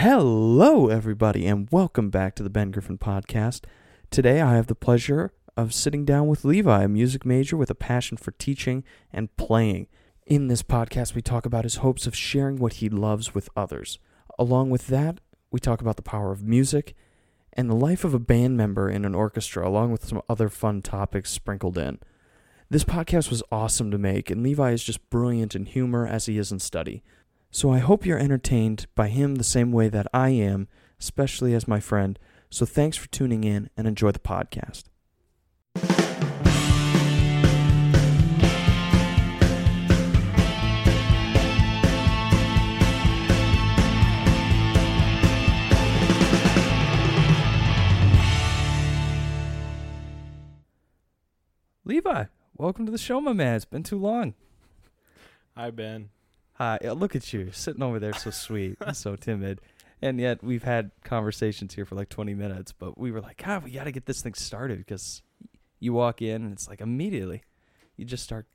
Hello, everybody, and welcome back to the Ben Griffin Podcast. Today, I have the pleasure of sitting down with Levi, a music major with a passion for teaching and playing. In this podcast, we talk about his hopes of sharing what he loves with others. Along with that, we talk about the power of music and the life of a band member in an orchestra, along with some other fun topics sprinkled in. This podcast was awesome to make, and Levi is just brilliant in humor as he is in study. So I hope you're entertained by him the same way that I am, especially as my friend. So thanks for tuning in and enjoy the podcast. Levi, welcome to the show, my man. It's been too long. Hi, Ben. Hi, uh, look at you sitting over there, so sweet, so timid, and yet we've had conversations here for like 20 minutes. But we were like, God, we got to get this thing started because you walk in and it's like immediately you just start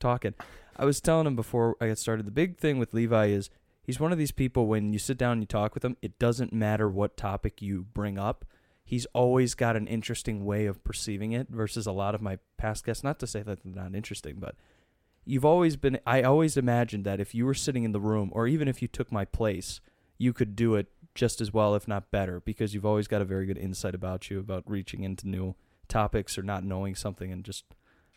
talking. I was telling him before I got started. The big thing with Levi is he's one of these people when you sit down and you talk with him, it doesn't matter what topic you bring up. He's always got an interesting way of perceiving it versus a lot of my past guests. Not to say that they're not interesting, but you've always been I always imagined that if you were sitting in the room or even if you took my place, you could do it just as well if not better because you've always got a very good insight about you about reaching into new topics or not knowing something and just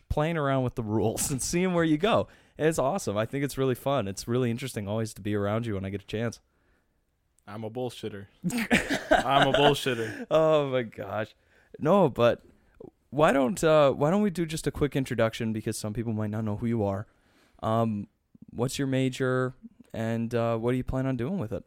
playing around with the rules and seeing where you go. And it's awesome. I think it's really fun. It's really interesting always to be around you when I get a chance. I'm a bullshitter. I'm a bullshitter. Oh my gosh. No, but why don't uh, why don't we do just a quick introduction because some people might not know who you are. Um, what's your major and uh, what do you plan on doing with it?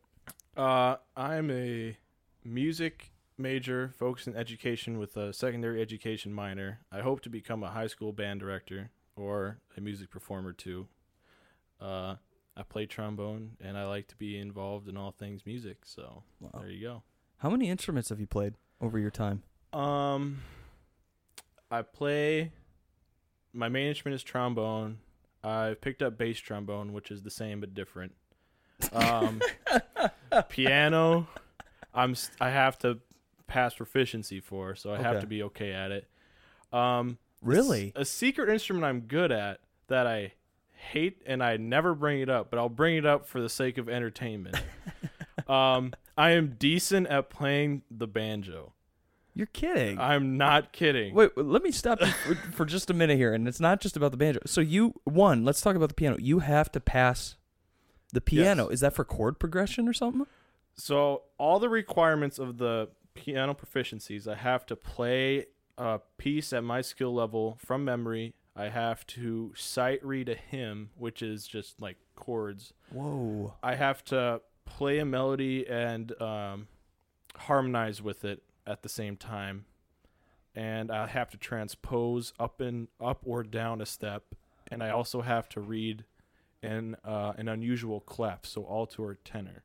Uh, I'm a music major focused in education with a secondary education minor. I hope to become a high school band director or a music performer too. Uh, I play trombone and I like to be involved in all things music. So Wow. there you go. How many instruments have you played over your time? Um, I play. My main instrument is trombone. I've picked up bass trombone, which is the same but different. Um, piano, I'm I have to pass proficiency for, so I have to be okay at it. Um, Really? a secret instrument I'm good at that I hate and I never bring it up, but I'll bring it up for the sake of entertainment. um, I am decent at playing the banjo. You're kidding. I'm not kidding. Wait, let me stop for, for just a minute here, and it's not just about the banjo. So you one, let's talk about the piano. You have to pass the piano. Yes. Is that for chord progression or something? So all the requirements of the piano proficiencies, I have to play a piece at my skill level from memory. I have to sight read a hymn, which is just like chords. Whoa. I have to play a melody and um, harmonize with it at the same time, and I have to transpose up and up or down a step, and I also have to read in uh, an unusual clef, so alto or tenor.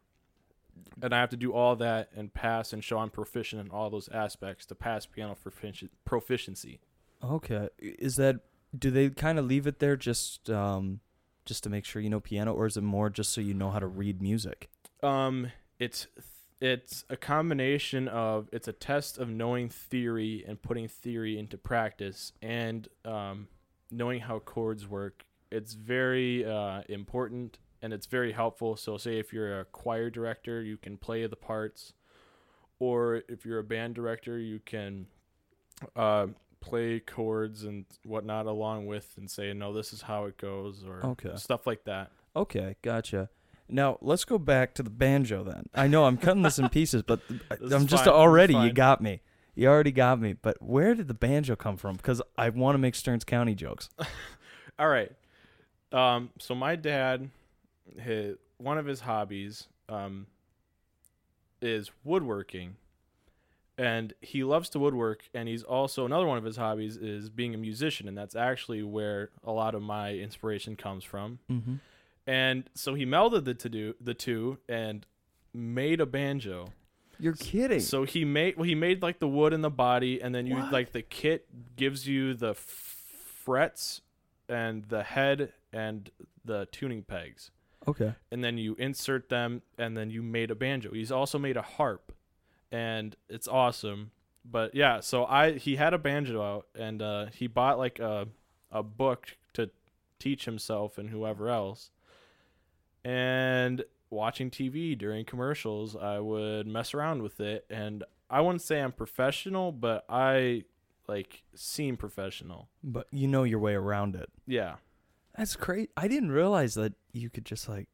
And I have to do all that and pass and show I'm proficient in all those aspects to pass piano profici- proficiency. Okay. Is that do they kind of leave it there just um just to make sure you know piano or is it more just so you know how to read music? Um, it's it's a combination of it's a test of knowing theory and putting theory into practice and um, knowing how chords work. It's very uh, important and it's very helpful. So, say if you're a choir director, you can play the parts, or if you're a band director, you can uh, play chords and whatnot along with and say, no, this is how it goes, or Okay. stuff like that. Okay, gotcha. Now let's go back to the banjo then. I know I'm cutting this in pieces, but This I'm just fine, already you got me. You already got me. But where did the banjo come from? Because I want to make Stearns County jokes. All right. Um, so my dad, his, one of his hobbies, um, is woodworking, and he loves to woodwork. And he's also another one of his hobbies is being a musician, and that's actually where a lot of my inspiration comes from. Mm-hmm. And so he melded the to do the two and made a banjo. You're kidding. So he made well, he made like the wood and the body, and then you What? like the kit gives you the f- frets and the head and the tuning pegs. Okay. and then you insert them and then you made a banjo. He's also made a harp and it's awesome. But yeah, so I he had a banjo out and uh, he bought like a a book to teach himself and whoever else. And watching TV during commercials, I would mess around with it and I wouldn't say I'm professional, but I like seem professional. But you know your way around it. Yeah. That's great. I didn't realize that you could just like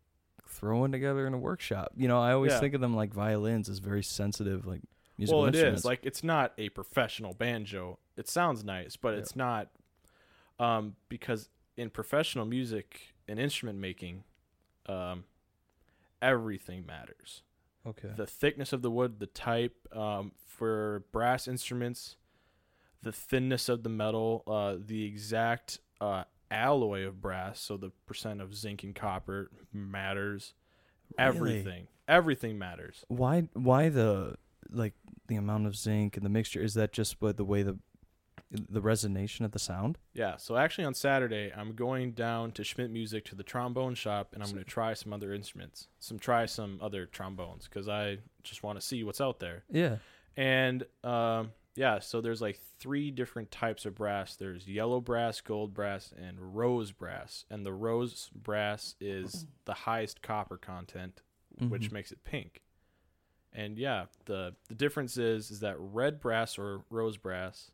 throw one together in a workshop. You know, I always Yeah. think of them like violins as very sensitive, like musical well, it is like it's not a professional banjo. It sounds nice, but Yeah. it's not. Um, because in professional music and instrument making, um, everything matters. okay. The thickness of the wood, the type. Um, for brass instruments, the thinness of the metal, uh, the exact uh alloy of brass, so the percent of zinc and copper matters. Really? Everything, everything matters. Why? Why the like the amount of zinc and the mixture? Is that just what the way the the resonation of the sound? Yeah, so actually on Saturday I'm going down to Schmidt Music to the trombone shop and I'm going to try some other instruments. Some try some other trombones cuz I just want to see what's out there. Yeah. And um yeah, so there's like three different types of brass. There's yellow brass, gold brass, and rose brass. And the rose brass is the highest copper content, which Mhm. makes it pink. And yeah, the the difference is is that red brass or rose brass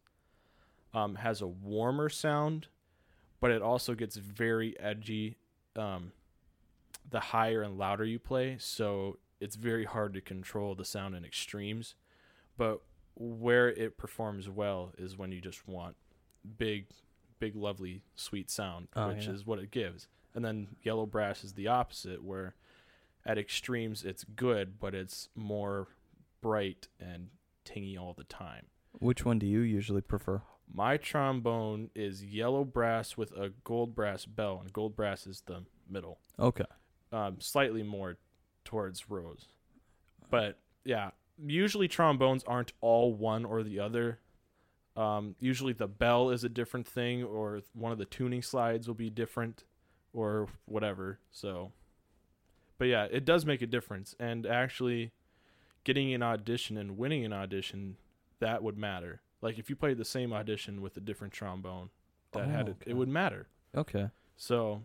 um, has a warmer sound, but it also gets very edgy um, the higher and louder you play. So it's very hard to control the sound in extremes. But where it performs well is when you just want big, big, lovely, sweet sound, Oh, which yeah. is what it gives. And then yellow brass is the opposite, where at extremes it's good, but it's more bright and tingy all the time. Which one do you usually prefer? My trombone is yellow brass with a gold brass bell, and gold brass is the middle, Okay. um, slightly more towards rose. But yeah, usually trombones aren't all one or the other. Um, usually the bell is a different thing, or one of the tuning slides will be different, or whatever. So, but yeah, it does make a difference, and actually, getting an audition and winning an audition, that would matter. Like if you played the same audition with a different trombone, that Oh, had it, okay. it would matter. Okay. So,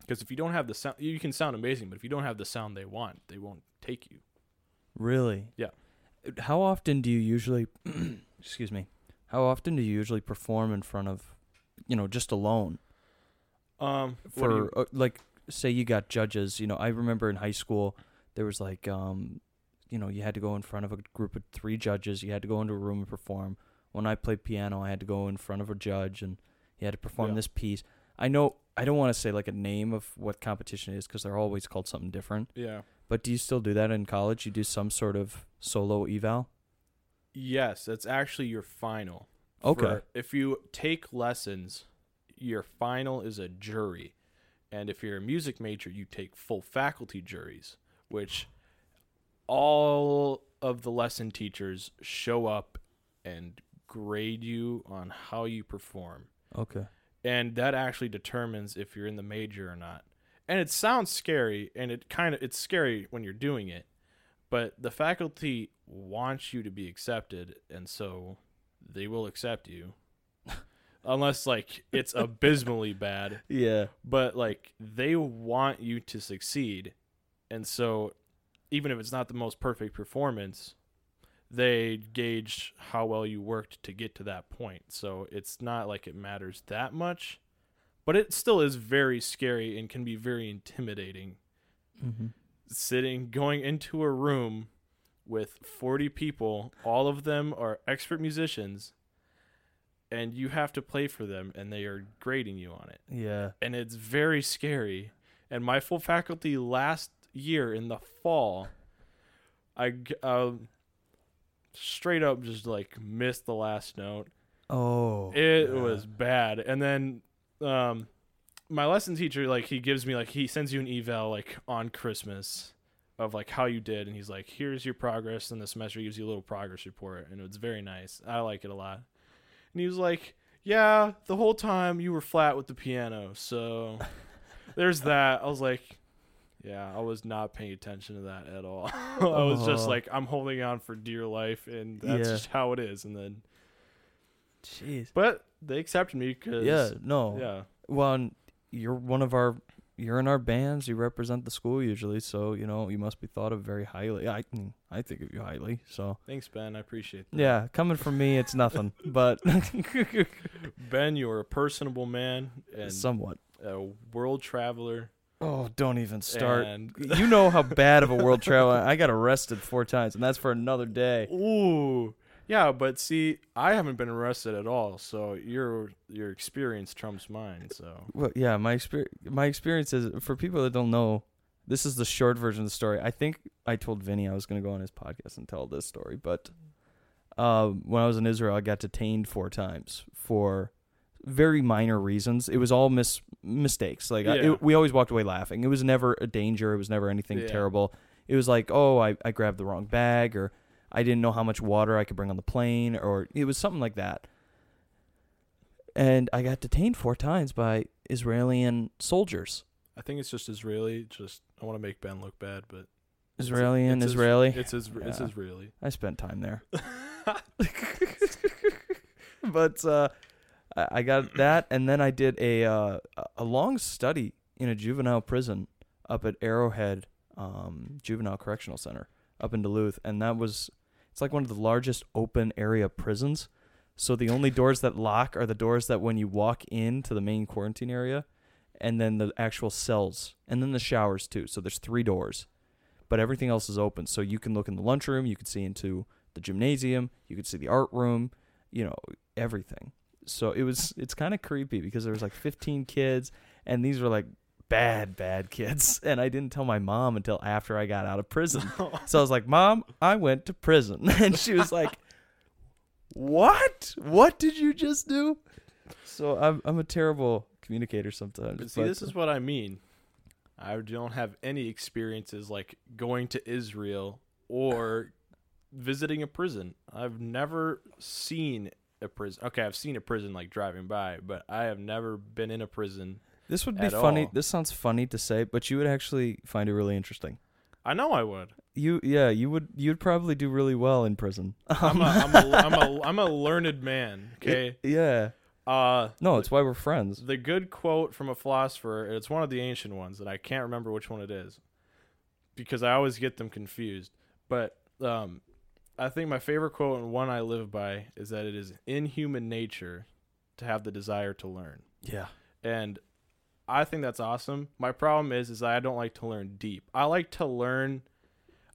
because if you don't have the sound, you can sound amazing, but if you don't have the sound they want, they won't take you. Really? Yeah. How often do you usually excuse me. How often do you usually perform in front of you know, just alone? Um, do you- For uh, like say you got judges, you know, I remember in high school there was like um you know, you had to go in front of a group of 3 judges, you had to go into a room and perform. When I played piano, I had to go in front of a judge and you had to perform Yeah. this piece. I know I don't want to say like a name of what competition is because they're always called something different. yeah, But do you still do that in college? You do some sort of solo eval? yes, that's actually your final. Okay. For- if you take lessons, your final is a jury, and if you're a music major, you take full faculty juries, which all of the lesson teachers show up and grade you on how you perform. Okay. and that actually determines if you're in the major or not. And it sounds scary, and it kind of it's scary when you're doing it, but the faculty wants you to be accepted, and so they will accept you, unless like it's abysmally bad. Yeah. But like they want you to succeed, and so even if it's not the most perfect performance, they gauge how well you worked to get to that point. So it's not like it matters that much, but it still is very scary and can be very intimidating. Mm-hmm. Sitting, going into a room with 40 people, all of them are expert musicians, and you have to play for them, and they are grading you on it. Yeah. And it's very scary. And my full faculty last year in the fall, I um, straight up just like missed the last note. Oh. It yeah. was bad. And then um my lesson teacher like he gives me like he sends you an eval like on Christmas of like how you did and he's like here's your progress and the semester he gives you a little progress report and it's very nice. I like it a lot. And he was like, "Yeah, the whole time you were flat with the piano." So there's that. I was like, Yeah, I was not paying attention to that at all. I was just Oh. like, I'm holding on for dear life, and that's Yeah. just how it is. And then, Jeez. but they accepted me because Yeah. No. yeah, Well, you're one of our. You're in our bands. You represent the school usually, so you know you must be thought of very highly. I I think of you highly. So thanks, Ben. I appreciate that. yeah, coming from me, it's nothing. but Ben, you're a personable man and somewhat. a world traveler. Oh, don't even start. And you know how bad of a world traveler I got arrested four times, and that's for another day. ooh, yeah, but see, I haven't been arrested at all, so your your experience trumps mine. So Well, yeah, my experience. My experience is for people that don't know. This is the short version of the story. I think I told Vinny I was going to go on his podcast and tell this story, but uh, when I was in Israel, I got detained four times for very minor reasons. It was all mis- mistakes. Like I, Yeah. it, we always walked away laughing. It was never a danger. It was never anything Yeah. terrible. It was like, oh, I, I grabbed the wrong bag, or I didn't know how much water I could bring on the plane, or it was something like that. And I got detained four times by Israeli soldiers. I think it's just Israeli. Just I want to make Ben look bad, but it's- Israeli and it's Is- Israeli. It's is, it's Yeah. Israeli. I spent time there. but uh, I I got that, and then I did a uh, a long study in a juvenile prison up at Arrowhead um, Juvenile Correctional Center up in Duluth, and that was it's like one of the largest open area prisons. So the only doors that lock are the doors that when you walk into the main quarantine area, and then the actual cells, and then the showers too. So there's three doors, but everything else is open. So you can look in the lunchroom, you can see into the gymnasium, you can see the art room, you know, everything. So it was it's kind of creepy because there was like 15 kids and these were like bad bad kids and I didn't tell my mom until after I got out of prison. So I was like, "Mom, I went to prison." And she was like, "What? What did you just do?" So I'm I'm a terrible communicator sometimes. But see, this is what I mean. I don't have any experiences like going to Israel or visiting a prison. I've never seen a prison. Okay, I've seen a prison like driving by, but I have never been in a prison. This would be funny. all. This sounds funny to say, but you would actually find it really interesting. I know I would. You yeah, you would you'd probably do really well in prison. I'm a, I'm a, I'm a, I'm a learned man. Okay. yeah. Uh, No, it's why we're friends. the good quote from a philosopher. It's one of the ancient ones, and I can't remember which one it is because I always get them confused. But um, I think my favorite quote and one I live by is that it is in human nature to have the desire to learn, Yeah. and I think that's awesome. My problem is, is I don't like to learn deep. I like to learn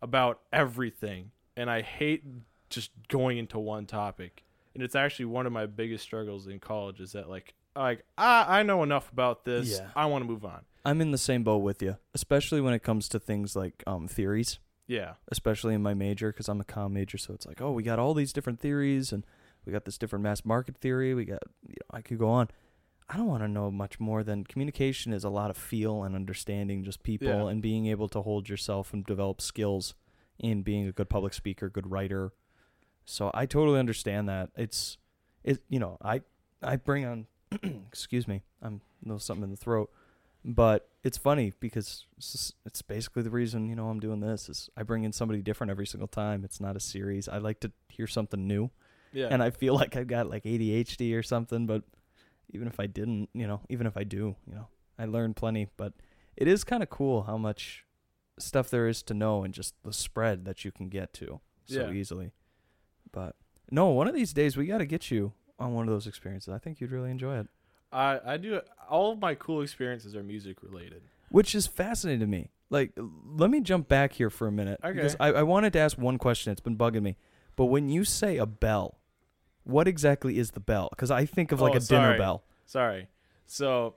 about everything, and I hate just going into one topic. And it's actually one of my biggest struggles in college is that like like I I know enough about this. Yeah. I want to move on. I'm in the same boat with you, especially when it comes to things like um theories, Yeah. especially in my major cuz I'm a comm major, so it's like, "Oh, we got all these different theories and we got this different mass market theory. We got you know, I could go on. I don't want to know much more than communication is a lot of feel and understanding just people Yeah. and being able to hold yourself and develop skills in being a good public speaker, good writer. So I totally understand that. It's it you know, I I bring on excuse me. I'm a little something in the throat. But it's funny because it's, it's basically the reason, you know, I'm doing this is I bring in somebody different every single time. It's not a series. I like to hear something new Yeah. and I feel like I've got like ADHD or something. But even if I didn't, you know, even if I do, you know, I learn plenty. But it is kind of cool how much stuff there is to know and just the spread that you can get to so Yeah. easily. But no, one of these days we got to get you on one of those experiences. I think you'd really enjoy it, I I do all of my cool experiences are music related. which is fascinating to me. Like, let me jump back here for a minute because I, I wanted to ask one question. It's been bugging me. But when you say a bell, what exactly is the bell? Because I think of like Oh, a dinner bell. Sorry. So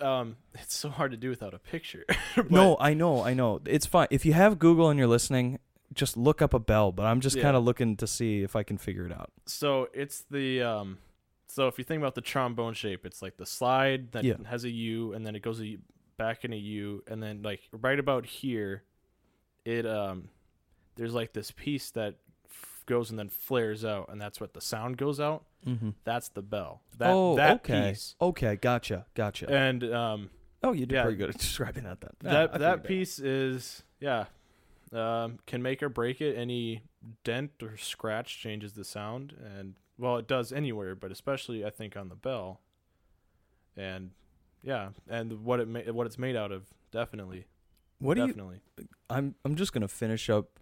um it's so hard to do without a picture. No, I know, I know. It's fine. If you have Google and you're listening, just look up a bell. But I'm just Yeah. kind of looking to see if I can figure it out. So it's the um so if you think about the trombone shape, it's like the slide that Yeah. has a U and then it goes a, back in a U and then like right about here it um there's like this piece that f- goes and then flares out and that's what the sound goes out. Mm-hmm. That's the bell. That oh, that okay. piece. Okay, gotcha, gotcha. And um Oh, you did Yeah. pretty good at describing that. Then that figured that piece is yeah, um, can make or break it. Any dent or scratch changes the sound, and well, it does anywhere, but especially I think on the bell. And yeah, and what it ma- what it's made out of, definitely, What do you? definitely. I'm I'm just gonna finish up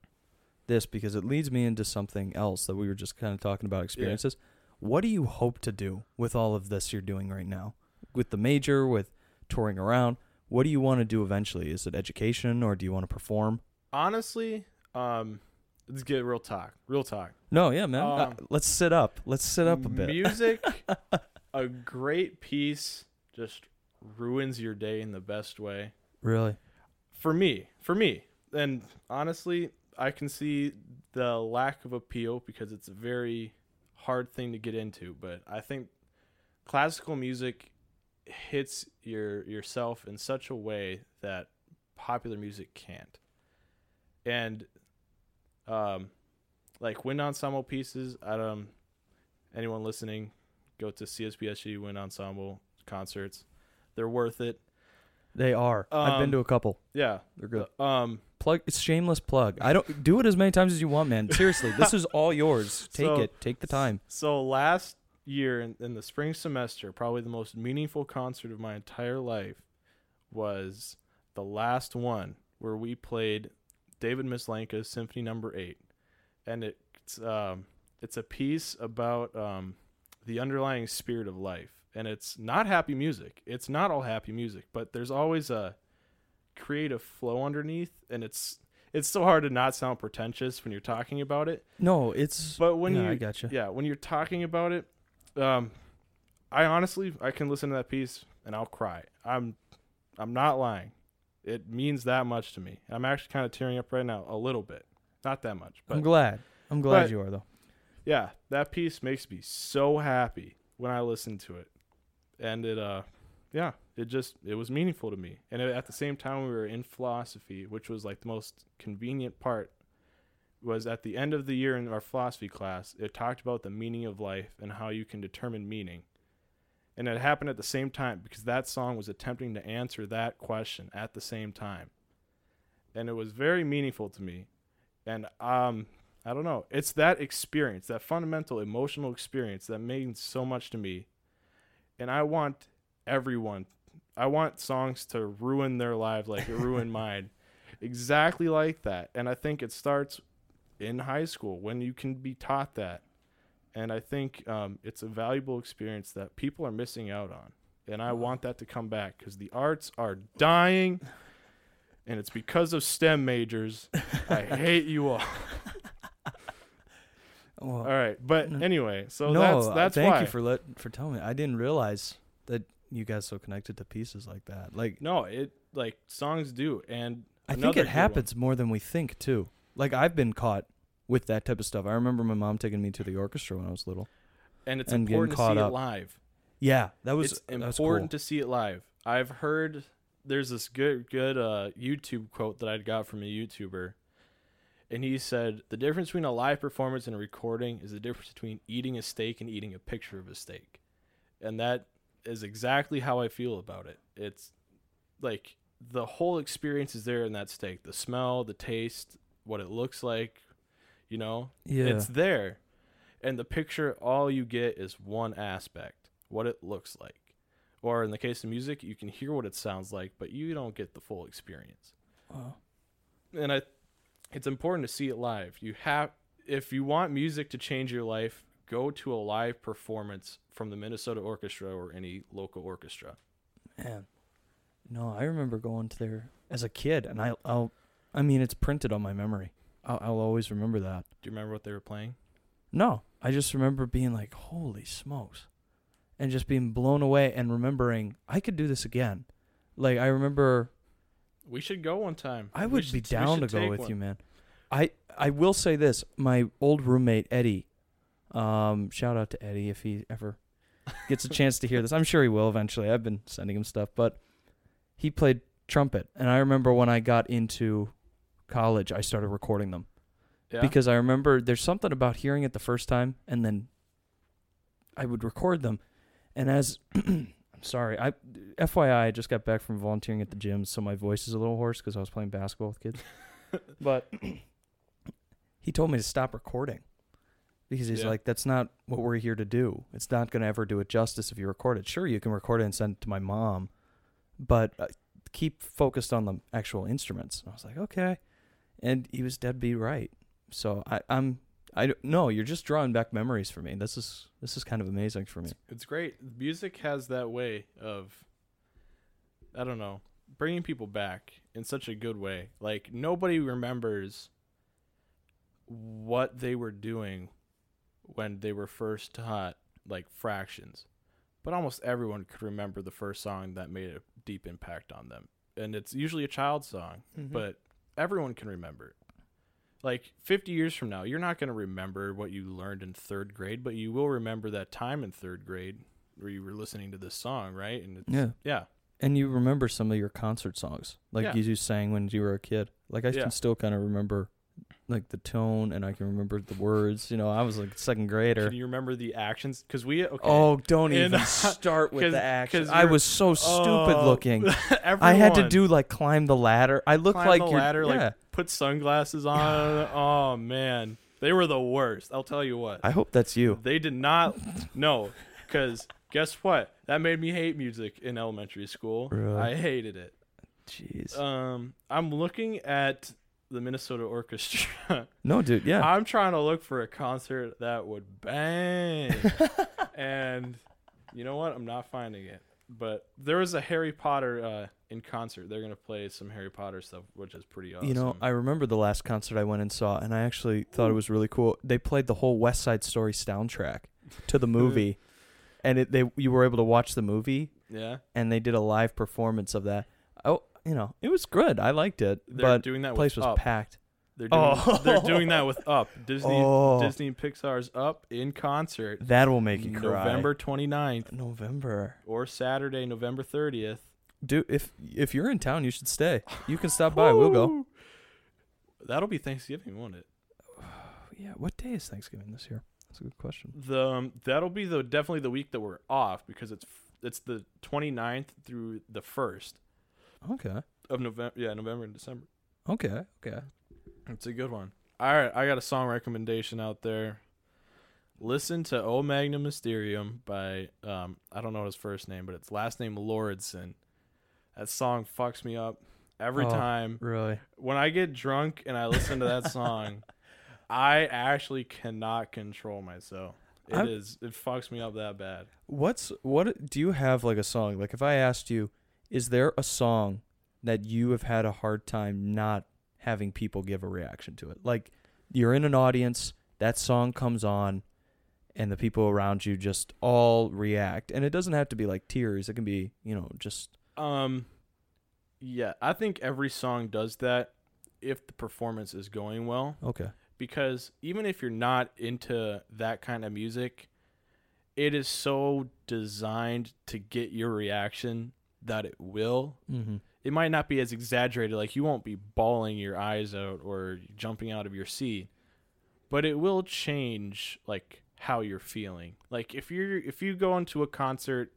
this because it leads me into something else that we were just kind of talking about experiences. What do you hope to do with all of this you're doing right now, with the major, with touring around? What do you want to do eventually? Is it education or do you want to perform? Honestly, um, let's get real talk. Real talk. No, yeah, man. Uh, Um, let's sit up. Let's sit up a bit. Music, a great piece, just ruins your day in the best way. really? For me, for me, and honestly, I can see the lack of appeal because it's a very hard thing to get into. But I think classical music hits your yourself in such a way that popular music can't. And um like wind ensemble pieces, I don't anyone listening, go to CSBSJU wind ensemble concerts. They're worth it. They are. I've been Um, to a couple. Yeah. They're good. Um Plug. It's shameless plug. I don't do it as many times as you want, man. Seriously, this is all yours. Take So- it. Take the time. So last year in, in the spring semester, probably the most meaningful concert of my entire life was the last one where we played David Maslanka's Symphony Number Eight, and it's um, it's a piece about um, the underlying spirit of life, and it's not happy music. It's not all happy music, but there's always a creative flow underneath, and it's it's so hard to not sound pretentious when you're talking about it. No, it's. But when you I gotcha. yeah, when you're talking about it, um, I honestly I can listen to that piece and I'll cry. I'm I'm not lying. It means that much to me. I'm actually kind of tearing up right now a little bit, not that much, I'm glad. I'm glad but- you are though. yeah, that piece makes me so happy when I listen to it, and it uh, yeah, it just it was meaningful to me. And at the same time, we were in philosophy, which was like the most convenient part. Was at the end of the year in our philosophy class, it talked about the meaning of life and how you can determine meaning. And it happened at the same time because that song was attempting to answer that question at the same time. And it was very meaningful to me. And um I don't know. It's that experience, that fundamental emotional experience that means so much to me. And I want everyone, I want songs to ruin their lives like it ruined mine. Exactly like that. And I think it starts in high school when you can be taught that. And I think um, it's a valuable experience that people are missing out on. And I want that to come back because the arts are dying. And it's because of STEM majors. I hate you all. Well, All right, but anyway, so no, that's uh, that's thank why. you for let for telling me. I didn't realize that you guys so connected to pieces like that. Like no, it like songs do, and I think it happens more than we think too. Like I've been caught with that type of stuff. I remember my mom taking me to the orchestra when I was little. and it's and important to see up. it live. Yeah, that was it's important cool. to see it live. I've heard there's this good good uh, YouTube quote that I got from a YouTuber, and he said the difference between a live performance and a recording is the difference between eating a steak and eating a picture of a steak, and that is exactly how I feel about it. It's like the whole experience is there in that steak. The smell, the taste, what it looks like, you know, Yeah, it's there. And the picture, all you get is one aspect, what it looks like. Or in the case of music, you can hear what it sounds like, but you don't get the full experience. Wow. And I it's important to see it live. You have if you want music to change your life, go to a live performance from the Minnesota Orchestra or any local orchestra. man. No, I remember going to there as a kid, and I, I'll, I mean, it's printed on my memory. I'll, I'll always remember that. Do you remember what they were playing? No, I just remember being like, "Holy smokes," and just being blown away, and remembering I could do this again. Like I remember We should go one time. I would should- be down to go with one. you, man. I I will say this: my old roommate Eddie, um, shout out to Eddie if he ever gets a chance to hear this. I'm sure he will eventually. I've been sending him stuff, but he played trumpet, and I remember when I got into college, I started recording them Yeah. because I remember there's something about hearing it the first time, and then I would record them, and as I'm sorry. I FYI, I just got back from volunteering at the gym, so my voice is a little hoarse because I was playing basketball with kids. but he told me to stop recording because he's Yeah. like, "That's not what we're here to do. It's not going to ever do it justice if you record it. Sure, you can record it and send it to my mom, but uh, keep focused on the actual instruments." And I was like, "Okay," and he was dead beat right. So I, I'm. I don't- no, you're just drawing back memories for me. This is this is kind of amazing for me. It's great. Music has that way of, I don't know, bringing people back in such a good way. Like nobody remembers what they were doing when they were first taught like fractions, but almost everyone could remember the first song that made a deep impact on them, and it's usually a child song, mm-hmm. but everyone can remember it. Like 50 years from now, you're not going to remember what you learned in third grade, but you will remember that time in third grade where you were listening to this song, right? And it's, yeah. yeah, And you remember some of your concert songs, like Yeah. you sang when you were a kid. Like I Yeah. can still kind of remember, like the tone, and I can remember the words. You know, I was like second grader. Can you remember the actions? Because we okay. Oh, don't And- even start with 'cause- the action. 'cause I you're- was so stupid Oh, looking. I had to do like climb the ladder. I looked climb like the you're, ladder, yeah. like put sunglasses on. oh man, they were the worst. I'll tell you what. I hope that's you. They did not. No, because guess what? That made me hate music in elementary school. Really? I hated it. Jeez. Um, I'm looking at the Minnesota Orchestra. no, dude. Yeah. I'm trying to look for a concert that would bang. and you know what? I'm not finding it. But there was a Harry Potter uh, in concert. They're gonna play some Harry Potter stuff, which is pretty awesome. You know, I remember the last concert I went and saw, and I actually thought it was really cool. They played the whole West Side Story soundtrack to the movie, and it, they you were able to watch the movie, yeah, and they did a live performance of that. You know, it was good. I liked it, they're but doing that the place with was Up. packed. They're doing, Oh. they're doing that with Up. Disney Oh. Disney and Pixar's Up in concert That will make you cry. November 29th November. or Saturday, November 30th. Dude, if if you're in town, you should stay. You can stop by. We'll go. Woo! That'll be Thanksgiving, won't it? Yeah. What day is Thanksgiving this year? That's a good question. The um, that'll be the definitely the week that we're off because it's it's the 29th through the 1st Okay. of November. Yeah, November and December. Okay. Okay. It's a good one. All right, I got a song recommendation out there. Listen to O Magnum Mysterium by um I don't know his first name, but it's last name Lauridsen. That song fucks me up every Oh. time. Really? When I get drunk and I listen to that song, I actually cannot control myself. It I'm- is it fucks me up that bad. What's what do you have like a song? Like if I asked you, is there a song that you have had a hard time not having people give a reaction to it? Like you're in an audience, that song comes on and the people around you just all react. And it doesn't have to be like tears. It can be, you know, just Um yeah, I think every song does that if the performance is going well. okay. because even if you're not into that kind of music, it is so designed to get your reaction that it will. Mm-hmm. It might not be as exaggerated, like you won't be bawling your eyes out or jumping out of your seat, but it will change like how you're feeling. Like if you're if you go into a concert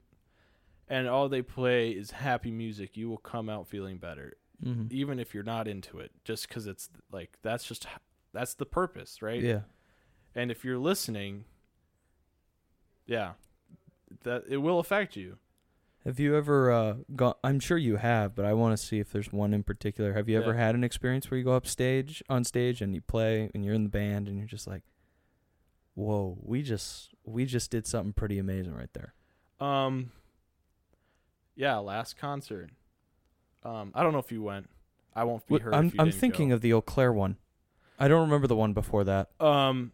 and all they play is happy music, you will come out feeling better Mm-hmm. even if you're not into it just because it's like that's just that's the purpose right Yeah. and if you're listening yeah that it will affect you Have you ever uh, gone? I'm sure you have, but I want to see if there's one in particular. Have you ever had an experience where you go up stage, on stage, and you play, and you're in the band, and you're just like, "Whoa, we just we just did something pretty amazing right there." um yeah last concert um i don't know if you went i won't be hurt I'm I'm thinking go. of the Eau Claire one. I don't remember the one before that. um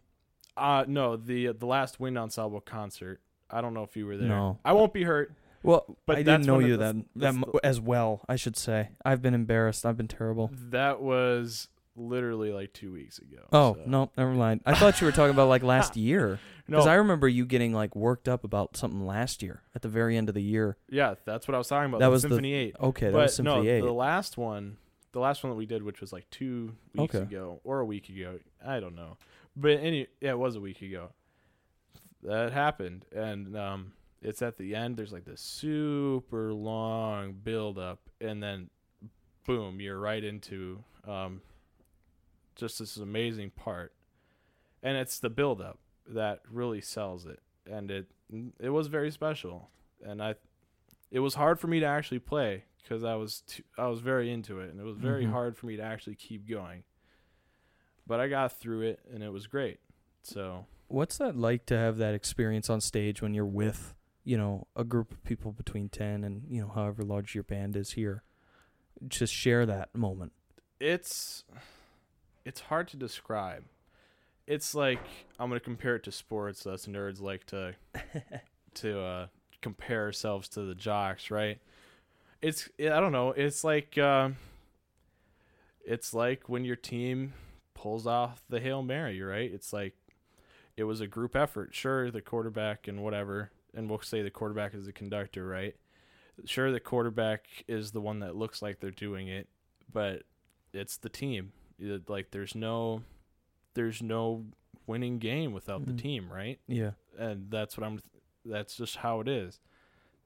uh no the the last wind ensemble concert i don't know if you were there No. i won't be hurt Well, But I didn't know you the- that that the- as well. I should say I've been embarrassed. I've been terrible. that was literally like two weeks ago Oh so- no, never mind. I thought you were talking about like last year no because I remember you getting like worked up about something last year at the very end of the year. yeah that's what i was talking about That the was the- symphony 8 Okay, that but was Symphony no, Eight. the last one, the last one that we did, which was like two weeks Okay. ago or a week ago, I don't know, but any, yeah, it was a week ago. That happened, and um, it's at the end. There's like this super long build up, and then boom, you're right into um, just this amazing part, and it's the build up that really sells it, and it it was very special, and I it was hard for me to actually play because I was too, I was very into it, and it was very Mhm. hard for me to actually keep going, but I got through it, and it was great. So What's that like to have that experience on stage when you're with, you know, a group of people between 10 and, you know, however large your band is here? Just share that moment. it's it's hard to describe. It's like I'm gonna compare it to sports. Us nerds like to to uh, compare ourselves to the jocks, right? It's I don't know. It's like uh, it's like when your team pulls off the hail mary, right? It's like it was a group effort. Sure, the quarterback and whatever, and we'll say the quarterback is the conductor, right? Sure, the quarterback is the one that looks like they're doing it, but it's the team. It- like there's no there's no winning game without Mhm. the team, right? Yeah. and that's what I'm that's just how it is.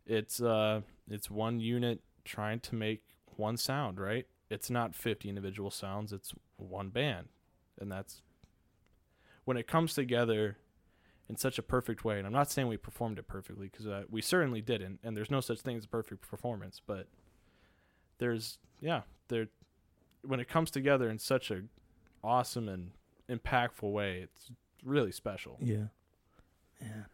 It's uh it's one unit trying to make one sound, right? It's not 50 individual sounds, it's one band. And that's when it comes together in such a perfect way. And I'm not saying we performed it perfectly because uh, we certainly didn't and there's no such thing as a perfect performance, but there's yeah, there when it comes together in such a awesome and impactful way, it's really special. Yeah. Yeah.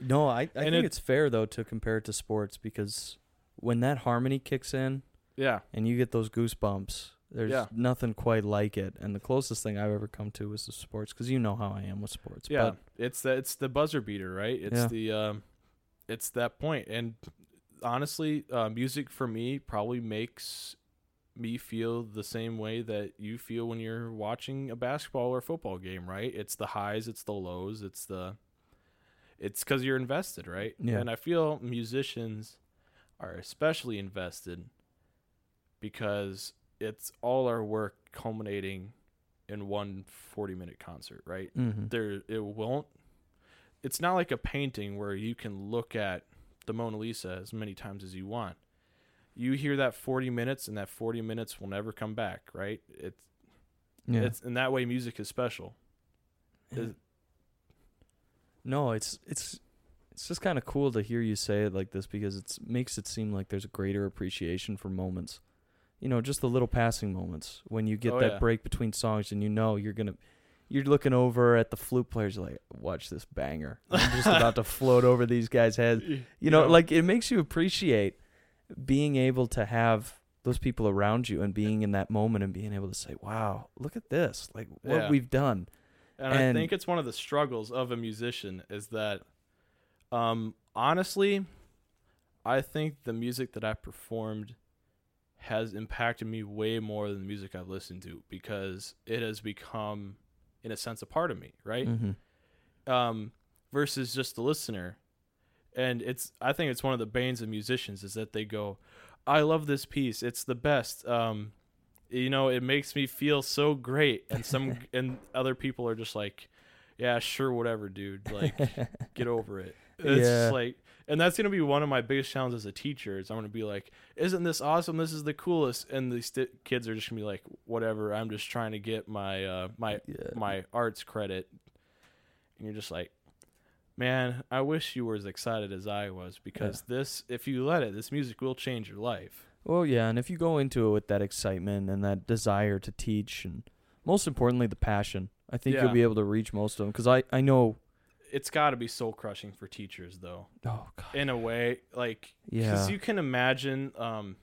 No, I, I And think it- it's fair though to compare it to sports because when that harmony kicks in Yeah. and you get those goosebumps, there's Yeah. nothing quite like it. And the closest thing I've ever come to was the sports because you know how I am with sports. Yeah, But it's the it's the buzzer beater, right? It's Yeah. the um, it's that point. And honestly, uh, music for me probably makes me feel the same way that you feel when you're watching a basketball or football game, right? It's the highs, it's the lows, it's the it's because you're invested, right? Yeah. And I feel musicians are especially invested because it's all our work culminating in one 40 minute concert, right? mhm. there it won't it's not like a painting where you can look at the Mona Lisa as many times as you want. You hear that 40 minutes and that 40 minutes will never come back, right? It's yeah. it's in that way music is special. Yeah. No, it's it's it's just kind of cool to hear you say it like this because it makes it seem like there's a greater appreciation for moments. You know, just the little passing moments when you get Oh, that yeah. break between songs and you know you're gonna. You're looking over at the flute players like, watch this banger. I'm just about to float over these guys' heads. You know, like it makes you appreciate being able to have those people around you and being in that moment and being able to say, "Wow, look at this! Like what Yeah. we've done." And, I think it's one of the struggles of a musician is that, um, honestly, I think the music that I performed has impacted me way more than the music I've listened to because it has become, in a sense, a part of me, right? Mm-hmm. Um, versus just the listener. And it's, I think it's one of the banes of musicians is that they go, I love this piece. It's the best. Um, you know, it makes me feel so great. And some, and other people are just like, yeah, sure, whatever, dude. Like, get over it. It's Yeah. just like, and that's gonna be one of my biggest challenges as a teacher. Is I'm gonna be like, isn't this awesome? This is the coolest. And these sti kids are just gonna be like, whatever. I'm just trying to get my uh my yeah. my arts credit. And you're just like, man, I wish you were as excited as I was because this, if you let it, this music will change your life. Well, yeah, and if you go into it with that excitement and that desire to teach, and most importantly, the passion, I think Yeah. you'll be able to reach most of them. Because I, I know. It's got to be soul crushing for teachers, though. Oh God. In a way, like, Yeah. because you can imagine, um,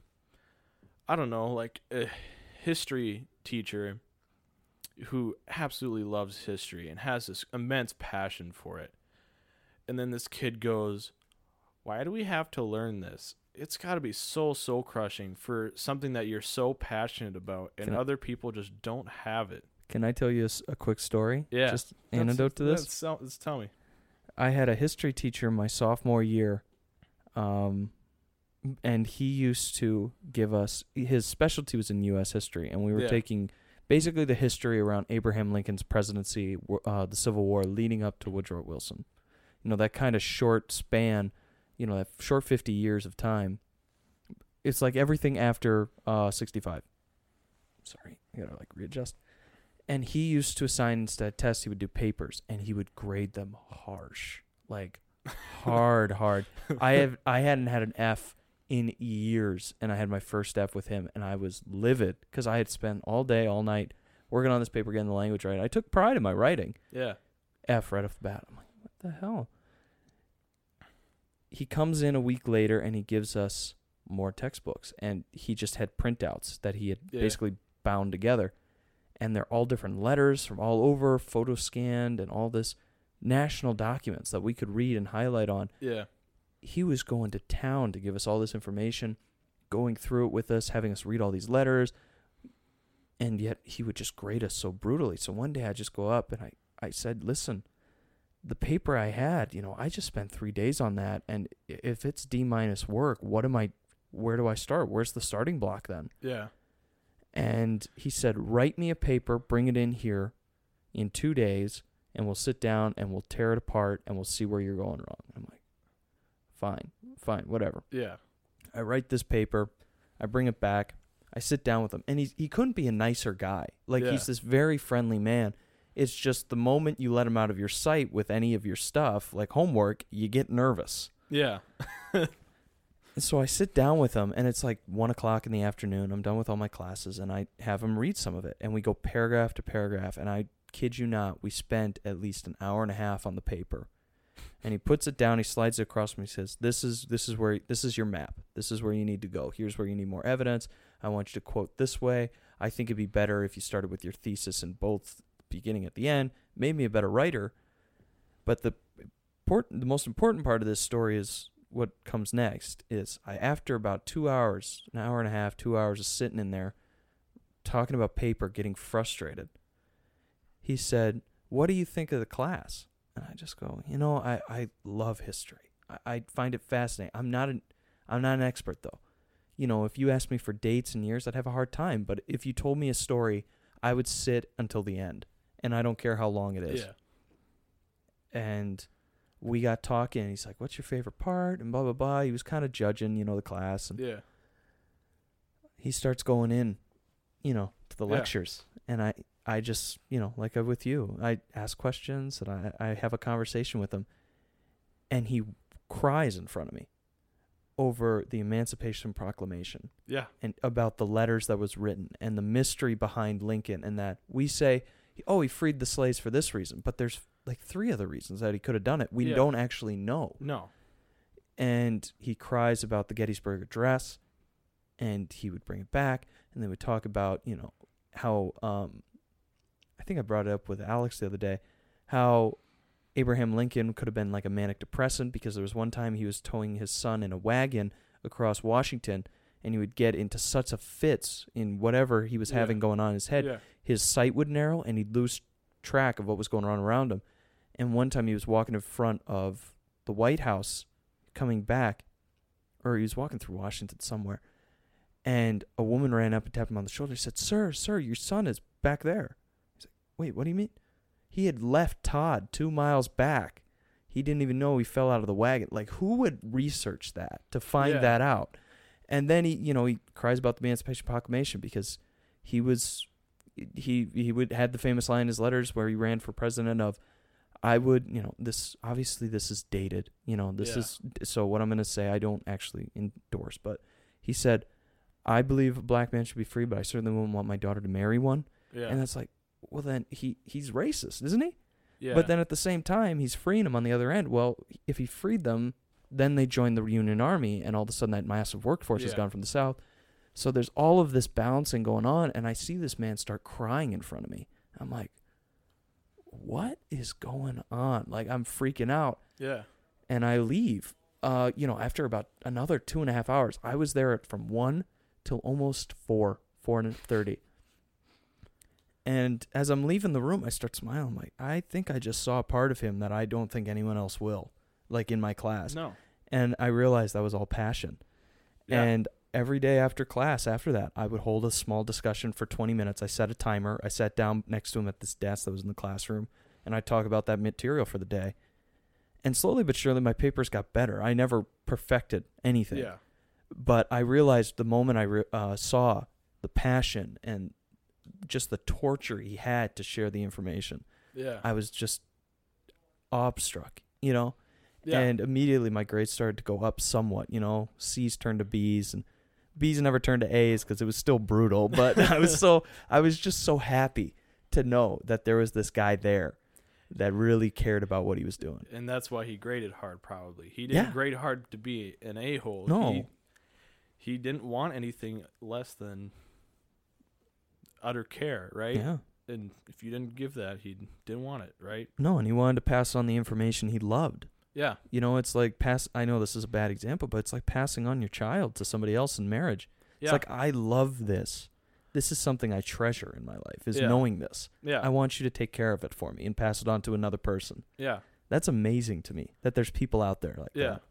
I don't know, like a history teacher who absolutely loves history and has this immense passion for it. And then this kid goes, Why do we have to learn this? It's got to be so soul crushing for something that you're so passionate about, and Can I- other people just don't have it. Can I tell you a quick story? Yeah. Just That's- antidote to this. that's- let's tell me. I had a history teacher my sophomore year, um, and he used to give us his specialty was in U.S. history, and we were Yeah. taking basically the history around Abraham Lincoln's presidency, uh, the Civil War leading up to Woodrow Wilson. You know that kind of short span you know, that short 50 years of time. It's like everything after uh 65. Sorry, I gotta like readjust. And he used to assign instead uh, tests. He would do papers, and he would grade them harsh, like hard, hard. I have I hadn't had an F in years, and I had my first F with him, and I was livid because I had spent all day, all night working on this paper, getting the language right. I took pride in my writing. Yeah. F right off the bat. I'm like, what the hell? He comes in a week later and he gives us more textbooks, and he just had printouts that he had Yeah. basically bound together, and they're all different letters from all over, photo scanned, and all this national documents that we could read and highlight on Yeah. he was going to town to give us all this information, going through it with us, having us read all these letters, and yet he would just grade us so brutally. So one day I just go up and I, I said, listen, the paper I had, you know, I just spent three days on that, and if it's D minus work, what am I? Where do I start? Where's the starting block then? Yeah. And he said, write me a paper, bring it in here in two days, and we'll sit down and we'll tear it apart and we'll see where you're going wrong. I'm like, fine, fine, whatever. Yeah. I write this paper, I bring it back, I sit down with him, and he he couldn't be a nicer guy. Like Yeah. he's this very friendly man. It's just the moment you let him out of your sight with any of your stuff, like homework, you get nervous. Yeah. And so I sit down with him, and it's like one o'clock in the afternoon. I'm done with all my classes, and I have him read some of it. And we go paragraph to paragraph, and I kid you not, we spent at least an hour and a half on the paper. And he puts it down, he slides it across me, he says, This is this is where this is your map. This is where you need to go. Here's where you need more evidence. I want you to quote this way. I think it'd be better if you started with your thesis in both beginning at the end. Made me a better writer. But the important the most important part of this story is what comes next is I after about two hours, an hour and a half, two hours of sitting in there talking about paper, getting frustrated. He said, What do you think of the class? And I just go, you know, I, I love history. I, I find it fascinating. I'm not an I'm not an expert though. You know, if you asked me for dates and years, I'd have a hard time. But if you told me a story, I would sit until the end. And I don't care how long it is Yeah. and we got talking and he's like what's your favorite part and blah blah blah he was kind of judging you know the class and Yeah. he starts going in you know to the Yeah. lectures and i i just you know like I with you i ask questions and i i have a conversation with him and he cries in front of me over the emancipation proclamation Yeah. and about the letters that was written and the mystery behind Lincoln and that we say oh he freed the slaves for this reason but there's like three other reasons that he could have done it we Yeah. don't actually know No. and he cries about the Gettysburg Address and he would bring it back and they would talk about you know how um I think I brought it up with Alex the other day how Abraham Lincoln could have been like a manic depressant because there was one time he was towing his son in a wagon across Washington and he would get into such a fits in whatever he was Yeah. having going on in his head Yeah. his sight would narrow and he'd lose track of what was going on around him. And one time he was walking in front of the White House coming back, or he was walking through Washington somewhere, and a woman ran up and tapped him on the shoulder and said, Sir, sir, your son is back there. He's like, Wait, what do you mean? He had left Todd two miles back. He didn't even know he fell out of the wagon. Like, who would research that to find Yeah. that out? And then he, you know, he cries about the Emancipation Proclamation because he was he he would had the famous line in his letters where he ran for president of I would you know this obviously this is dated you know this Yeah. is so what I'm gonna say I don't actually endorse but he said I believe a black man should be free but I certainly wouldn't want my daughter to marry one Yeah. and that's like well then he he's racist isn't he yeah. but then at the same time he's freeing them on the other end well if he freed them then they join the Union Army and all of a sudden that massive workforce has Yeah. gone from the South so there's all of this balancing going on, and I see this man start crying in front of me. I'm like, what is going on? Like I'm freaking out, yeah. and I leave. Uh, you know, after about another two and a half hours, I was there from one till almost four, four and thirty. And as I'm leaving the room, I start smiling. I'm like, I think I just saw a part of him that I don't think anyone else will, like in my class. No. And I realized that was all passion. Yeah. And every day after class, after that, I would hold a small discussion for 20 minutes. I set a timer. I sat down next to him at this desk that was in the classroom, and I'd talk about that material for the day. And slowly but surely, my papers got better. I never perfected anything. Yeah. But I realized the moment I re- uh, saw the passion and just the torture he had to share the information, Yeah. I was just awestruck, you know? yeah. And immediately my grades started to go up somewhat, you know? C's turned to B's and B's never turned to A's because it was still brutal. But I was so, I was just so happy to know that there was this guy there that really cared about what he was doing. and that's why he graded hard probably. He didn't Yeah. grade hard to be an a-hole. No. He, he didn't want anything less than utter care, right? Yeah. And if you didn't give that, he didn't want it, right? No, and he wanted to pass on the information he loved. Yeah. You know, it's like pass. I know this is a bad example, but it's like passing on your child to somebody else in marriage. Yeah. It's like I love this. This is something I treasure in my life. Is Yeah. knowing this. yeah. I want you to take care of it for me and pass it on to another person. yeah. That's amazing to me that there's people out there like Yeah. that.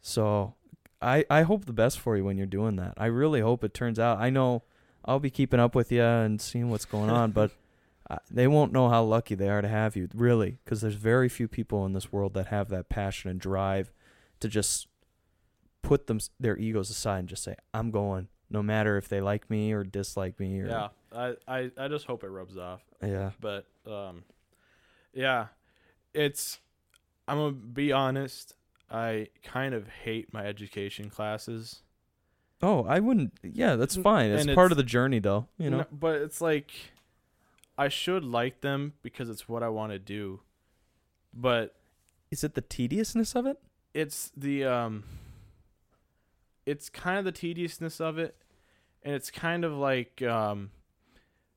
So, I I hope the best for you when you're doing that. I really hope it turns out. I know I'll be keeping up with you and seeing what's going on, but uh, they won't know how lucky they are to have you, really, because there's very few people in this world that have that passion and drive to just put them their egos aside and just say, "I'm going," no matter if they like me or dislike me. Or, Yeah. I, I, I just hope it rubs off. yeah, But um yeah. It's I'm gonna be honest, I kind of hate my education classes. Oh, I wouldn't. Yeah, that's fine. It's and part of the journey, though. You know. No, but it's like I should like them because it's what I want to do. But Is it the tediousness of it? it's the um it's kind of the tediousness of it and it's kind of like um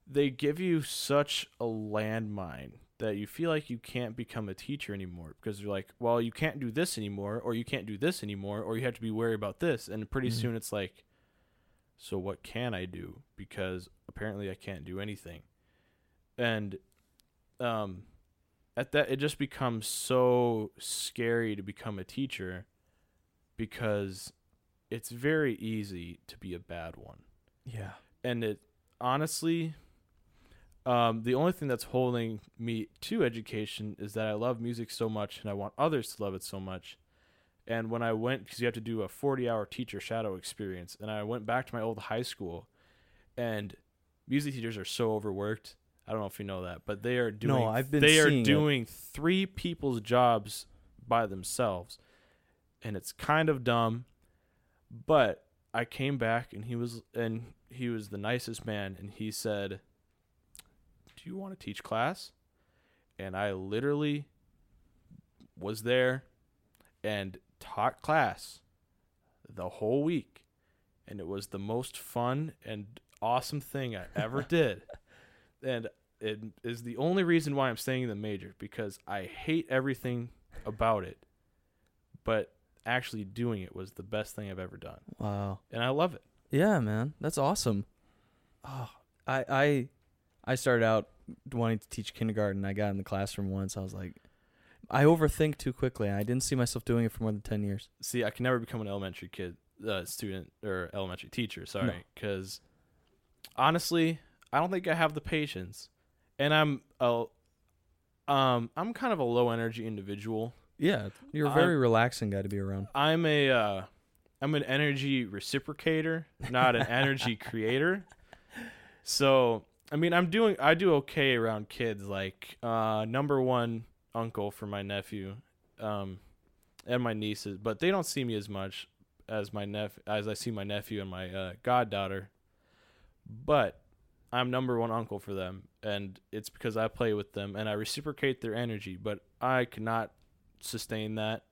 they give you such a landmine that you feel like you can't become a teacher anymore because you're like well you can't do this anymore or you can't do this anymore or you have to be wary about this and pretty Mhm. soon it's like so what can i do because apparently i can't do anything and um at that it just becomes so scary to become a teacher because it's very easy to be a bad one Yeah. and it honestly um, the only thing that's holding me to education is that I love music so much and I want others to love it so much. And when I went, because you have to do a 40 hour teacher shadow experience, and I went back to my old high school, and music teachers are so overworked. I don't know if you know that, but they are doing. No, I've been They are seeing it. doing three people's jobs by themselves, and it's kind of dumb. But I came back, and he was, and he was the nicest man, and he said, "Do you want to teach class?" And I literally was there and taught class the whole week, and it was the most fun and awesome thing I ever did. And it is the only reason why I'm staying in the major because I hate everything about it, but actually doing it was the best thing I've ever done, Wow. and I love it. Yeah, man, that's awesome. Oh, I I I started out wanting to teach kindergarten. I got in the classroom once. I was like, I overthink too quickly. I didn't see myself doing it for more than ten years. See, I can never become an elementary kid, uh, student or elementary teacher. Sorry, because honestly, I don't think I have the patience, and I'm a, um, I'm kind of a low energy individual. Yeah, you're a I'm- very relaxing guy to be around. I'm a, uh, I'm an energy reciprocator, not an energy creator. So, I mean, I'm doing, I do okay around kids. Like, uh, number one uncle for my nephew, um, and my nieces, but they don't see me as much as my nep as I see my nephew and my uh, goddaughter. But I'm number one uncle for them, and it's because I play with them and I reciprocate their energy. But I cannot sustain that,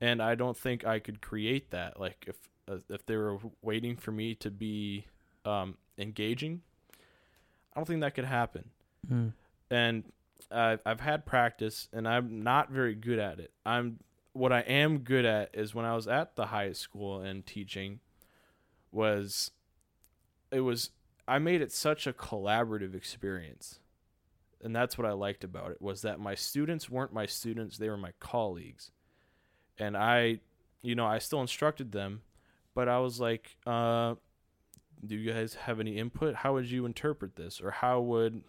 and I don't think I could create that. Like if uh, if they were waiting for me to be um, engaging, I don't think that could happen Mm. and I've I've had practice, and I'm not very good at it. I'm what I am good at is when I was at the high school and teaching, was it was I made it such a collaborative experience, and that's what I liked about it was that my students weren't my students; they were my colleagues, and I, you know, I still instructed them, but I was like, uh, "Do you guys have any input? How would you interpret this, or how would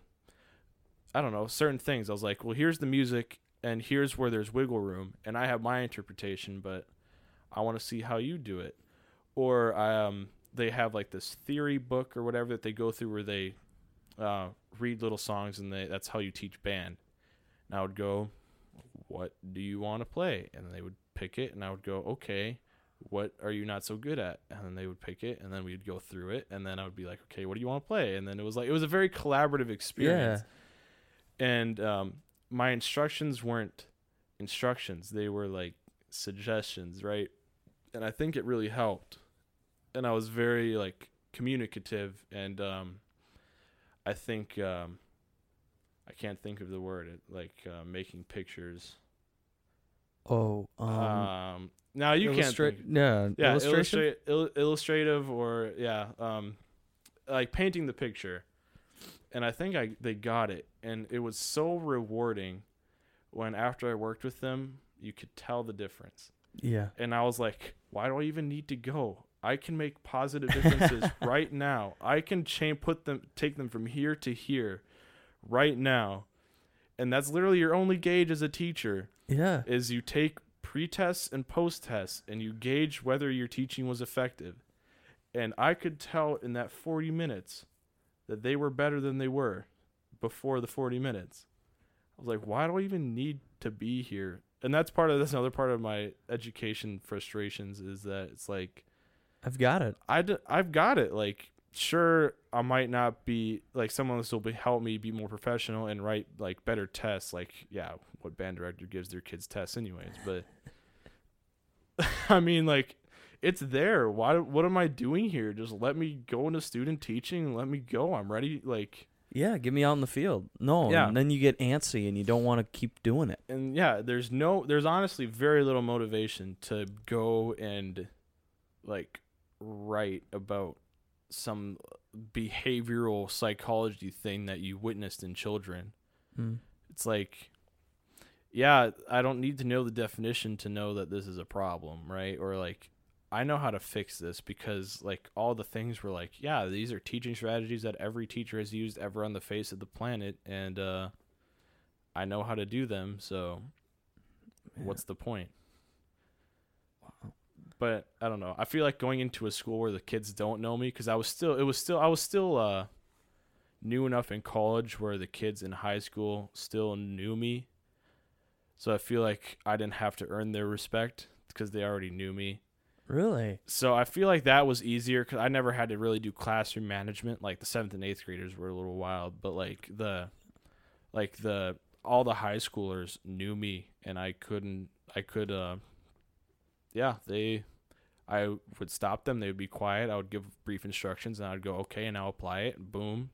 I don't know, certain things. I was like, well, here's the music. and here's where there's wiggle room and I have my interpretation but I want to see how you do it or I um they have like this theory book or whatever that they go through where they uh, read little songs and they that's how you teach band. And I would go what do you want to play? And they would pick it and I would go okay what are you not so good at? And then they would pick it and then we'd go through it and then I would be like okay what do you want to play? And then it was like it was a very collaborative experience. Yeah. and um, my instructions weren't instructions. They were like suggestions right? And i think it really helped and i was very like communicative and um, i think um, i can't think of the word it, like uh, making pictures. Oh, um, um, now you can't illustra- think, yeah, yeah illustration. il- illustrative or yeah um like painting the picture. And i think i they got it. And it was so rewarding when after i worked with them you could tell the difference. Yeah, and i was like why do i even need to go i can make positive differences right now i can chain put them take them from here to here right now and that's literally your only gauge as a teacher yeah, is you take pre-tests and post-tests and you gauge whether your teaching was effective. And I could tell in that 40 minutes that they were better than they were before the 40 minutes. I was like, why do I even need to be here? And that's part of that's another part of my education frustrations is that it's like I've got it. I d- I've got it. Like, sure, I might not be like someone else will be, help me be more professional and write like better tests. Like, yeah, what band director gives their kids tests, anyways? But I mean, like, it's there. Why? What am I doing here? Just let me go into student teaching. Let me go. I'm ready. Like, Yeah, get me out in the field. No, Yeah. and then you get antsy and you don't want to keep doing it. and yeah, there's no, there's honestly very little motivation to go and like write about some behavioral psychology thing that you witnessed in children. Mm. It's like, yeah, I don't need to know the definition to know that this is a problem, right? Or like, I know how to fix this because like all the things were like, yeah, these are teaching strategies that every teacher has used ever on the face of the planet, and uh, I know how to do them. So, what's the point? Wow. But I don't know. I feel like going into a school where the kids don't know me because I was still, it was still, I was still uh, new enough in college where the kids in high school still knew me. So I feel like I didn't have to earn their respect because they already knew me. Really? So I feel like that was easier because I never had to really do classroom management. Like the seventh and eighth graders were a little wild, but like the, like the all the high schoolers knew me, and I couldn't. I could. uh Yeah, they. I would stop them. They would be quiet. I would give brief instructions, and I'd go, "Okay," and I'll apply it. And boom.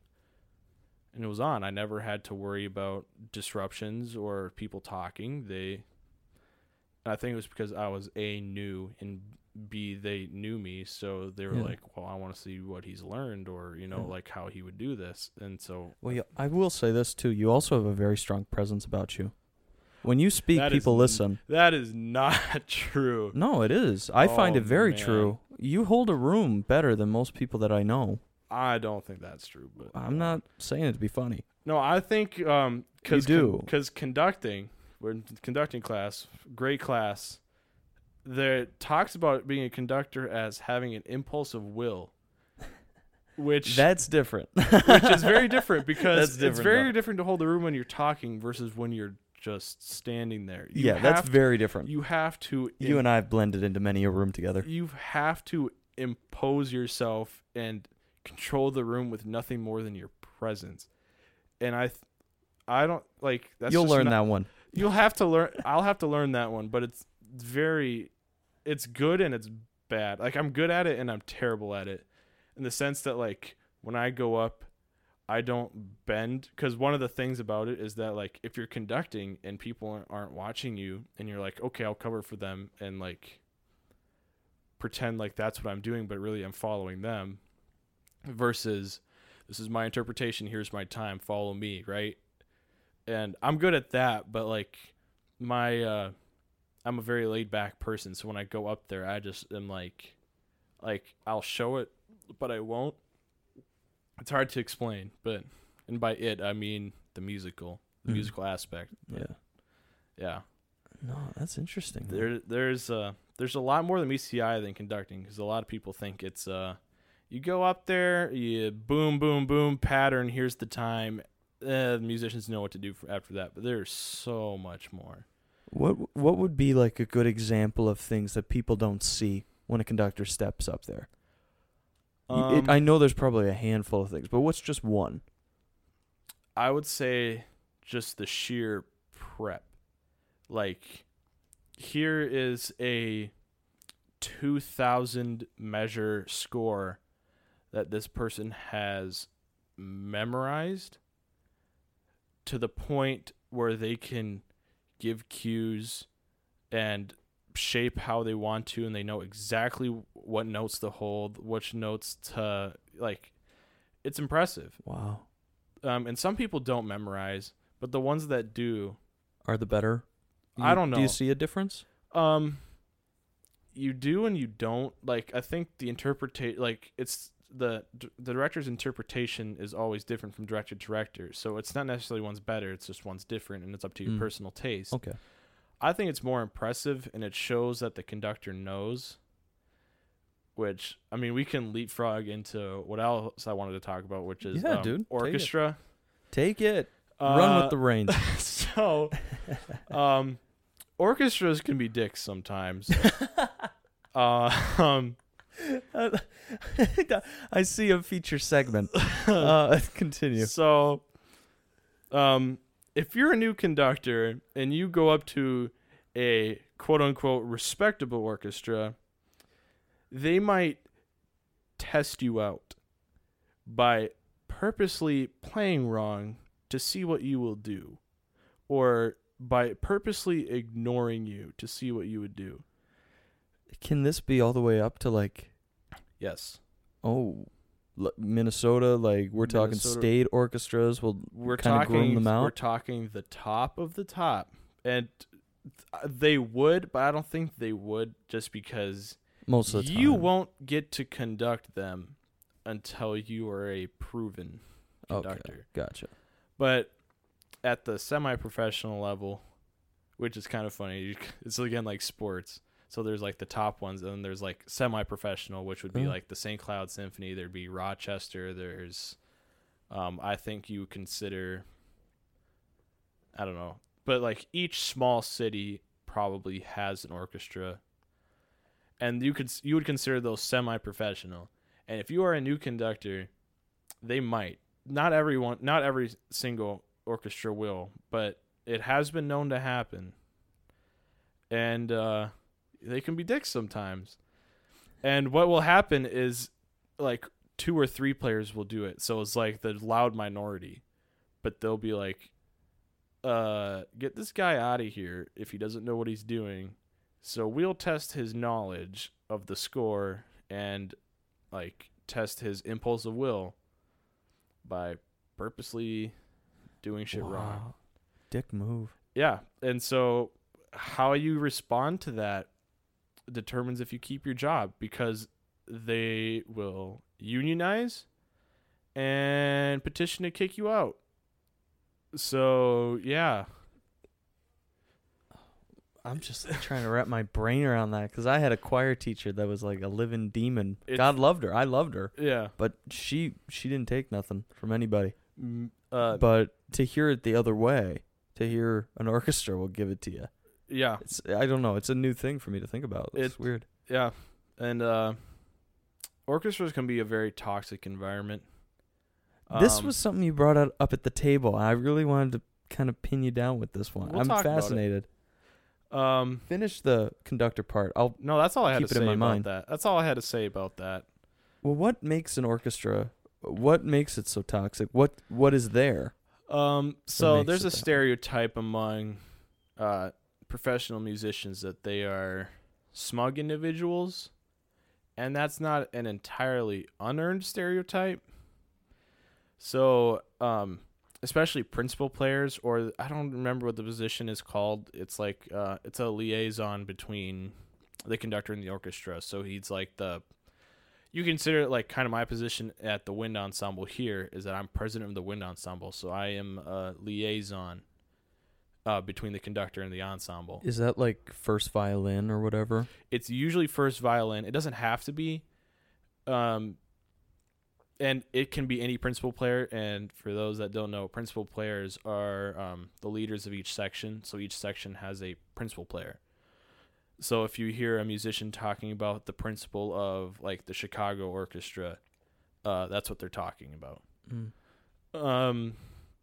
And it was on. I never had to worry about disruptions or people talking. They. And I think it was because I was a new and B they knew me, so they were Yeah. like, "Well, I want to see what he's learned, or you know, Yeah. like how he would do this." And so Well, you, I will say this too. You also have a very strong presence about you. When you speak, That is people n- listen. that is not true. No, it is. I find Oh, it very man. true. You hold a room better than most people that I know. I don't think that's true, but I'm not saying it to be funny. No, I think um cuz cuz conducting, we're in conducting class, great class. There it talks about being a conductor as having an impulse of will. Which That's different. which is very different because That's it's very though. different to hold the room when you're talking versus when you're just standing there. You yeah, that's have- very different. you have to You and I have blended into many a room together. you have to impose yourself and control the room with nothing more than your presence. And I, th- I don't like. That's You'll learn not- that one. You'll have to learn. I'll have to learn that one, but it's very, it's good and it's bad. Like I'm good at it and I'm terrible at it, in the sense that like when I go up, I don't bend because one of the things about it is that like if you're conducting and people aren't- watching you and you're like okay I'll cover for them and like pretend like that's what I'm doing but really I'm following them versus this is my interpretation here's my time follow me right? And I'm good at that but like my uh I'm a very laid back person so when I go up there I just am like like I'll show it but I won't it's hard to explain but and by it I mean the musical the Mhm. musical aspect Yeah. Yeah. No, that's interesting. man. There, there's uh, there's a lot more than eye than conducting because a lot of people think it's uh, you go up there, you boom, boom, boom, pattern. Here's the time. Uh, the musicians know what to do for, after that, but there's so much more. What what would be like a good example of things that people don't see when a conductor steps up there? Y- it- Um, I know there's probably a handful of things, but what's just one? I would say just the sheer prep. Like, here is a 2000 measure score that this person has memorized to the point where they can give cues and shape how they want to and they know exactly what notes to hold which notes to like it's impressive Wow. um, and some people don't memorize, but the ones that do, Are the better? I don't know. Do you see a difference? um, you do and you don't. Like I think the interpretate, like it's the the director's interpretation is always different from director to director. So it's not necessarily one's better; it's just one's different, and it's up to your Mm. personal taste. Okay. I think it's more impressive, and it shows that the conductor knows. Which I mean, we can leapfrog into what else I wanted to talk about, which is Yeah, um, dude, take it. orchestra. Take it. Run Uh, with the reins. so um orchestras can be dicks sometimes uh, um I see a feature segment. Uh, continue. so um if you're a new conductor and you go up to a quote unquote respectable orchestra they might test you out by purposely playing wrong to see what you will do or by purposely ignoring you to see what you would do. Can this be all the way up to like yes. oh Minnesota? Like we're talking Minnesota- state orchestras. Will we're kinda talking groom them we're talking the top of the top and they would but i don't think they would just because most of the time you won't get to conduct them until you are a proven conductor Okay, gotcha. but at the semi-professional level which is kind of funny it's again like sports so there's like the top ones and then there's like semi-professional which would be Oh. like the st cloud symphony there'd be rochester there's um i think you consider i don't know but like each small city probably has an orchestra. And you could you would consider those semi-professional. And if you are a new conductor they might. Not everyone not every single orchestra will but it has been known to happen. And uh they can be dicks sometimes and what will happen is like two or three players will do it so it's like the loud minority but they'll be like uh get this guy out of here if he doesn't know what he's doing so we'll test his knowledge of the score and like test his impulse of will by purposely doing shit wrong. Dick move. Yeah. And so how you respond to that determines if you keep your job because they will unionize and petition to kick you out. So, yeah. I'm just trying to wrap my brain around that because I had a choir teacher that was like a living demon. It's- God loved her. I loved her, Yeah. but she she didn't take nothing from anybody. Uh, but to hear it the other way, to hear an orchestra will give it to you. Yeah. It's I don't know. It's a new thing for me to think about. It's It- weird. Yeah. And uh orchestras can be a very toxic environment. this Um, was something you brought up at the table. I really wanted to kind of pin you down with this one. We'll I'm talk about it. fascinated. um Finish the conductor part. I'll. no, that's all I had to say my about mind. that. That's all I had to say about that. Well, what makes an orchestra? What makes it so toxic? What What is there? Um, so there's a that stereotype among uh, professional musicians that they are smug individuals, and that's not an entirely unearned stereotype. So, um, especially principal players, or I don't remember what the position is called. It's like uh, it's a liaison between the conductor and the orchestra. So he's like the you consider it like kind of my position at the wind ensemble here is that I'm president of the wind ensemble, so I am a liaison uh, between the conductor and the ensemble. Is that like first violin or whatever? It's usually first violin. It doesn't have to be. Um, and it can be any principal player. And for those that don't know, principal players are um, the leaders of each section. So each section has a principal player. So if you hear a musician talking about the principal of like the Chicago Orchestra, uh, that's what they're talking about. Mm. Um,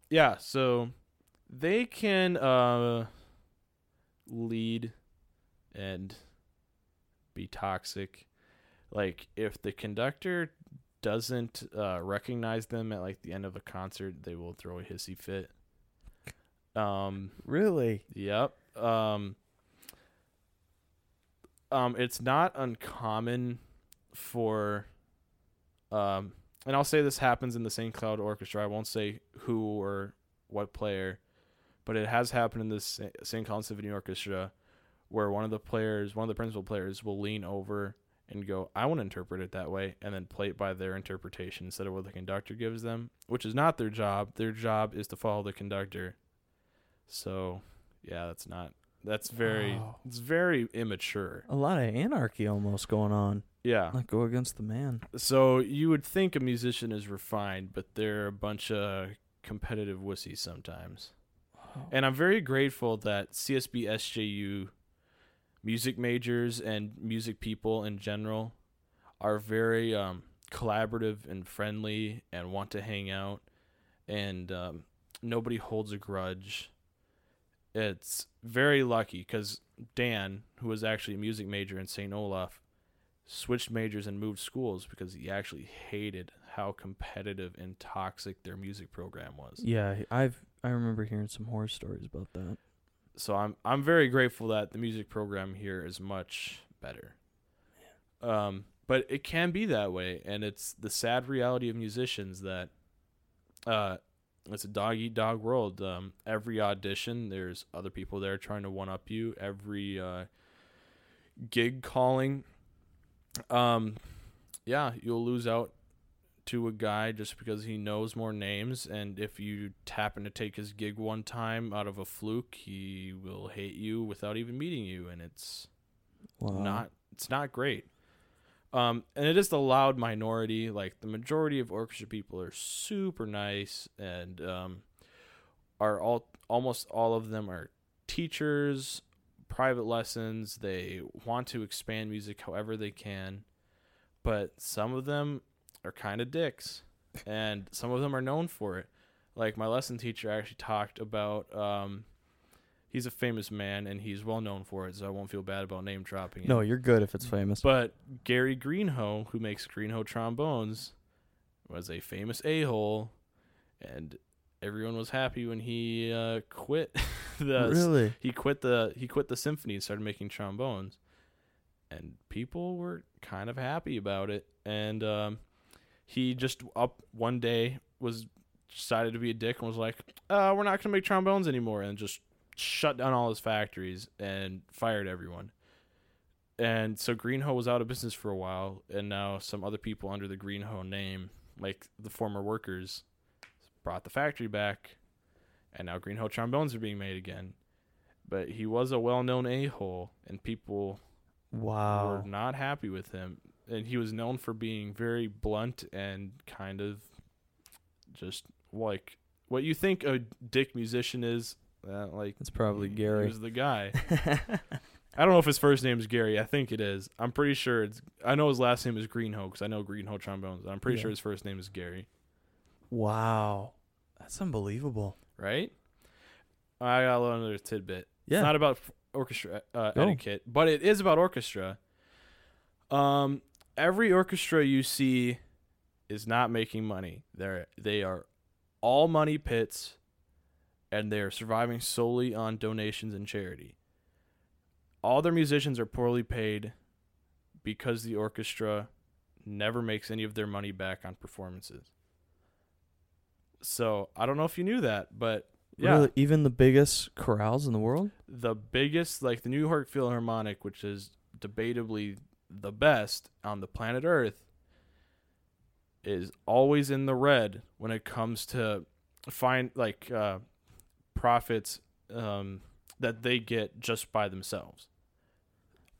yeah. So they can uh lead and be toxic. Like if the conductor doesn't uh, recognize them at like the end of a concert, they will throw a hissy fit. Um, Really? Yep. Um, um, it's not uncommon for, um, and I'll say this happens in the St. Cloud Orchestra. I won't say who or what player, but it has happened in this St. Cloud Symphony Orchestra, where one of the players, one of the principal players, will lean over and go, "I want to interpret it that way," and then play it by their interpretation instead of what the conductor gives them, which is not their job. Their job is to follow the conductor. So, yeah, that's not. That's very. Wow. It's very immature. A lot of anarchy almost going on. Yeah. Like go against the man. So you would think a musician is refined, but they're a bunch of competitive wussies sometimes. And I'm very grateful that CSBSJU music majors and music people in general are very um, collaborative and friendly and want to hang out, and um, nobody holds a grudge. It's very lucky because Dan, who was actually a music major in St. Olaf, switched majors and moved schools because he actually hated how competitive and toxic their music program was. Yeah, I've I remember hearing some horror stories about that. so I'm I'm very grateful that the music program here is much better. Um, but it can be that way, and it's the sad reality of musicians that uh, it's a dog eat dog world. Um, every audition, there's other people there trying to one up you. Every uh, gig calling, um, yeah, you'll lose out to a guy just because he knows more names and if you happen to take his gig one time out of a fluke he will hate you without even meeting you and it's Wow. not it's not great um and it is the loud minority like the majority of orchestra people are super nice and um are all almost all of them are teachers private lessons they want to expand music however they can but some of them are kind of dicks and some of them are known for it like my lesson teacher actually talked about um he's a famous man and he's well known for it so i won't feel bad about name dropping him No, you're good if it's famous. but Gary Greenhoe, who makes Greenhoe trombones, was a famous a hole, and everyone was happy when he uh, quit the really? he quit the he quit the symphony and started making trombones, and people were kind of happy about it. And um, he just up one day was decided to be a dick and was like, uh, "We're not gonna make trombones anymore," and just shut down all his factories and fired everyone and so Greenhoe was out of business for a while, and now some other people under the Greenhoe name, like the former workers, brought the factory back, and now Greenhoe trombones are being made again. But he was a well-known a-hole, and people Wow. were not happy with him, and he was known for being very blunt and kind of just like what you think a dick musician is. Uh, like It's probably he Gary. was the guy. I don't know if his first name is Gary. I think it is. I'm pretty sure it's. I know his last name is Greenhoe because I know Greenhoe trombones. I'm pretty Yeah. sure his first name is Gary. wow. That's unbelievable. Right? I got a little another tidbit. Yeah. It's not about orchestra uh, Go. etiquette, but it is about orchestra. Um, every orchestra you see is not making money. They're they are all money pits, and they are surviving solely on donations and charity. All their musicians are poorly paid because the orchestra never makes any of their money back on performances. So I don't know if you knew that, but yeah, Really? Even the biggest chorales in the world? the biggest, like the New York Philharmonic, which is debatably the best on the planet Earth, is always in the red when it comes to find like uh, profits um, that they get just by themselves.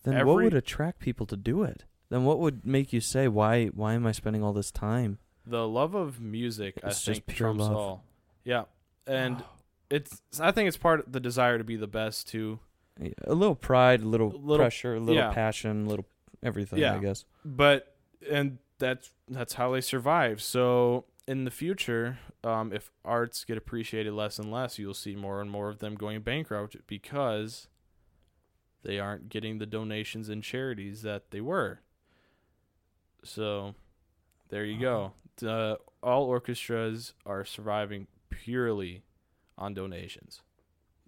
Then what would attract people to do it? Then what would make you say why why am I spending all this time? The love of music, I It's just think, pure trumps love. all. Yeah, and it's I think it's part of the desire to be the best too. a little pride, a little, Little- pressure, a little yeah. passion, a little everything, Yeah. I guess. but and that's that's how they survive. So in the future, um, if arts get appreciated less and less, you'll see more and more of them going bankrupt because they aren't getting the donations and charities that they were. So there you go. The, all orchestras are surviving purely on donations.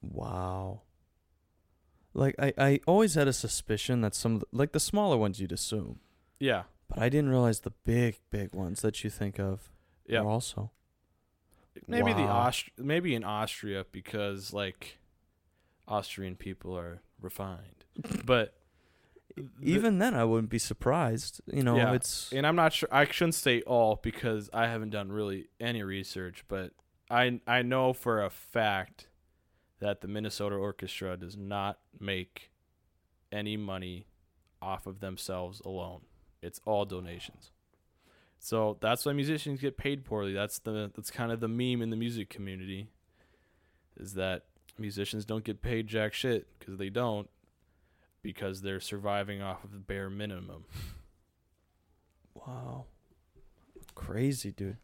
Wow. Like I, I always had a suspicion that some of the, like the smaller ones you'd assume, Yeah. but I didn't realize the big, big ones that you think of Yeah. are also. maybe the Wow. Aust- maybe in Austria because like Austrian people are refined. But Even then, I wouldn't be surprised. You know, Yeah. it's and I'm not sure I shouldn't say all because I haven't done really any research, but I I know for a fact that the Minnesota Orchestra does not make any money off of themselves alone. It's all donations. So that's why musicians get paid poorly. That's the that's kind of the meme in the music community is that musicians don't get paid jack shit because they don't because they're surviving off of the bare minimum. wow, crazy, dude.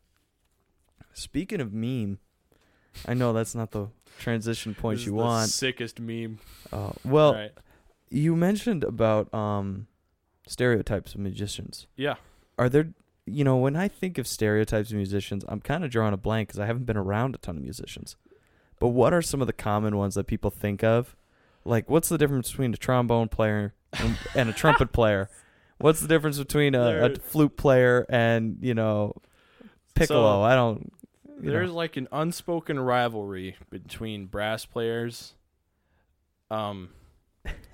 Speaking of meme, I know that's not the transition point you want. sickest meme. Uh, well, right. you mentioned about um stereotypes of musicians. Yeah. Are there, you know, when I think of stereotypes of musicians, I'm kind of drawing a blank because I haven't been around a ton of musicians. But what are some of the common ones that people think of? Like, what's the difference between a trombone player and, and a trumpet player? What's the difference between a, a There- flute player and you know, piccolo? So, I don't. You know. There's like an unspoken rivalry between brass players. Um,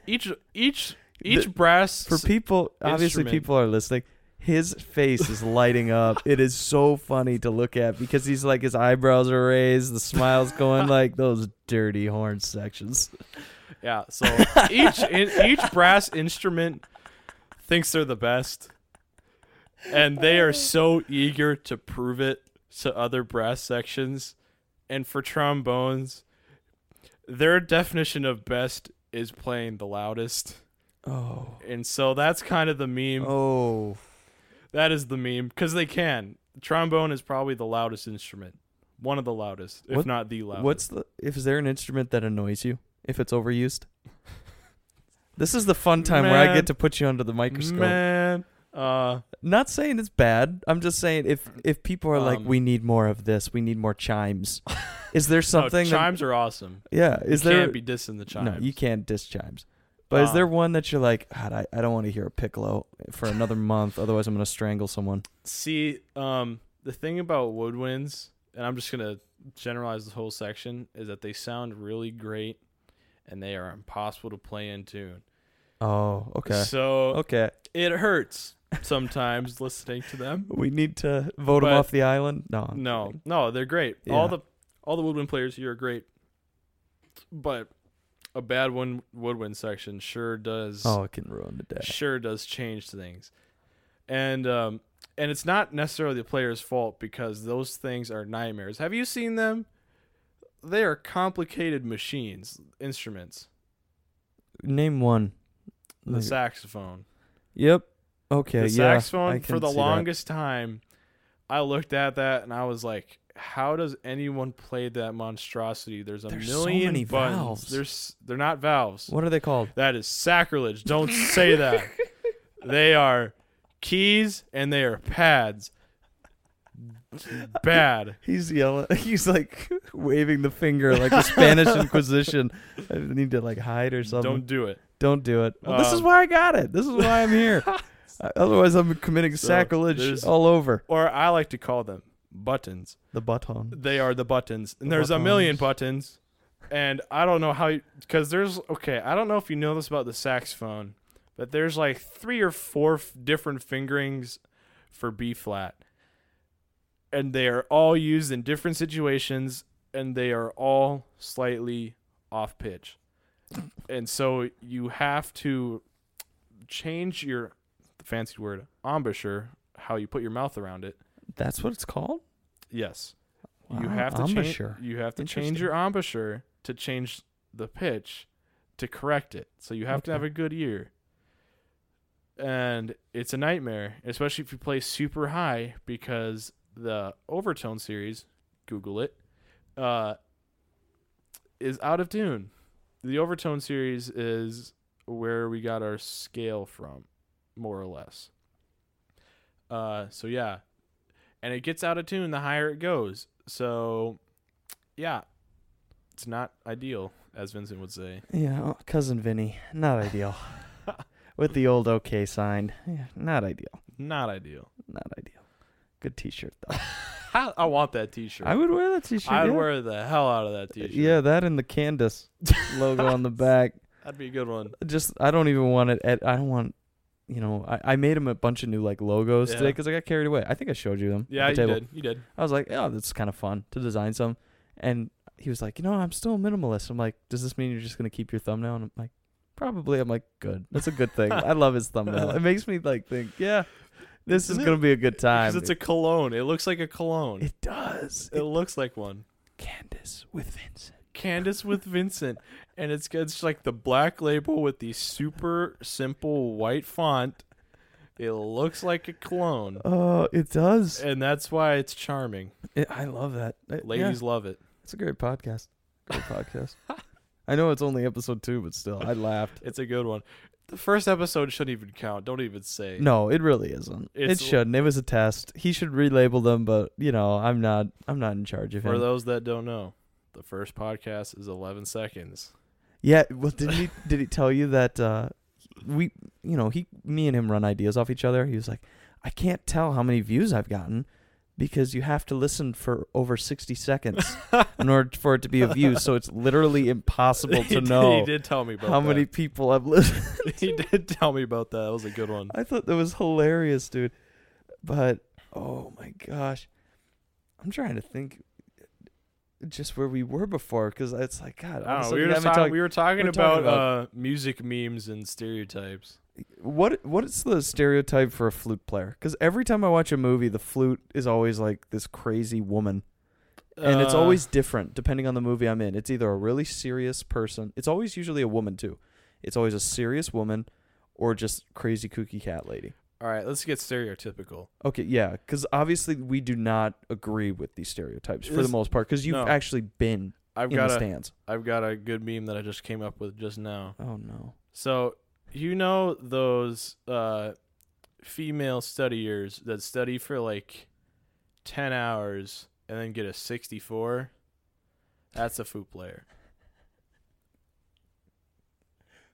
each each each The- brass for people obviously people are listening his face is lighting up it is so funny to look at because he's like his eyebrows are raised the smile's going like those dirty horn sections Yeah, so each in, each brass instrument thinks they're the best, and they are so eager to prove it to other brass sections. And for trombones, their definition of best is playing the loudest, oh and so that's kind of the meme. oh That is the meme because they can. Trombone is probably the loudest instrument, one of the loudest, if What- not the loudest. what's the if is there an instrument that annoys you if it's overused this is the fun time where i get to put you under the microscope man? Uh, not saying it's bad i'm just saying if if people are like Um, we need more of this we need more chimes is there no, something that- chimes are awesome. yeah is you there can't be dissing the chimes. No, you can't diss chimes. But is there Um, one that you're like, God, I, I don't want to hear a piccolo for another month, otherwise I'm gonna strangle someone. See, um, the thing about woodwinds, and I'm just gonna generalize the whole section, is that they sound really great, and they are impossible to play in tune. Oh, okay. So Okay. it hurts sometimes listening to them. We need to vote them off the island. No. No, no, they're great. Yeah. All the all the woodwind players here are great, but a bad one woodwind section sure does. Oh, it can ruin the day. sure does change things and um and it's not necessarily the player's fault because those things are nightmares have you seen them they are complicated machines instruments Name one. the saxophone Yep. Okay. the yeah. saxophone for the see that. longest time i looked at that and i was like how does anyone play that monstrosity there's a There's so million many buttons valves. there's they're not valves What are they called? That is sacrilege. Don't say that. they are keys and they are pads. Bad. He's yelling. He's like waving the finger like the Spanish Inquisition. I need to like hide or something. Don't do it. Don't do it. Well, this is Um, why I got it. This is why I'm here. Otherwise, I'm committing So, sacrilege all over. Or I like to call them buttons. The button. They are the buttons. And The there's a million buttons. buttons. And I don't know how because there's okay, I don't know if you know this about the saxophone, but there's like three or four f- different fingerings for B flat. And they are all used in different situations and they are all slightly off pitch. and so you have to change your the fancy word embouchure, how you put your mouth around it. That's what it's called. Yes. You have to change you have to change your embouchure to change the pitch to correct it. So you have to have a good ear. And it's a nightmare, especially if you play super high because the overtone series, Google it, uh, is out of tune. The overtone series is where we got our scale from, more or less. Uh, so yeah, and it gets out of tune the higher it goes. So, yeah, it's not ideal, as Vincent would say. Yeah, cousin Vinny, not ideal. With the old OK sign, yeah, not ideal. Not ideal. Not ideal. Good T-shirt though. I, I want that T-shirt. I would wear that T-shirt. I'd yeah. wear the hell out of that T-shirt. Yeah, that and the Candace logo on the back. that'd be a good one. Just I don't even want it. At, I don't want. You know, I, I made him a bunch of new like logos today because I got carried away. I think I showed you them. Yeah, at you table. did. You did. I was like, oh, that's kind of fun to design some. And he was like, you know, I'm still a minimalist. I'm like, does this mean you're just gonna keep your thumbnail? And I'm like, probably. I'm like, good. That's a good thing. I love his thumbnail. It makes me like think, yeah, this is Isn't it? gonna be a good time. Because it's a cologne. It looks like a cologne. it does. it looks like one. Candace with Vincent. Candace with Vincent, and it's it's like the black label with the super simple white font. It looks like a clone. Oh, it does. and that's why it's charming. It, I love that. Uh, yeah, Ladies love it. it's a great podcast. Great podcast. I know it's only episode two, but still, I laughed. It's a good one. The first episode shouldn't even count. Don't even say. No, it really isn't. It's- it shouldn't. It was a test. He should relabel them, but you know, I'm not. I'm not in charge of it. For him. those that don't know, the first podcast is 11 seconds. Yeah. Well, didn't he did he tell you that uh, we, you know, he, me and him run ideas off each other. He was like, I can't tell how many views I've gotten because you have to listen for over sixty seconds in order for it to be a view. So it's literally impossible to know he did tell me about how that. many people I've listened. he did tell me about that. That was a good one. I thought that was hilarious, dude. But oh my gosh, I'm trying to think just where we were before because it's like God. all I of a don't know. sudden We were, got talking, talk- we were talking we're about, about- uh, music memes and stereotypes. What what is the stereotype for a flute player? Because every time I watch a movie, the flute is always like this crazy woman, and it's Uh, always different depending on the movie I'm in. It's either a really serious person. It's always usually a woman too. It's always a serious woman, or just crazy kooky cat lady. All right, let's get stereotypical. Okay, yeah, because obviously we do not agree with these stereotypes for the This- most part. Because you've no. actually been I've in got the a stands. I've got a good meme that I just came up with just now. Oh no. So you know those uh, female studiers that study for like ten hours and then get a sixty-four? That's a flute player.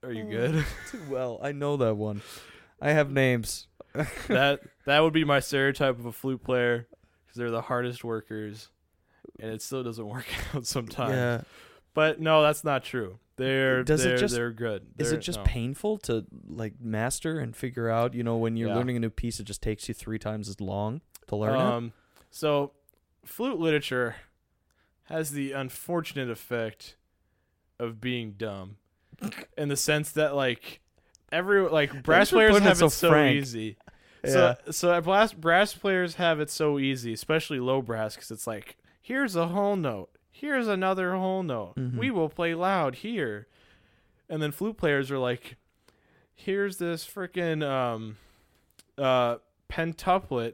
Are you Oh. good? Too well. I know that one. I have names. That that would be my stereotype of a flute player because they're the hardest workers, and it still doesn't work out sometimes. Yeah. But no, that's not true. They're Does it they're, just- they're good. Is They're- it just no. painful to like master and figure out? You know, when you're Yeah. learning a new piece, it just takes you three times as long to learn it. Um, so flute literature has the unfortunate effect of being dumb, in the sense that like every like brass players putting it have so it so easy. Yeah. So so brass brass players have it so easy, especially low brass, because it's like here's a whole note, here's another whole note. Mhm. We will play loud here, and then flute players are like, here's this freaking um, uh, pentuplet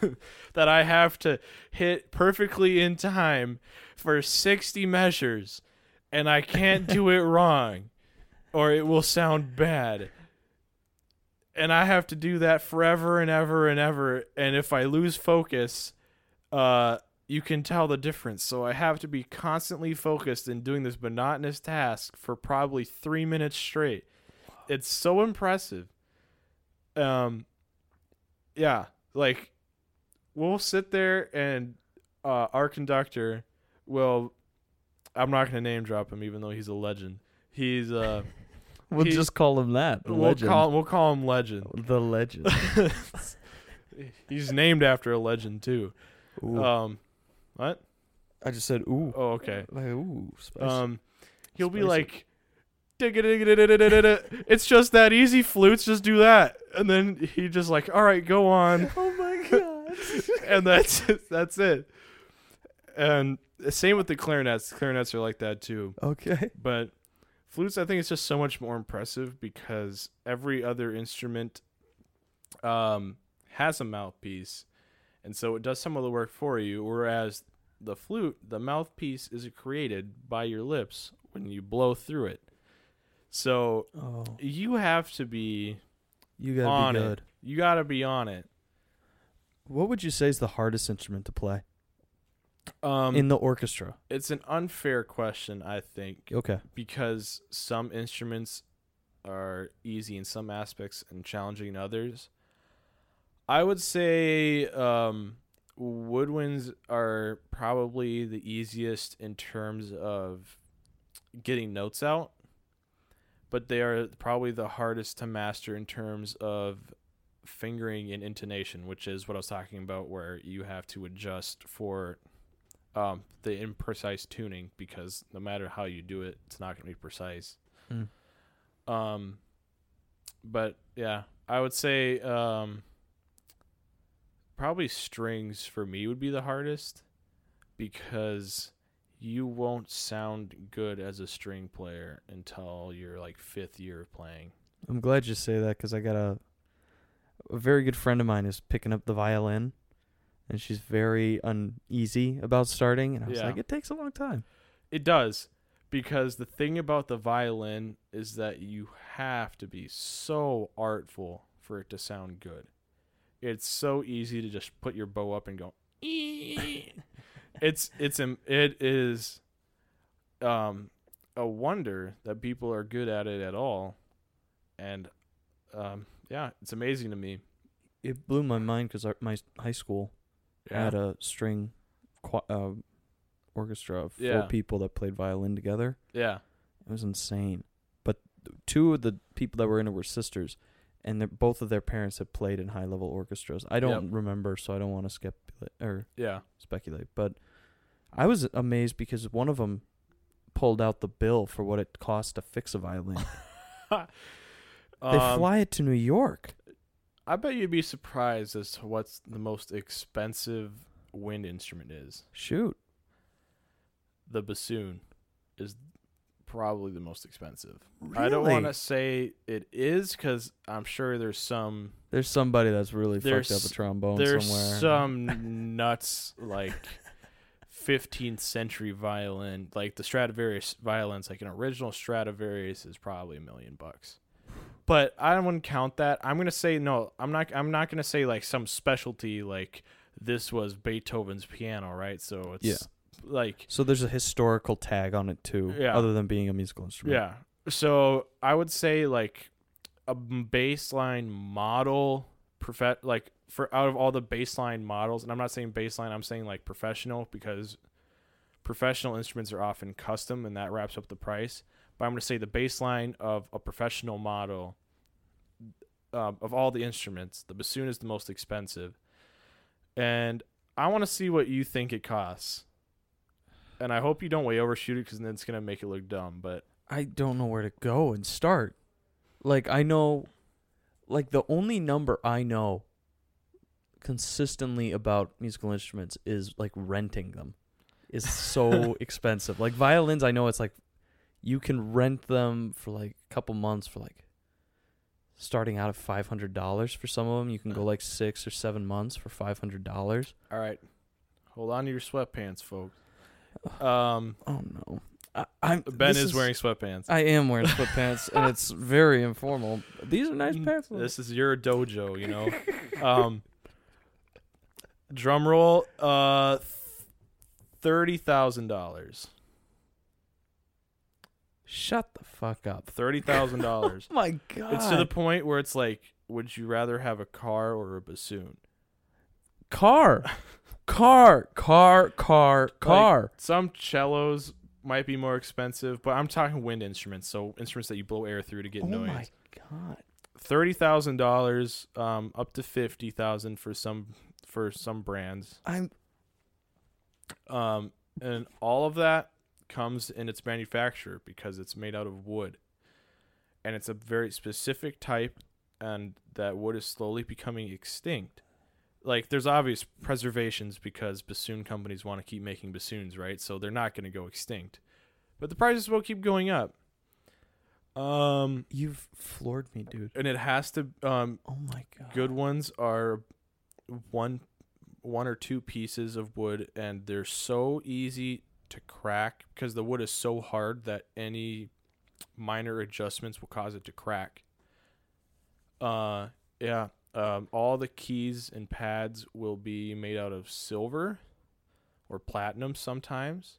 that I have to hit perfectly in time for sixty measures, and I can't do it wrong, or it will sound bad and I have to do that forever and ever and ever. And if I lose focus, uh, you can tell the difference. So I have to be constantly focused in doing this monotonous task for probably three minutes straight. It's so impressive. Um, yeah, like we'll sit there and uh, our conductor will. I'm not gonna name drop him, even though he's a legend. He's uh, we'll he- just call him that. The we'll legend. call we'll call him legend. the legend. He's named after a legend too. Ooh. Um, what? I just said ooh. Oh, okay. Like, ooh, spicy. Um, he'll be Spicy. like, "Digga-digga-digga-digga-digga-digga." it's just that easy. Flutes just do that, and then he just like, all right, go on, Oh my god. and that's that's it. And same with the clarinets. Clarinets are like that too. okay. But flutes, I think it's just so much more impressive because every other instrument um, has a mouthpiece, and so it does some of the work for you. Whereas the flute, the mouthpiece is created by your lips when you blow through it. So Oh, you have to be you gotta on be it. good. You got to be on it. What would you say is the hardest instrument to play Um, in the orchestra? it's an unfair question, I think. Okay. because some instruments are easy in some aspects and challenging in others. I would say um, woodwinds are probably the easiest in terms of getting notes out, but they are probably the hardest to master in terms of fingering and intonation, which is what I was talking about, where you have to adjust for um, the imprecise tuning because no matter how you do it, it's not going to be precise. Mm. Um, but yeah, I would say um, probably strings for me would be the hardest because you won't sound good as a string player until you're like fifth year of playing. I'm glad you say that because I got a a very good friend of mine is picking up the violin, and she's very uneasy about starting. And I was Yeah. like, it takes a long time. It does because the thing about the violin is that you have to be so artful for it to sound good. It's so easy to just put your bow up and go. It's it's it is um a wonder that people are good at it at all, and um yeah, it's amazing to me. It blew my mind because my high school had a string qua- uh, orchestra of four Yeah. people that played violin together. yeah, It was insane. But two of the people that were in it were sisters, and both of their parents had played in high level orchestras. I don't remember, so I don't want to skip or yeah. speculate. But I was amazed because one of them pulled out the bill for what it cost to fix a violin. They Um, fly it to New York. I bet you'd be surprised as to what's the most expensive wind instrument is. Shoot. The bassoon is probably the most expensive. I don't want to say it is because I'm sure there's some There's somebody that's really fucked There's- up a trombone there's somewhere. some nuts like 15th century violin like the Stradivarius violins like an original Stradivarius is probably a million bucks. But I wouldn't count that. I'm gonna say no. I'm not. I'm not gonna say like some specialty like this was Beethoven's piano, right? So it's Yeah. like so there's a historical tag on it too, Yeah. other than being a musical instrument. Yeah. So I would say like a baseline model, prof- like for out of all the baseline models, and I'm not saying baseline, I'm saying like professional because professional instruments are often custom, and that wraps up the price. But I'm going to say the baseline of a professional model um, of all the instruments, the bassoon is the most expensive, and I want to see what you think it costs. And I hope you don't way overshoot it because then it's gonna make it look dumb. But I don't know where to go and start. Like I know like the only number I know consistently about musical instruments is like renting them is so expensive. Like violins I know it's like you can rent them for like a couple months for like starting out at $500 for some of them. You can go like 6 or 7 months for $500. All right. Hold on to your sweatpants, folks. Um, Oh no. I, I'm Ben this is, wearing sweatpants. I am wearing sweatpants and it's very informal. These are nice pants. Mm, This is your dojo, you know. um, drum roll. Uh, thirty thousand dollars. Shut the fuck up. Thirty thousand dollars. Oh my god. it's to the point where it's like, would you rather have a car or a bassoon? car. car, car, car, car. Some cellos might be more expensive, but I'm talking wind instruments, so instruments that you blow air through to get oh noise. my god. thirty thousand dollars, um, up to fifty thousand for some for some brands. I'm Um, and all of that comes in its manufacture because it's made out of wood. And it's a very specific type and that wood is slowly becoming extinct. Like there's obvious preservations because bassoon companies want to keep making bassoons, right? So they're not going to go extinct. But the prices will keep going up. Um You've floored me, dude. and it has to um Oh my god. good ones are one one or two pieces of wood and they're so easy to crack because the wood is so hard that any minor adjustments will cause it to crack. Uh yeah um all the keys and pads will be made out of silver or platinum sometimes.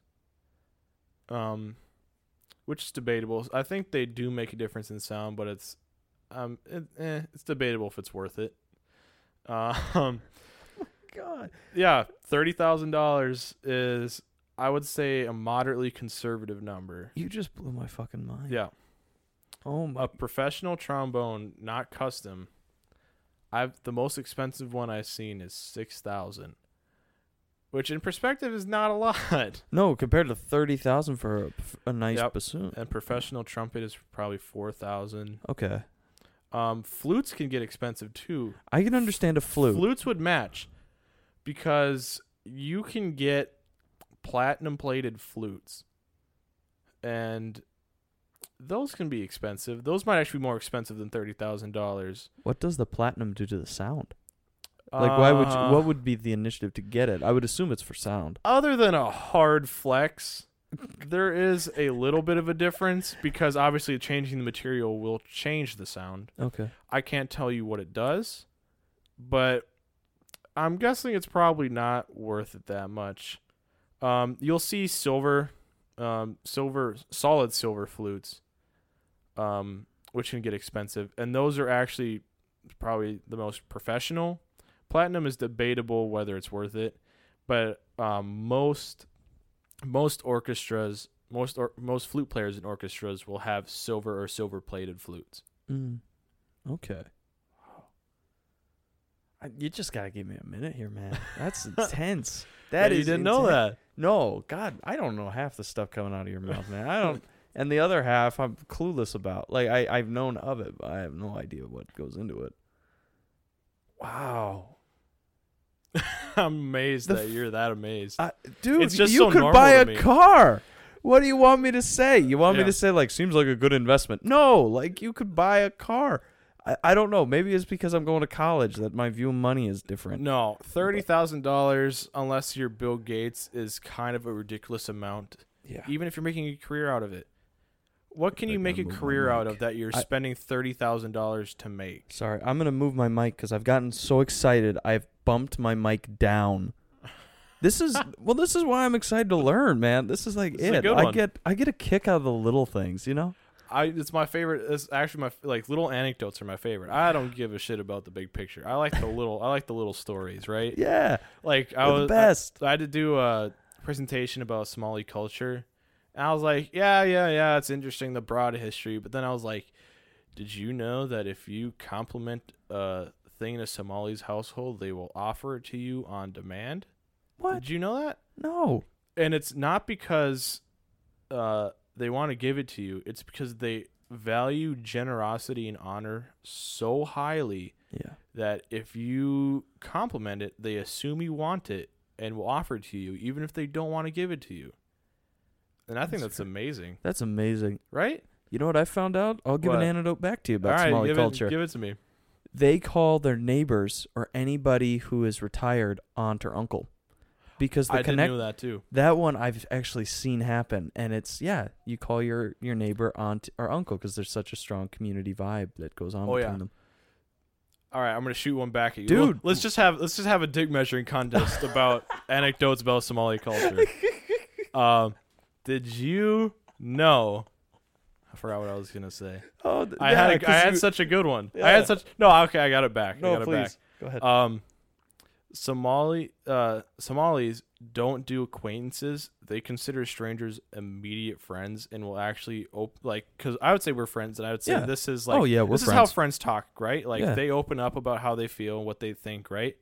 Um which is debatable. I think they do make a difference in sound but it's um it, eh, it's debatable if it's worth it. Um God. yeah, thirty thousand dollars is I would say a moderately conservative number. You just blew my fucking mind. Yeah, Oh my. a professional trombone, not custom. I've the most expensive one I've seen is six thousand, which in perspective is not a lot. No, compared to thirty thousand for a, a nice Yep. bassoon. And professional trumpet is probably four thousand. Okay, Um, flutes can get expensive too. I can understand a flute. Flutes would match because you can get platinum plated flutes. And those can be expensive. Those might actually be more expensive than $30,000. What does the platinum do to the sound? Like, why would you, Uh, what would be the initiative to get it? I would assume it's for sound. other than a hard flex, there is a little bit of a difference because obviously changing the material will change the sound. Okay. I can't tell you what it does, but I'm guessing it's probably not worth it that much. Um, you'll see silver, um, silver, solid silver flutes, um, which can get expensive, and those are actually probably the most professional. Platinum is debatable whether it's worth it, but um, most most orchestras, most or, most flute players in orchestras will have silver or silver plated flutes. Mm. Okay. You just gotta give me a minute here, man. That's intense. That Yeah, is you didn't know that. No, God, I don't know half the stuff coming out of your mouth, man. I don't, and the other half I'm clueless about. Like I, I've known of it, but I have no idea what goes into it. Wow, I'm amazed The that f- you're that amazed. I, dude, It's just you so could buy a car. What do you want me to say? You want me to say like seems like a good investment? No, like you could buy a car. I, I don't know. Maybe it's because I'm going to college that my view of money is different. no, thirty thousand dollars, unless you're Bill Gates, is kind of a ridiculous amount. Yeah. Even if you're making a career out of it, what can you make a gonna move my career out of that you're I- spending thirty thousand dollars to make? Sorry, I'm gonna move my mic because I've gotten so excited. I've bumped my mic down. This is well. This is why I'm excited to learn, man. This is like This is a it. good I one. get I get a kick out of the little things, you know. I it's my favorite. It's actually my like little anecdotes are my favorite. I don't give a shit about the big picture. I like the little. I like the little stories, right? Yeah, Like I was the best. I had to do a presentation about Somali culture. And I was like, yeah, yeah, yeah, it's interesting, the broad history. But then I was like, did you know that if you compliment a thing in a Somali's household, they will offer it to you on demand? what? Did you know that? No. And it's not because uh, they want to give it to you, it's because they value generosity and honor so highly Yeah. that if you compliment it, they assume you want it and will offer it to you, even if they don't want to give it to you. And I think That's that's amazing, That's amazing. right? You know what I found out? I'll give What? an anecdote back to you about All right, Somali give culture. It, give it to me. they call their neighbors or anybody who is retired aunt or uncle because the I didn't know that too. that one I've actually seen happen, and it's yeah, you call your your neighbor aunt or uncle because there's such a strong community vibe that goes on Oh, between yeah. them. All right, I'm gonna shoot one back at you, Dude. Well, let's just have let's just have a dick measuring contest about anecdotes about Somali culture. Um, did you know? I forgot what I was gonna say. Oh, th- I yeah, had a, 'cause had you- such a good one. I Yeah. had such no. Okay, I got it back. I no, got it back. please go ahead. Um, Somali uh, Somalis don't do acquaintances. They consider strangers immediate friends and will actually op- like because I would say we're friends and I would say Yeah. this is like oh yeah, we're this friends. is how friends talk, right? Like Yeah. they open up about how they feel and what they think, right?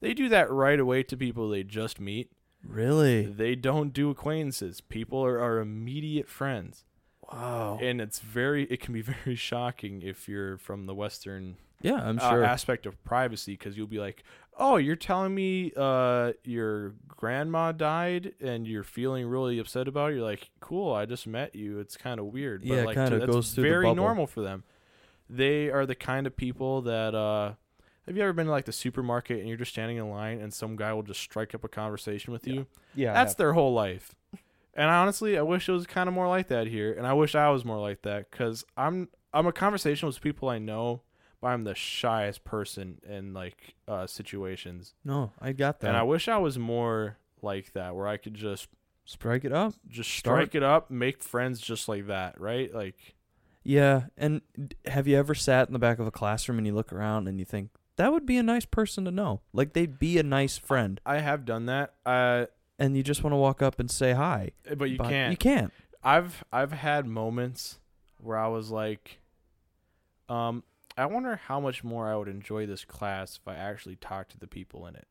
They do that right away to people they just meet. Really? They don't do acquaintances. People are, are immediate friends. Wow. And it's very it can be very shocking if you're from the western yeah, I'm uh, sure. aspect of privacy because you'll be like, "Oh, you're telling me uh, your grandma died and you're feeling really upset about it." You're like, "Cool, I just met you. It's kind of weird." Yeah, like, kinda that's goes through very normal for them. They are the kind of people that. Uh, have you ever been to like the supermarket and you're just standing in line and some guy will just strike up a conversation with you? yeah, That's their whole life. And honestly, I wish it was kind of more like that here, and I wish I was more like that because I'm I'm a conversationalist with people I know, but I'm the shyest person in like uh, situations, no, I got that. and I wish I was more like that, where I could just strike it up. just Start- strike it up, make friends just like that, right? Like, Yeah, and have you ever sat in the back of a classroom and you look around and you think that would be a nice person to know? Like they'd be a nice friend, I have done that, uh, and you just want to walk up and say hi. but you but can't. You can't. I've I've had moments where I was like, um, I wonder how much more I would enjoy this class if I actually talked to the people in it.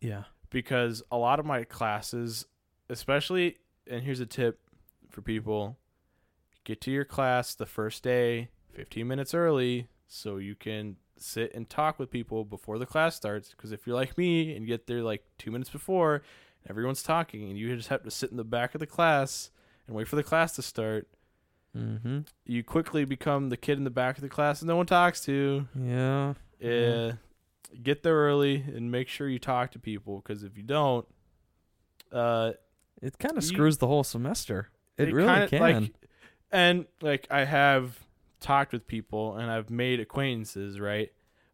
Yeah. Because a lot of my classes, especially, and here's a tip for people: get to your class the first day 15 minutes early so you can sit and talk with people before the class starts. Because if you're like me and get there like two minutes before, everyone's talking, and you just have to sit in the back of the class and wait for the class to start Mm-hmm. you quickly become the kid in the back of the class that no one talks to. Yeah. Uh, Mhm. Get there early and make sure you talk to people because if you don't, uh, It kind of screws the whole semester. It, really kinda, can. Like, and like I have talked with people and I've made acquaintances, right?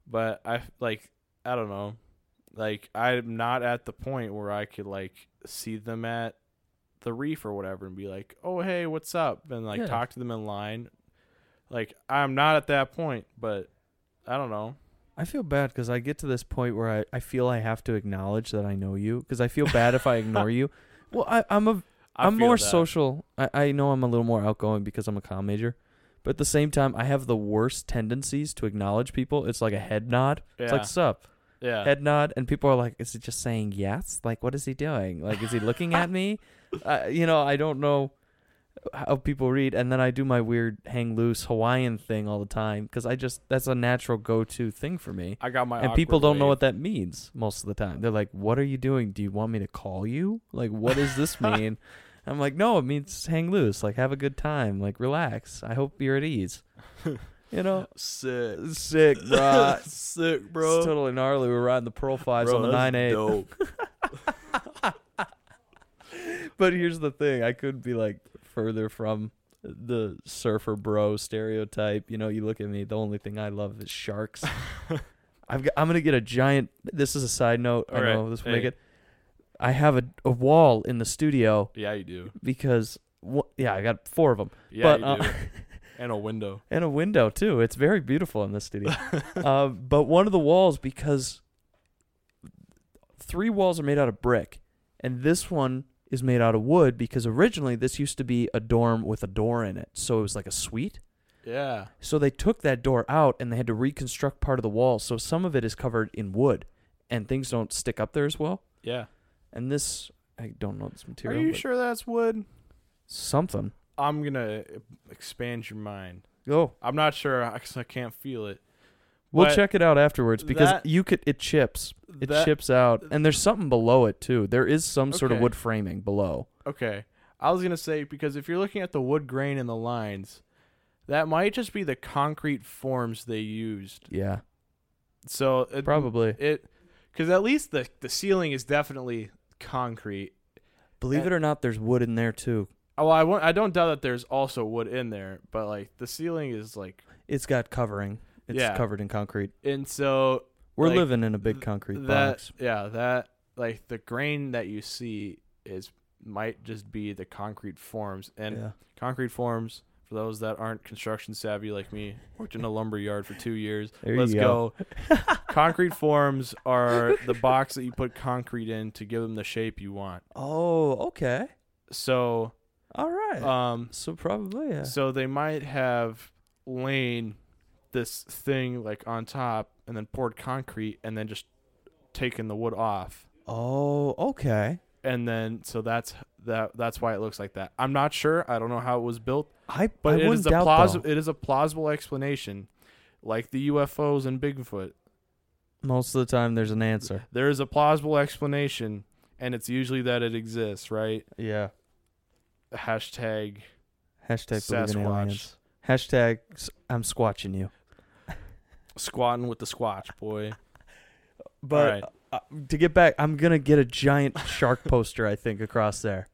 But I like I don't know, like I'm not at the point where I could like see them at the reef or whatever and be like, oh hey, what's up, and like Yeah. talk to them in line. Like I'm not at that point, but I don't know. I feel bad because I get to this point where I, I feel I have to acknowledge that I know you because I feel bad if I ignore you. Well, I, I'm a I I'm feel more that. social. I, I know I'm a little more outgoing because I'm a comm major, but at the same time, I have the worst tendencies to acknowledge people. It's like a head nod. It's like sup, yeah. head nod, and people are like, "Is he just saying yes? Like, what is he doing? Like, is he looking at me?" Uh, you know, I don't know how people read, and then I do my weird hang loose Hawaiian thing all the time because I just that's a natural go to thing for me. I got my and people don't know what that means most of the time. They're like, "What are you doing? Do you want me to call you? Like, what does this mean?" I'm like, "No, it means hang loose. Like, have a good time. Like, relax. I hope you're at ease." You know, sick, sick, bro. sick, bro. It's totally gnarly. We're riding the Pro Fives Bro, on the nine eight. dope. But here's the thing: I couldn't be like further from the surfer bro stereotype. You know, you look at me. The only thing I love is sharks. I've got, I'm gonna get a giant. This is a side note. I All right, know this will make it. I have a, a wall in the studio Yeah, you do. because wha- yeah, I got four of them, Yeah, but you uh, do. And a window. and a window too. It's very beautiful in this studio. uh, but one of the walls because three walls are made out of brick, and this one is made out of wood because originally this used to be a dorm with a door in it, so it was like a suite. Yeah. So they took that door out and they had to reconstruct part of the wall. So some of it is covered in wood, and things don't stick up there as well. Yeah. And this, I don't know this material. Are you sure that's wood? Something. I'm gonna expand your mind. Go. I'm not sure because I can't feel it. We'll But check it out afterwards because that- you could. It chips. It That- chips out, and there's something below it too. There is some sort of wood framing below. Okay. I was gonna say because if you're looking at the wood grain and the lines, that might just be the concrete forms they used. Yeah, So it, probably. it because at least the the ceiling is definitely concrete. Believe it or not, there's wood in there too. Oh, well, I won't, I don't doubt that there's also wood in there, but like the ceiling is like, It's got covering. It's Yeah. covered in concrete. and so We're Like, living in a big concrete that box. yeah that like the grain that you see is might just be the concrete forms and yeah. concrete forms for those that aren't construction savvy like me worked in a lumber yard for two years There let's go. go, concrete forms are the box that you put concrete in to give them the shape you want Oh, okay. so All right. um so probably yeah. so they might have laid this thing like on top and then poured concrete and then just taken the wood off Oh, okay. and then so that's that that's why it looks like that. I'm not sure. I don't know how it was built, I but I it wouldn't a plausible it is a plausible explanation, like the UFOs and Bigfoot. Most of the time, there's an answer. There is a plausible explanation, and it's usually that it exists, right? Yeah. Hashtag Hashtag Sasquatch. Hashtag I'm squatching you. squatting with the squatch boy. But Alright. uh, to get back, I'm gonna get a giant shark poster. I think across there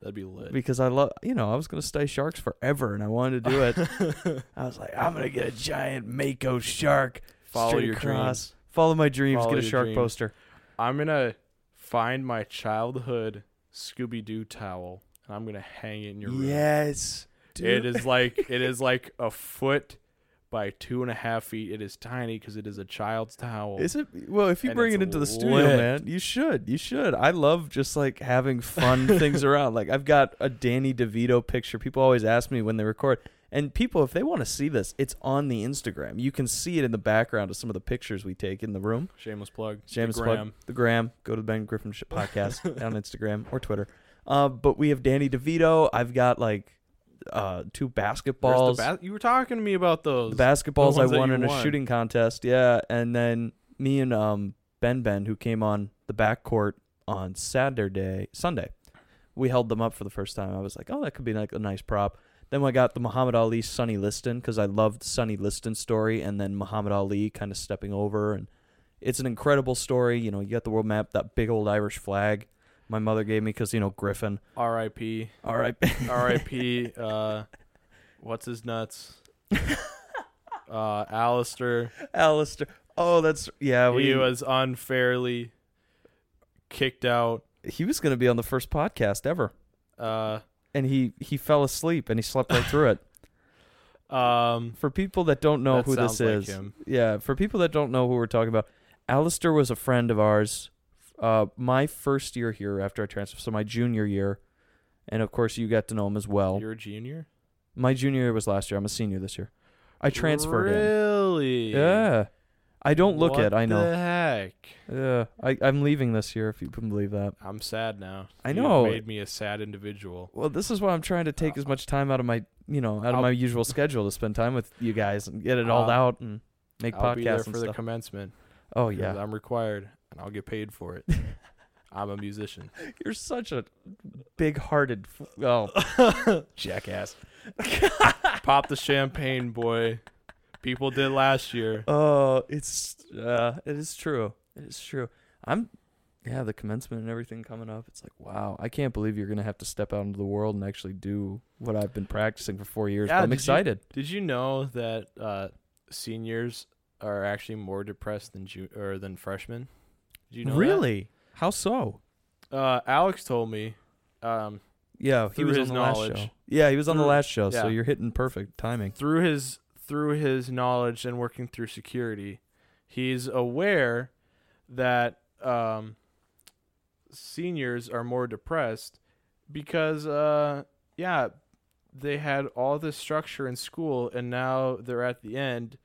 That'd be lit. because I love. You know, I was gonna study sharks forever, and I wanted to do it. I was like, I'm gonna get a giant mako shark. Follow your across. dreams. Follow my dreams. Follow get a shark dreams. poster. I'm gonna find my childhood Scooby Doo towel and I'm gonna hang it in your room. Yes. It is like it is like a foot by two and a half feet. It is tiny because it is a child's towel. Is it? Well, if you bring it into the studio, lit. man, you should. You should. I love just like having fun things around. Like I've got a Danny DeVito picture. People always ask me when they record, and people, if they want to see this, it's on the Instagram. You can see it in the background of some of the pictures we take in the room. Shameless plug. Shameless The plug. The Gram. Go to the Ben Griffin podcast on Instagram or Twitter. Uh, but we have Danny DeVito. I've got like uh, two basketballs. the ba- you were talking to me about those. The basketballs I ones that won in a won. shooting contest. Yeah, and then me and um Ben Ben who came on the backcourt on Saturday, Sunday. We held them up for the first time. I was like, "Oh, that could be like a nice prop." Then I got the Muhammad Ali Sonny Liston because I loved Sonny Liston's story, and then Muhammad Ali kind of stepping over, and it's an incredible story. You know, you got the world map, that big old Irish flag my mother gave me because you know Griffin. R.I.P. Right, R.I.P. Uh, what's his nuts? uh, Alistair. Alistair. Oh, that's yeah. We, he was unfairly kicked out. he was going to be on the first podcast ever. Uh, and he he fell asleep and he slept right through it. um, For people that don't know That who this like is, him. yeah, for people that don't know who we're talking about, Alistair was a friend of ours. Uh, my first year here after I transferred, so my junior year, and of course you got to know him as well. you're a junior. my junior year was last year. I'm a senior this year. I transferred in. Really? Yeah, I don't look what it. I know. What The heck. Yeah, I I'm leaving this year. If you can believe that. I'm sad now. I know. made me a sad individual. Well, this is why I'm trying to take as much time out of my, you know, out of I'll- my usual schedule to spend time with you guys and get it all Uh, out and make I'll be there for the stuff. commencement. Oh yeah, I'm required, and I'll get paid for it. I'm a musician. you're such a big-hearted, f- oh jackass. Pop the champagne, boy. People did last year. Oh, it's uh, it is true. It is true. I'm, yeah, the commencement and everything coming up. It's like wow, I can't believe you're gonna have to step out into the world and actually do what I've been practicing for four years. Yeah, I'm did you- excited. Did you know that uh, seniors are actually more depressed than ju- or than freshmen? Did you know that? really? How so? Uh, Alex told me. Um, Yeah, he Through was his on the last knowledge. show. Yeah, he was on the last show, so you're hitting perfect timing. through his through his knowledge and working through security, he's aware that um, seniors are more depressed because uh, yeah, they had all this structure in school and now they're at the end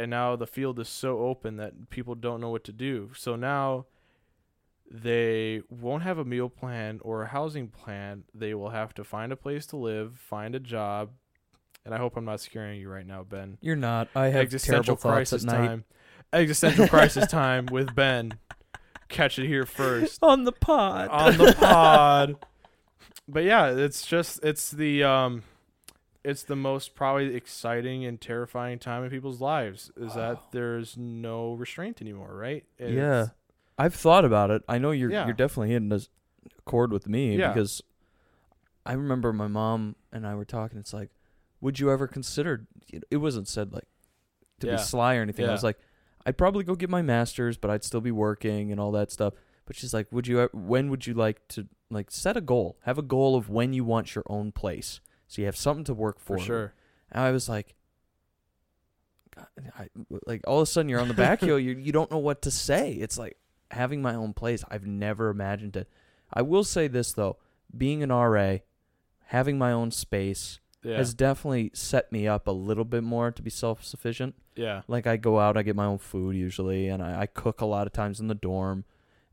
and now the field is so open that people don't know what to do. So now they won't have a meal plan or a housing plan. They will have to find a place to live, find a job. And I hope I'm not scaring you right now, Ben. You're not. I have Existential crisis time. Existential crisis time with Ben. Catch it here first on the pod. on the pod. But yeah, it's just it's the um it's the most probably exciting and terrifying time in people's lives is that there's no restraint anymore, right? yeah, I've thought about it. I know you're Yeah. you're definitely hitting a chord with me Yeah. because I remember my mom and I were talking. It's like, would you ever consider? It wasn't said like to Yeah. be sly or anything. I was like, I'd probably go get my master's, but I'd still be working and all that stuff. But she's like, would you? When would you like to like set a goal? Have a goal of when you want your own place, so you have something to work for. for sure. And I was like, God, I, like all of a sudden you're on the back hill. You you don't know what to say. It's like having my own place. I've never imagined it. I will say this though, being an RA, having my own space Yeah. has definitely set me up a little bit more to be self sufficient. yeah. Like I go out, I get my own food usually, and I, I cook a lot of times in the dorm.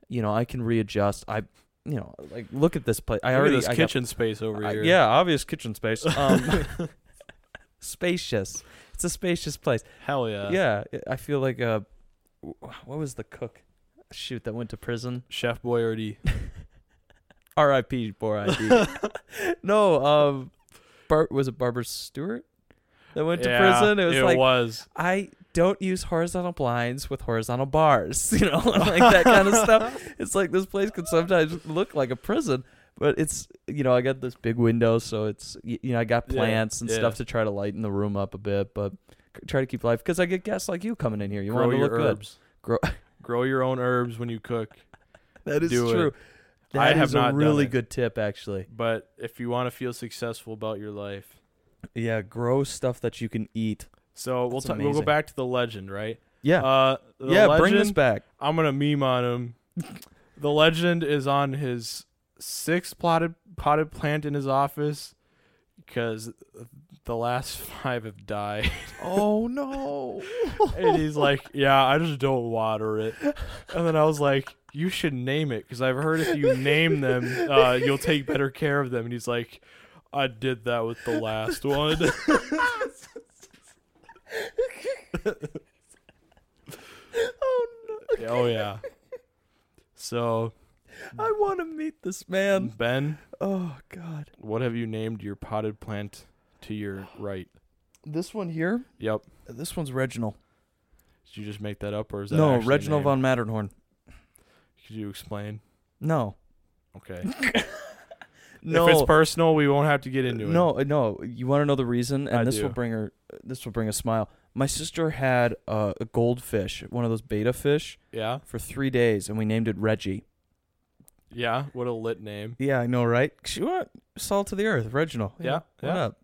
You know, I can readjust. I you know, like look at this place. I Look at already this I got- kitchen space over I- here. yeah, obvious kitchen space. Um, spacious. It's a spacious place. Hell yeah. yeah, I feel like uh, what was the cook? Shoot, that went to prison. Chef Boyardee. R.I.P. Poor no, um, Bar- was it Barbara Stewart that went to Yeah, prison? It was like was. I don't use horizontal blinds with horizontal bars, you know, like that kind of stuff. It's like this place could sometimes look like a prison, but it's you know I got this big window, so it's you know I got Yeah, plants and yeah. stuff to try to lighten the room up a bit, but try to keep life because I get guests like you coming in here. You Grow want to your look good. herbs. Grow- Grow your own herbs when you cook. That is Do it. true. I That have not a really it. good tip, actually. But if you want to feel successful about your life, Yeah, grow stuff that you can eat. So we'll That's ta- we'll go amazing. back to the legend, right? Yeah, Uh, the yeah. bring this back. I'm gonna meme on him. the legend is on his sixth potted potted plant in his office because the last five have died. Oh no! and he's like, "Yeah, I just don't water it." And then I was like, "You should name it because I've heard if you name them, uh, you'll take better care of them." And he's like, "I did that with the last one." oh no! oh yeah. So I want to meet this man. Ben, Oh God! what have you named your potted plant to your right? This one here. Yep. This one's Reginald. Did you just make that up, or is that No, actually Reginald name? von Matterhorn. Could you explain? No. Okay. No. If it's personal, we won't have to get into it. no, uh, no. You want to know the reason? And I this do. will bring her. This will bring a smile. My sister had uh, a goldfish, one of those betta fish, Yeah. for three days, and we named it Reggie. Yeah. What a lit name. Yeah, I know, right? She went salt to the earth, Reginald. Yeah, What yeah. up?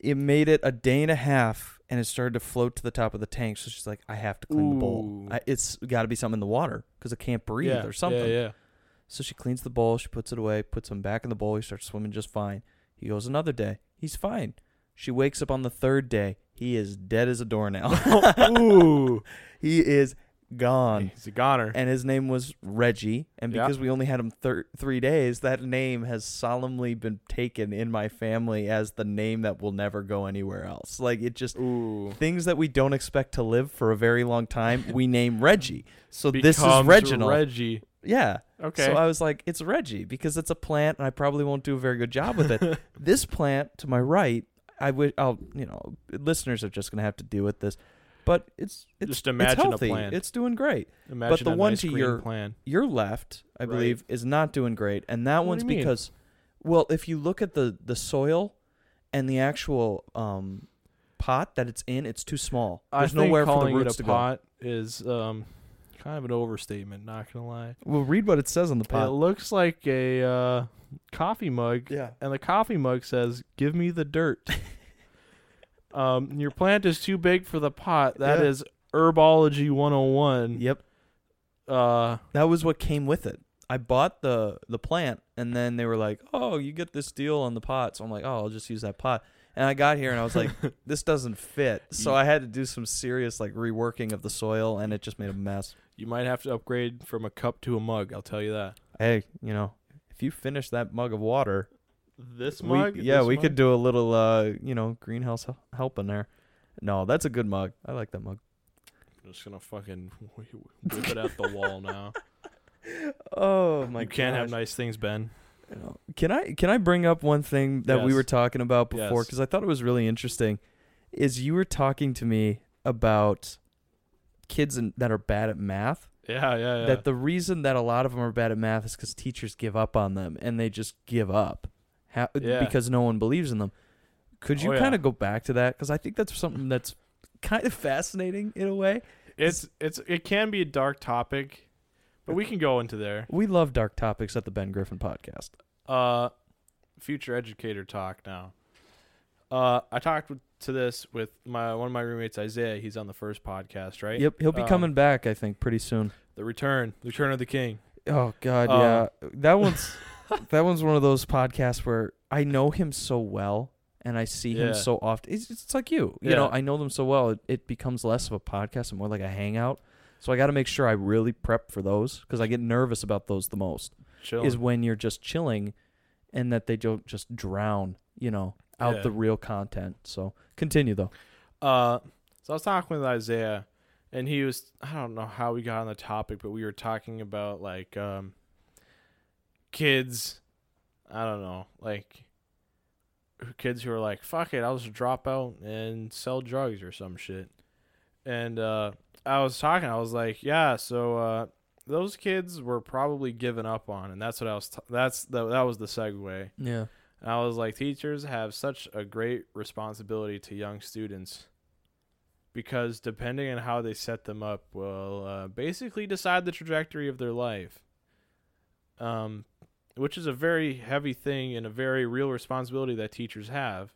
It made it a day and a half, and it started to float to the top of the tank. So she's like, "I have to clean the bowl. Ooh. I, it's got to be something in the water because it can't breathe yeah. or something." Yeah. Yeah. So she cleans the bowl. She puts it away, puts him back in the bowl. He starts swimming just fine. He goes another day. He's fine. She wakes up on the third day. He is dead as a doornail. Ooh. he is gone. He's a goner. And his name was Reggie. And Yeah. because we only had him thir- three days, that name has solemnly been taken in my family as the name that will never go anywhere else. Like it just Ooh. things that we don't expect to live for a very long time, we name Reggie. So this is Becomes Reginald. Reggie. yeah. Okay. So I was like, it's Reggie because it's a plant, and I probably won't do a very good job with it. this plant to my right, I would, I'll, you know, listeners are just gonna have to deal with this, but it's it's Just it's imagine a healthy. plant. It's doing great. Imagine the a one nice to your- plan. Your left, I Right. believe, is not doing great, and that What one's because, well, if you look at the the soil and the actual um pot that it's in, it's too small. There's nowhere for the roots it to a go. pot is um kind of an overstatement. Not gonna lie. Well, read what it says on the pot. It looks like a uh, coffee mug, yeah. and the coffee mug says, "Give me the dirt." um, your plant is too big for the pot. That Yeah. is herbology 101. Yep. Uh, That was what came with it. I bought the the plant, and then they were like, "Oh, you get this deal on the pot." So I'm like, "Oh, I'll just use that pot." And I got here, and I was like, "This doesn't fit." So I had to do some serious like reworking of the soil, and it just made a mess. You might have to upgrade from a cup to a mug. I'll tell you that. Hey, you know, if you finish that mug of water, This we, mug, yeah, this we mug? could do a little, uh, you know, greenhouse hel- help in there. No, that's a good mug. I like that mug. I'm just gonna fucking whip it at the wall now. Oh my! you can't have nice things, Ben. You know, Can I can I bring up one thing that we were talking about before Yes. because I thought it was really interesting. Is you were talking to me about kids in, that are bad at math. Yeah, yeah, yeah. That the reason that a lot of them are bad at math is because teachers give up on them and they just give up, Yeah. because no one believes in them. Could you Oh, kind of go back to that because I think that's something that's kind of fascinating in a way. it's it's it can be a dark topic, but we can go into there. We love dark topics at the Ben Griffin podcast. Uh, future educator talk now. Uh, I talked with, to this with my one of my roommates Isaiah. He's on the first podcast, right? Yep, he'll be Um, coming back. I think pretty soon. The return, the return of the king. Oh God, Uh, yeah. That one's that one's one of those podcasts where I know him so well and I see Yeah. him so often. It's, it's like you, you know. I know them so well. It, it becomes less of a podcast and more like a hangout. So I got to make sure I really prep for those because I get nervous about those the most. Chilling. is when you're just chilling and that they don't just drown, you know, out Yeah. the real content. So continue though. Uh, so I was talking with Isaiah, and he was I don't know how we got on the topic, but we were talking about like um, kids. I don't know, like kids who are like, "Fuck it, I'll just drop out and sell drugs or some shit." And uh, I was talking, I was like, "Yeah, so uh, those kids were probably given up on," and that's what I was. T- that's the that was the segue. Yeah. And I was like, teachers have such a great responsibility to young students because depending on how they set them up will uh, basically decide the trajectory of their life. Um, which is a very heavy thing and a very real responsibility that teachers have.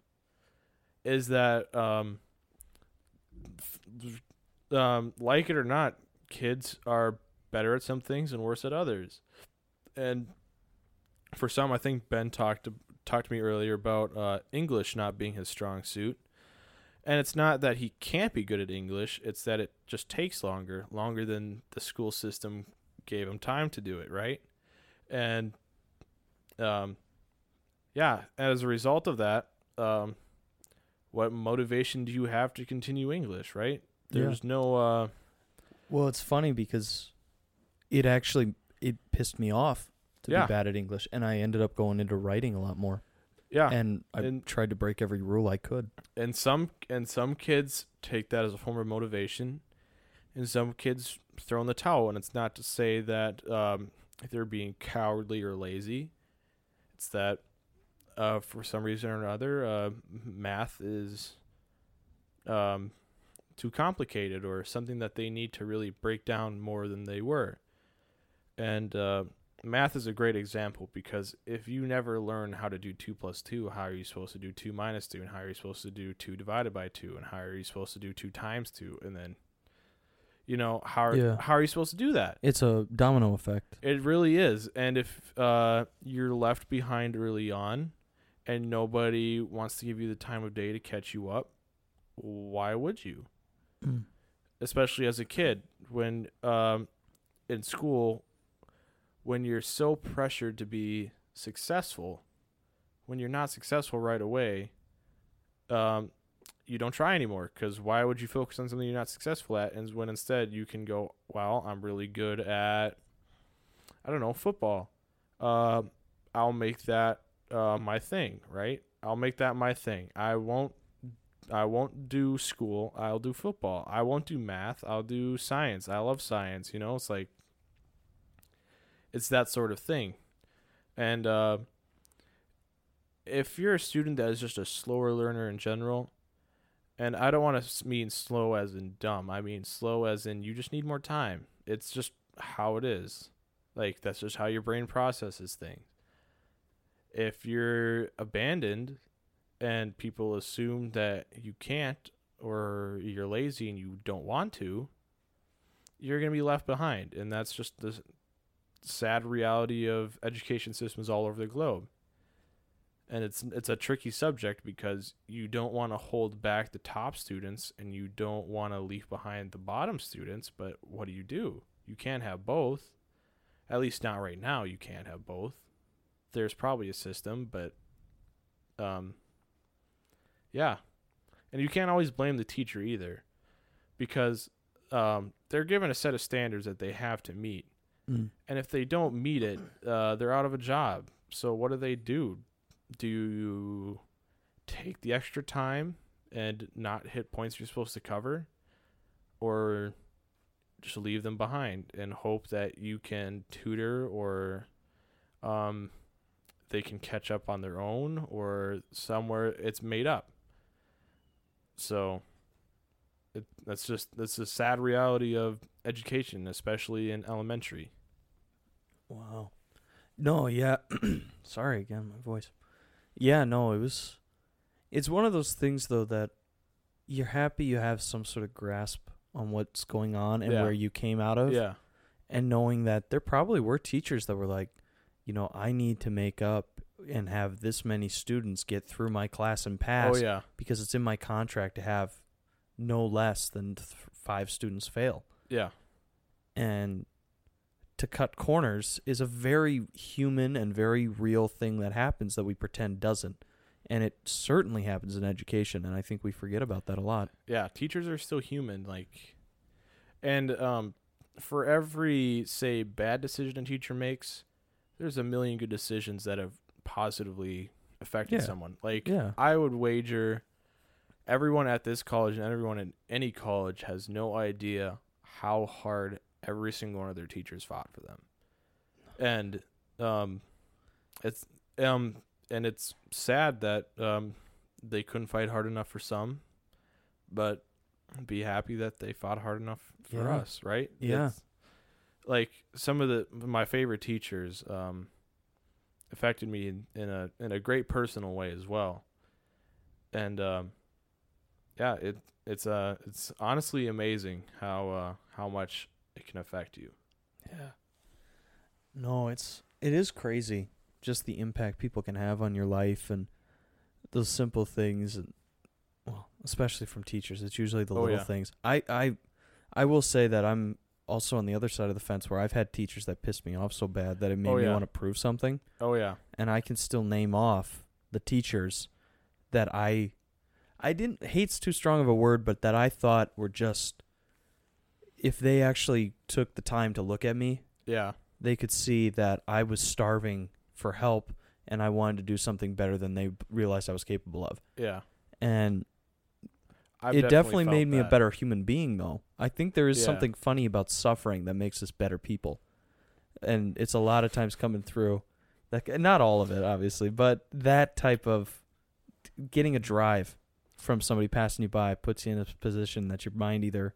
Is that um, um, like it or not, kids are better at some things and worse at others, and for some, I think Ben talked talked to me earlier about uh, English not being his strong suit. And it's not that he can't be good at English, it's that it just takes longer, longer than the school system gave him time to do it, right? And um yeah, as a result of that, um what motivation do you have to continue English, right? Yeah. There's no uh Well, it's funny because it actually it pissed me off to Yeah. be bad at English, and I ended up going into writing a lot more. yeah. And I And- tried to break every rule I could. and some and some kids take that as a form of motivation and some kids throw in the towel and it's not to say that um, they're being cowardly or lazy it's that uh, for some reason or another uh, math is um, too complicated or something that they need to really break down more than they were and uh, math is a great example because if you never learn how to do 2 plus 2 how are you supposed to do 2 minus 2 and how are you supposed to do 2 divided by 2 and how are you supposed to do 2 times 2 and then you know how are, Yeah. how are you supposed to do that It's a domino effect. it really is and if uh, you're left behind early on and nobody wants to give you the time of day to catch you up why would you Mm. especially as a kid when um, in school when you're so pressured to be successful when you're not successful right away um, you don't try anymore because why would you focus on something you're not successful at and when instead you can go well i'm really good at i don't know football uh, i'll make that uh, my thing right i'll make that my thing i won't I won't do school. I'll do football. I won't do math. I'll do science. I love science. You know, it's like it's that sort of thing. And uh, if you're a student that is just a slower learner in general, and I don't want to mean slow as in dumb. I mean slow as in you just need more time. It's just how it is. Like that's just how your brain processes things. If you're abandoned and people assume that you can't or you're lazy and you don't want to, you're going to be left behind. And that's just the sad reality of education systems all over the globe. And it's it's a tricky subject because you don't want to hold back the top students and you don't want to leave behind the bottom students, but what do you do? You can't have both. At least not right now you can't have both. There's probably a system, but um yeah. And you can't always blame the teacher either because um, they're given a set of standards that they have to meet. Mm. And if they don't meet it, uh, they're out of a job. So what do they do? Do you take the extra time and not hit points you're supposed to cover? Or just leave them behind and hope that you can tutor or um, they can catch up on their own or somewhere it's made up. So it, that's just that's a sad reality of education, especially in elementary. Wow. No, yeah. Sorry again, my voice. Yeah, no, it was. It's one of those things though that you're happy you have some sort of grasp on what's going on and Yeah. where you came out of, Yeah, and knowing that there probably were teachers that were like, you know, I need to make up and have this many students get through my class and pass oh yeah, because it's in my contract to have no less than th- five students fail. yeah, and to cut corners is a very human and very real thing that happens that we pretend doesn't. And it certainly happens in education, and I think we forget about that a lot. yeah, teachers are still human. Like, and um, for every say bad decision a teacher makes, there's a million good decisions that have positively affected Yeah. someone. Like, Yeah. I would wager everyone at this college and everyone in any college has no idea how hard every single one of their teachers fought for them. And um it's um and it's sad that um they couldn't fight hard enough for some, but be happy that they fought hard enough for Yeah. us, right? Yeah. It's- like some of the my favorite teachers um affected me in, in a in a great personal way as well. And um yeah, it it's uh it's honestly amazing how uh how much it can affect you. Yeah. No, it's it is crazy just the impact people can have on your life and those simple things and well, especially from teachers. It's usually the Oh, little yeah. things. I I I will say that I'm also on the other side of the fence where I've had teachers that pissed me off so bad that it made Oh, me want to prove something Oh yeah. and I can still name off the teachers that I I didn't hate's too strong of a word, but that I thought were just if they actually took the time to look at me, Yeah. they could see that I was starving for help and I wanted to do something better than they realized I was capable of. Yeah. And I've it definitely felt made me a better human being though. I think there is Yeah. something funny about suffering that makes us better people. And it's a lot of times coming through that not all of it obviously, but that type of getting a drive from somebody passing you by puts you in a position that your mind either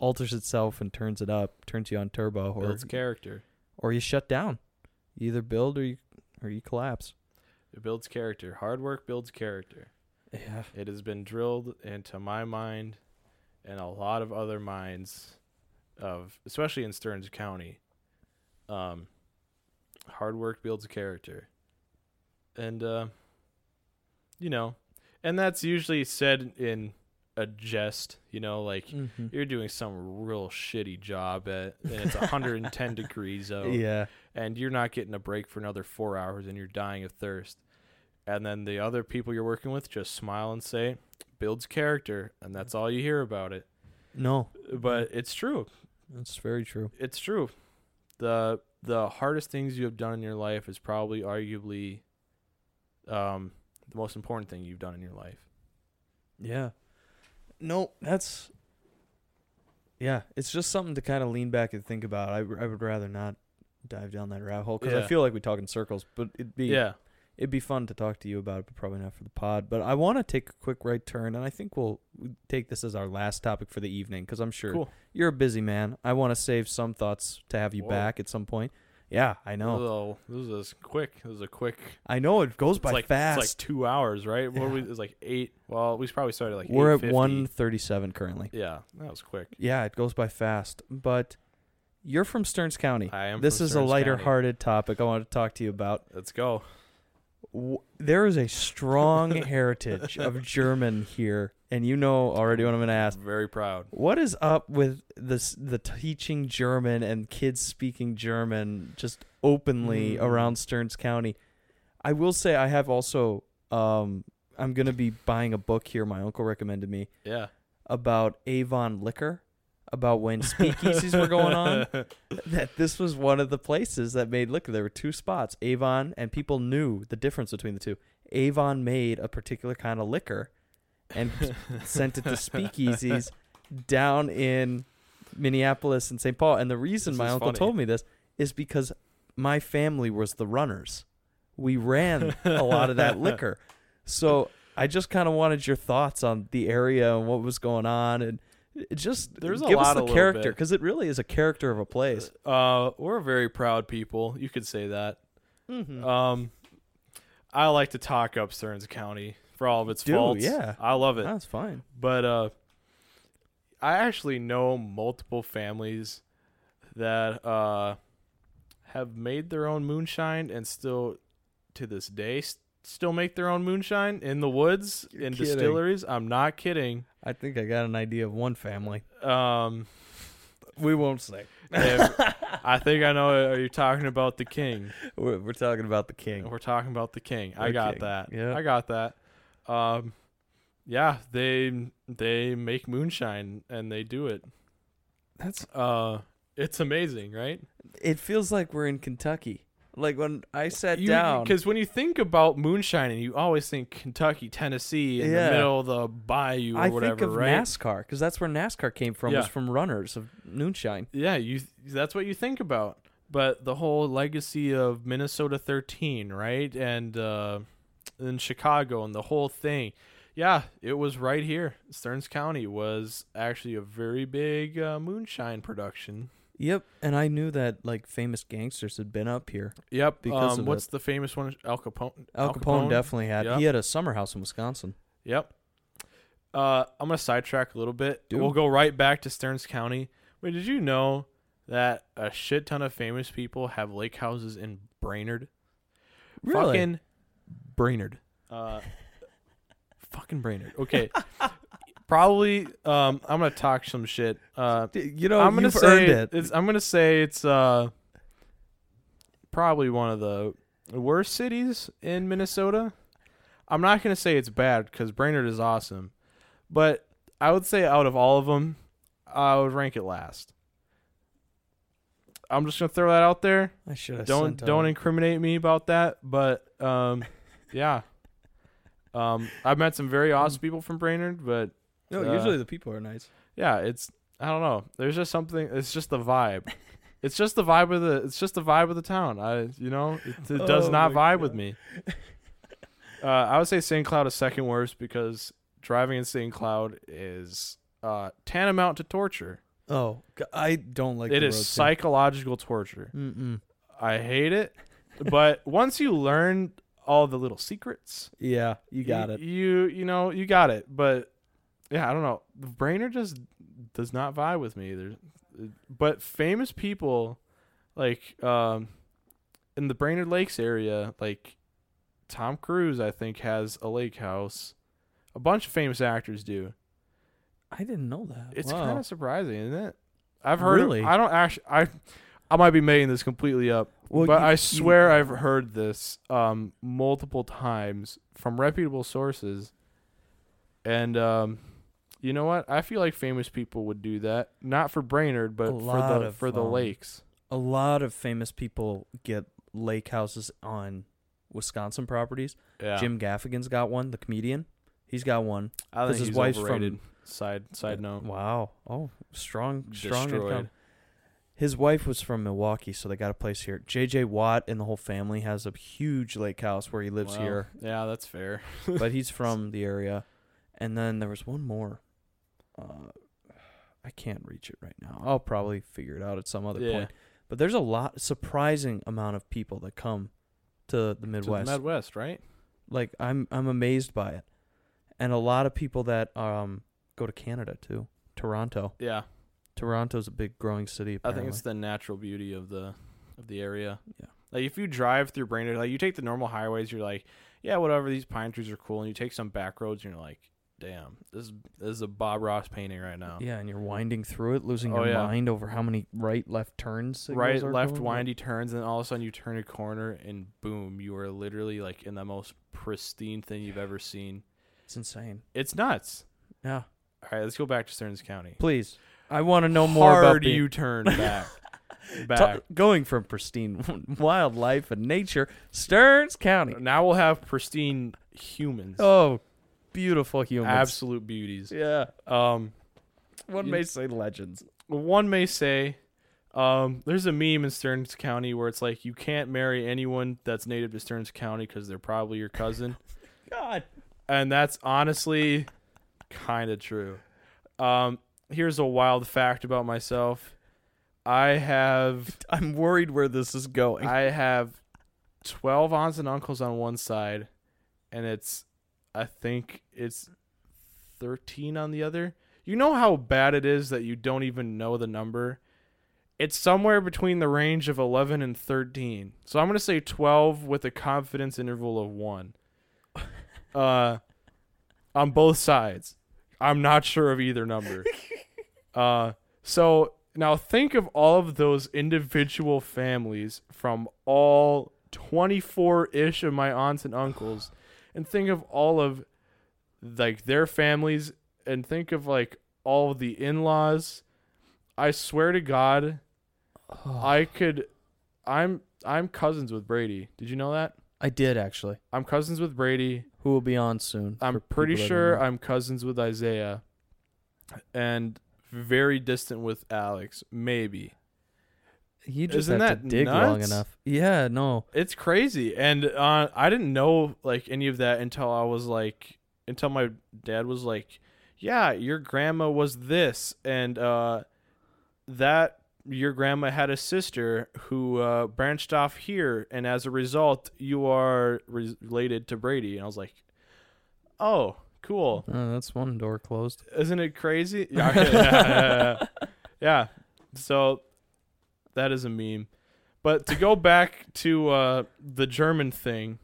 alters itself and turns it up, turns you on turbo or builds character. or you shut down. You either build or you or you collapse. It builds character. Hard work builds character. Yeah. It has been drilled into my mind and a lot of other minds of especially in Stearns County. Um hard work builds character. And uh you know, and that's usually said in a jest, you know, like Mm-hmm. you're doing some real shitty job at and it's 110 degrees out Yeah. and you're not getting a break for another four hours and you're dying of thirst. And then the other people you're working with just smile and say, builds character, and that's all you hear about it. No, But it's true. that's very true. It's true. The the hardest things you have done in your life is probably arguably um the most important thing you've done in your life. Yeah. No, that's. Yeah, it's just something to kind of lean back and think about. I, I would rather not dive down that rabbit hole because I Yeah. feel like we talk in circles. But it'd be Yeah. it'd be fun to talk to you about it, but probably not for the pod. But I want to take a quick right turn, and I think we'll take this as our last topic for the evening because I'm sure Cool. you're a busy man. I want to save some thoughts to have you Whoa. back at some point. Yeah, I know. Oh, this is quick. This is a quick. I know it goes by it's like fast. it's like two hours, right? What were we? It's like eight. Well, we probably started like We're at 8:50. 137 currently. Yeah, that was quick. Yeah, it goes by fast. But you're from Stearns County. I am. This from is a Stearns lighter County. hearted topic I want to talk to you about. Let's go. W- There is a strong heritage of German here, and you know already what I'm going to ask. Very proud. What is up with this the teaching German and kids speaking German just openly Mm. around Stearns County? I will say I have also um I'm going to be buying a book here my uncle recommended me Yeah. about Avon Liquor about when speakeasies were going on that this was one of the places that made liquor. There were two spots, Avon, and people knew the difference between the two. Avon made a particular kind of liquor and sent it to speakeasies down in Minneapolis and St. Paul. And the reason This my uncle funny. told me this is because my family was the runners. We ran a lot of that liquor. So I just kind of wanted your thoughts on the area and what was going on and it just There's a give us the character because it really is a character of a place. Uh, we're a very proud people. You could say that. Mm-hmm. Um, I like to talk up Stearns County for all of its Do, faults. yeah. I love it. That's fine. But uh, I actually know multiple families that uh have made their own moonshine and still, to this day, s- still make their own moonshine in the woods You're in kidding. distilleries. I'm not kidding. I think I got an idea of one family. Um, We won't say. If- I think I know. Are you talking about the king? We're, we're talking about the king. We're talking about the king. I got king. that. Yeah. I got that. Um, yeah, they they make moonshine and they do it. That's. Uh, it's amazing, right? It feels like we're in Kentucky. Like when I sat down. because when you think about moonshine, you always think Kentucky, Tennessee, in Yeah. the middle of the bayou or I whatever, think of right? NASCAR because that's where NASCAR came from. Was from runners of moonshine. Yeah, you that's what you think about. But the whole legacy of Minnesota 13, right? And uh in Chicago and the whole thing. Yeah, it was right here. Stearns County was actually a very big uh, moonshine production. Yep, and I knew that like famous gangsters had been up here. Yep. Because um, of what's the famous one? Al Capone. Al Capone, definitely had. Yep. He had a summer house in Wisconsin. Yep. Uh, I'm gonna sidetrack a little bit. Do. We'll go right back to Stearns County. Wait, did you know that a shit ton of famous people have lake houses in Brainerd? Fucking Brainerd. Uh, fucking Brainerd. Okay. Probably. Um, I'm gonna talk some shit. Uh, you know, I'm gonna you've say it. It's, I'm gonna say it's uh probably one of the worst cities in Minnesota. I'm not gonna say it's bad because Brainerd is awesome, but I would say out of all of them, I would rank it last. I'm just gonna throw that out there. I should have Don't sent don't a- incriminate me about that, but um, yeah. Um, I've met some very awesome people from Brainerd, but No, uh, usually the people are nice. yeah, it's I don't know. There's just something. It's just the vibe. it's just the vibe of the. It's just the vibe of the town. I you know it, it does Oh not vibe with me. Uh, I would say St. Cloud is second worst because driving in St. Cloud is uh, tantamount to torture. Oh, I don't like it is psychological torture. Mm-mm. I hate it, but once you learn all the little secrets, Yeah, you got y- it. You you know you got it, but yeah, I don't know. Brainerd just does not vibe with me either. But famous people like um in the Brainerd Lakes area, like Tom Cruise, I think has a lake house. A bunch of famous actors do. I didn't know that. It's Wow. kind of surprising, isn't it? I've heard. Really? I don't actually. I I might be making this completely up, Well, but you- I you- swear I've heard this um multiple times from reputable sources. And um, you know what? I feel like famous people would do that, not for Brainerd, but for the of, for the um, lakes. a lot of famous people get lake houses on Wisconsin properties. Yeah, Jim Gaffigan's got one. The comedian, he's got one. I think his wife's overrated. from- Side side note, Wow. Oh, strong, strong. destroyed. income. His wife was from Milwaukee, so they got a place here. J.J. Watt and the whole family has a huge lake house where he lives here, Yeah, that's fair. but he's from the area. And then there was one more. Uh, I can't reach it right now. I'll probably figure it out at some other yeah, point. But there's a lot, surprising amount of people that come to the to the Midwest. Midwest, right? like I'm, I'm amazed by it, and a lot of people that um go to Canada too. Toronto. Yeah, Toronto's a big growing city. I think it's the natural beauty of the of the area. Yeah. Like if you drive through Brainerd, like you take the normal highways, you're like, yeah, whatever. These pine trees are cool, and you take some back roads, and you're like, damn, this is this is a Bob Ross painting right now. Yeah, and you're winding through it, losing Oh, your yeah. mind over how many right, left turns. Right, left, going. windy turns, and all of a sudden you turn a corner, and boom, you are literally like in the most pristine thing you've ever seen. It's insane. It's nuts. Yeah, All right, let's go back to Stearns County. please. I want to know more about being- you turn back. Back. going from pristine wildlife and nature, Stearns County. Now we'll have pristine humans. Oh, beautiful humans. Absolute beauties. Yeah. Um, One You- may say legends. one may say um, there's a meme in Stearns County where it's like you can't marry anyone that's native to Stearns County because they're probably your cousin, God. and that's honestly kind of true. Um, here's a wild fact about myself: I have I'm worried where this is going. I have twelve aunts and uncles on one side, and it's I think it's thirteen on the other. You know how bad it is that you don't even know the number. It's somewhere between the range of eleven and thirteen. So I'm gonna say twelve with a confidence interval of one. Uh, on both sides. I'm not sure of either number. uh, so Now think of all of those individual families from all 24-ish of my aunts and uncles and think of all of like their families and think of like all of the in-laws. I swear to god Oh, I could I'm I'm cousins with Brady. Did you know that? I did actually. I'm cousins with Brady. Who will be on soon? I'm pretty people that don't sure. I'm cousins with Isaiah and very distant with Alex, maybe. You just Isn't have to dig long enough. Yeah, no. It's crazy. And uh, I didn't know like any of that until I was like until my dad was like, "Yeah, your grandma was this and uh that your grandma had a sister who uh, branched off here, and as a result, you are re- related to Brady. And I was like, "Oh, cool! Uh, that's one door closed. Isn't it crazy?" Yeah, yeah, yeah, yeah. Yeah. So that is a meme. But to go back to uh, the German thing,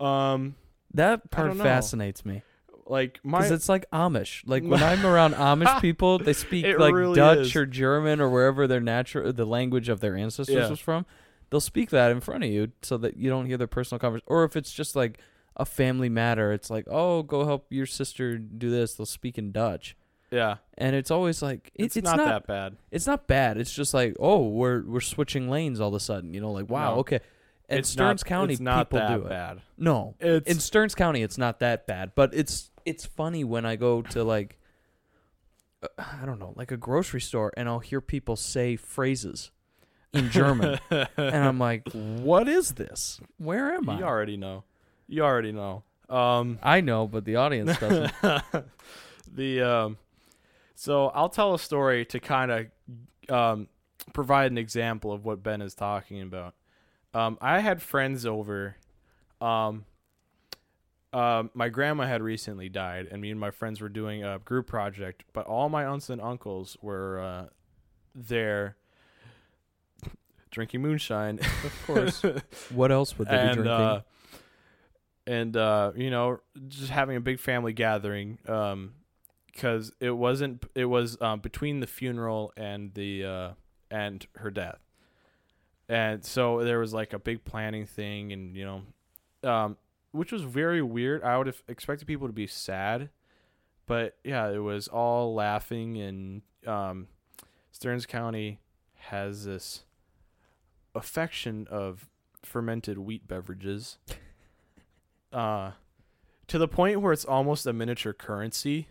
um, That part fascinates me like my because it's like Amish. Like when I'm around Amish people, they speak It like really Dutch is. or German or wherever their natural the language of their ancestors Yeah. was from. They'll speak that in front of you so that you don't hear their personal conversation. Or if it's just like a family matter, it's like, oh, go help your sister do this. They'll speak in Dutch, yeah, and it's always like it- it's, not, that bad. it's not bad. It's just like, oh, we're we're switching lanes all of a sudden. You know, like wow, No. okay. And it's Stearns not, County it's not people that do it. bad. No, It's in Stearns County, it's not that bad, but it's it's funny when I go to like uh, I don't know, like a grocery store, and I'll hear people say phrases in German, and I'm like, what is this? Where am I? you already know. You already know. Um, I know, but the audience doesn't. the um, so I'll tell a story to kind of um, provide an example of what Ben is talking about. Um, I had friends over. Um, um, my grandma had recently died, and me and my friends were doing a group project. But all my aunts and uncles were uh, there, drinking moonshine. of course. What else would they be drinking? uh, and uh, you know, just having a big family gathering. Um, because it wasn't. It was um, between the funeral and the uh, and her death, and so there was like a big planning thing, and you know, um, which was very weird. I would have expected people to be sad, but yeah, it was all laughing, and um, Stearns County has this affection of fermented wheat beverages uh to the point where it's almost a miniature currency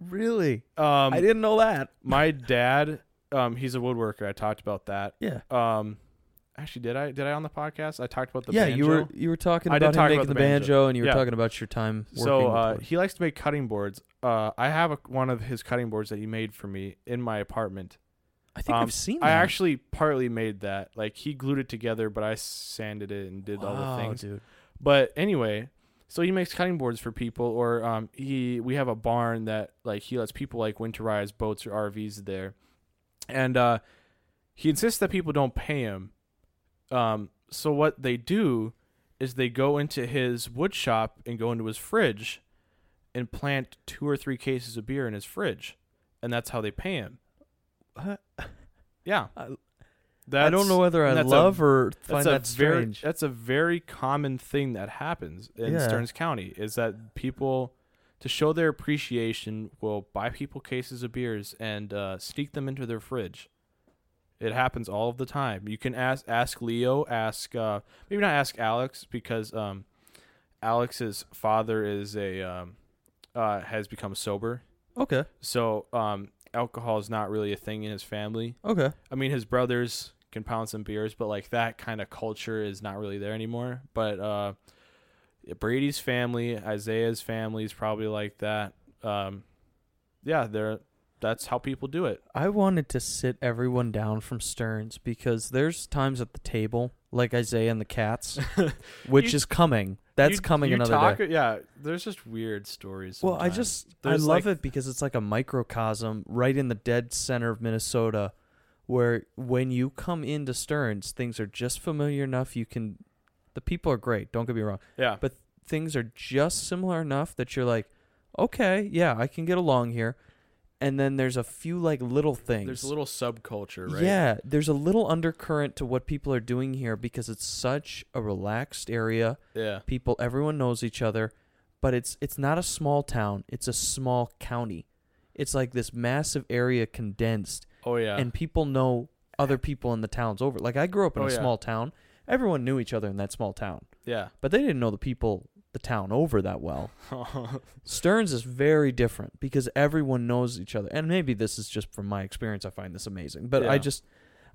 really? um I didn't know that. my dad um he's a woodworker i talked about that Yeah. um actually did i did i on the podcast i talked about the banjo. yeah, banjo you were you were talking I about him talk making about the banjo, banjo. and you were Yeah. talking about your time working. so uh he likes to make cutting boards uh i have a, one of his cutting boards that he made for me in my apartment I think um, I've seen. i actually partly made that like he glued it together but i sanded it and did all the things dude. But anyway, so he makes cutting boards for people, or um, he we have a barn that like he lets people like winterize boats or RVs there, and uh, he insists that people don't pay him. Um, so what they do is they go into his wood shop and go into his fridge, and plant two or three cases of beer in his fridge, and that's how they pay him. Yeah, I- that's, I don't know whether I that's a- love or find that's a that very strange. that's a very common thing that happens in Yeah. Stearns County is that people to show their appreciation will buy people cases of beers and uh, sneak them into their fridge. It happens all of the time. You can ask ask Leo, ask uh, maybe not ask Alex because um, Alex's father is a um, uh, has become sober, okay. so um, alcohol is not really a thing in his family. Okay. I mean, his brothers can pound some beers, but like that kind of culture is not really there anymore. But uh, Brady's family, Isaiah's family is probably like that. Um, yeah, they're that's how people do it. I wanted to sit everyone down from Stearns because there's times at the table, like Isaiah and the cats, which You- is coming. That's You- coming you another talk, day. Yeah, there's just weird stories. Well, I sometimes. just I love like- it because it's like a microcosm right in the dead center of Minnesota, where when you come into Stearns, things are just familiar enough. You can, the people are great. Don't get me wrong. yeah, but things are just similar enough that you're like, okay, yeah, I can get along here. and then there's a few like little things. There's a little subculture, right? Yeah, there's a little undercurrent to what people are doing here because it's such a relaxed area. Yeah. People, everyone knows each other, but it's it's not a small town. It's a small county. It's like this massive area condensed, Oh yeah. and people know other people in the towns over. Like I grew up in Oh, a yeah. small town. Everyone knew each other in that small town, yeah. but they didn't know the people the town over that well. Stearns is very different because everyone knows each other. And maybe this is just from my experience I find this amazing. But I just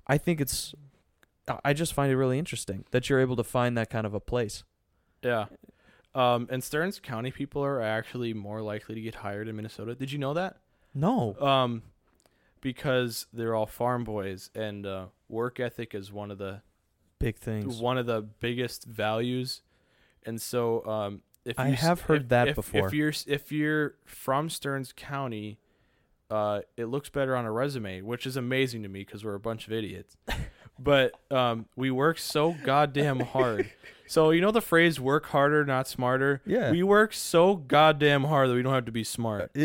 I think it's I- I just find it really interesting that you're able to find that kind of a place. yeah. Um, and Stearns County people are actually more likely to get hired in Minnesota. Did you know that? No. Um, because they're all farm boys, and uh, work ethic is one of the Big things. one of the biggest values. And so, um, if I have heard if- that if- before. If you're if you're from Stearns County, uh, it looks better on a resume, which is amazing to me because we're a bunch of idiots. but um, we work so goddamn hard. so you know the phrase "work harder, not smarter." Yeah. We work so goddamn hard that we don't have to be smart.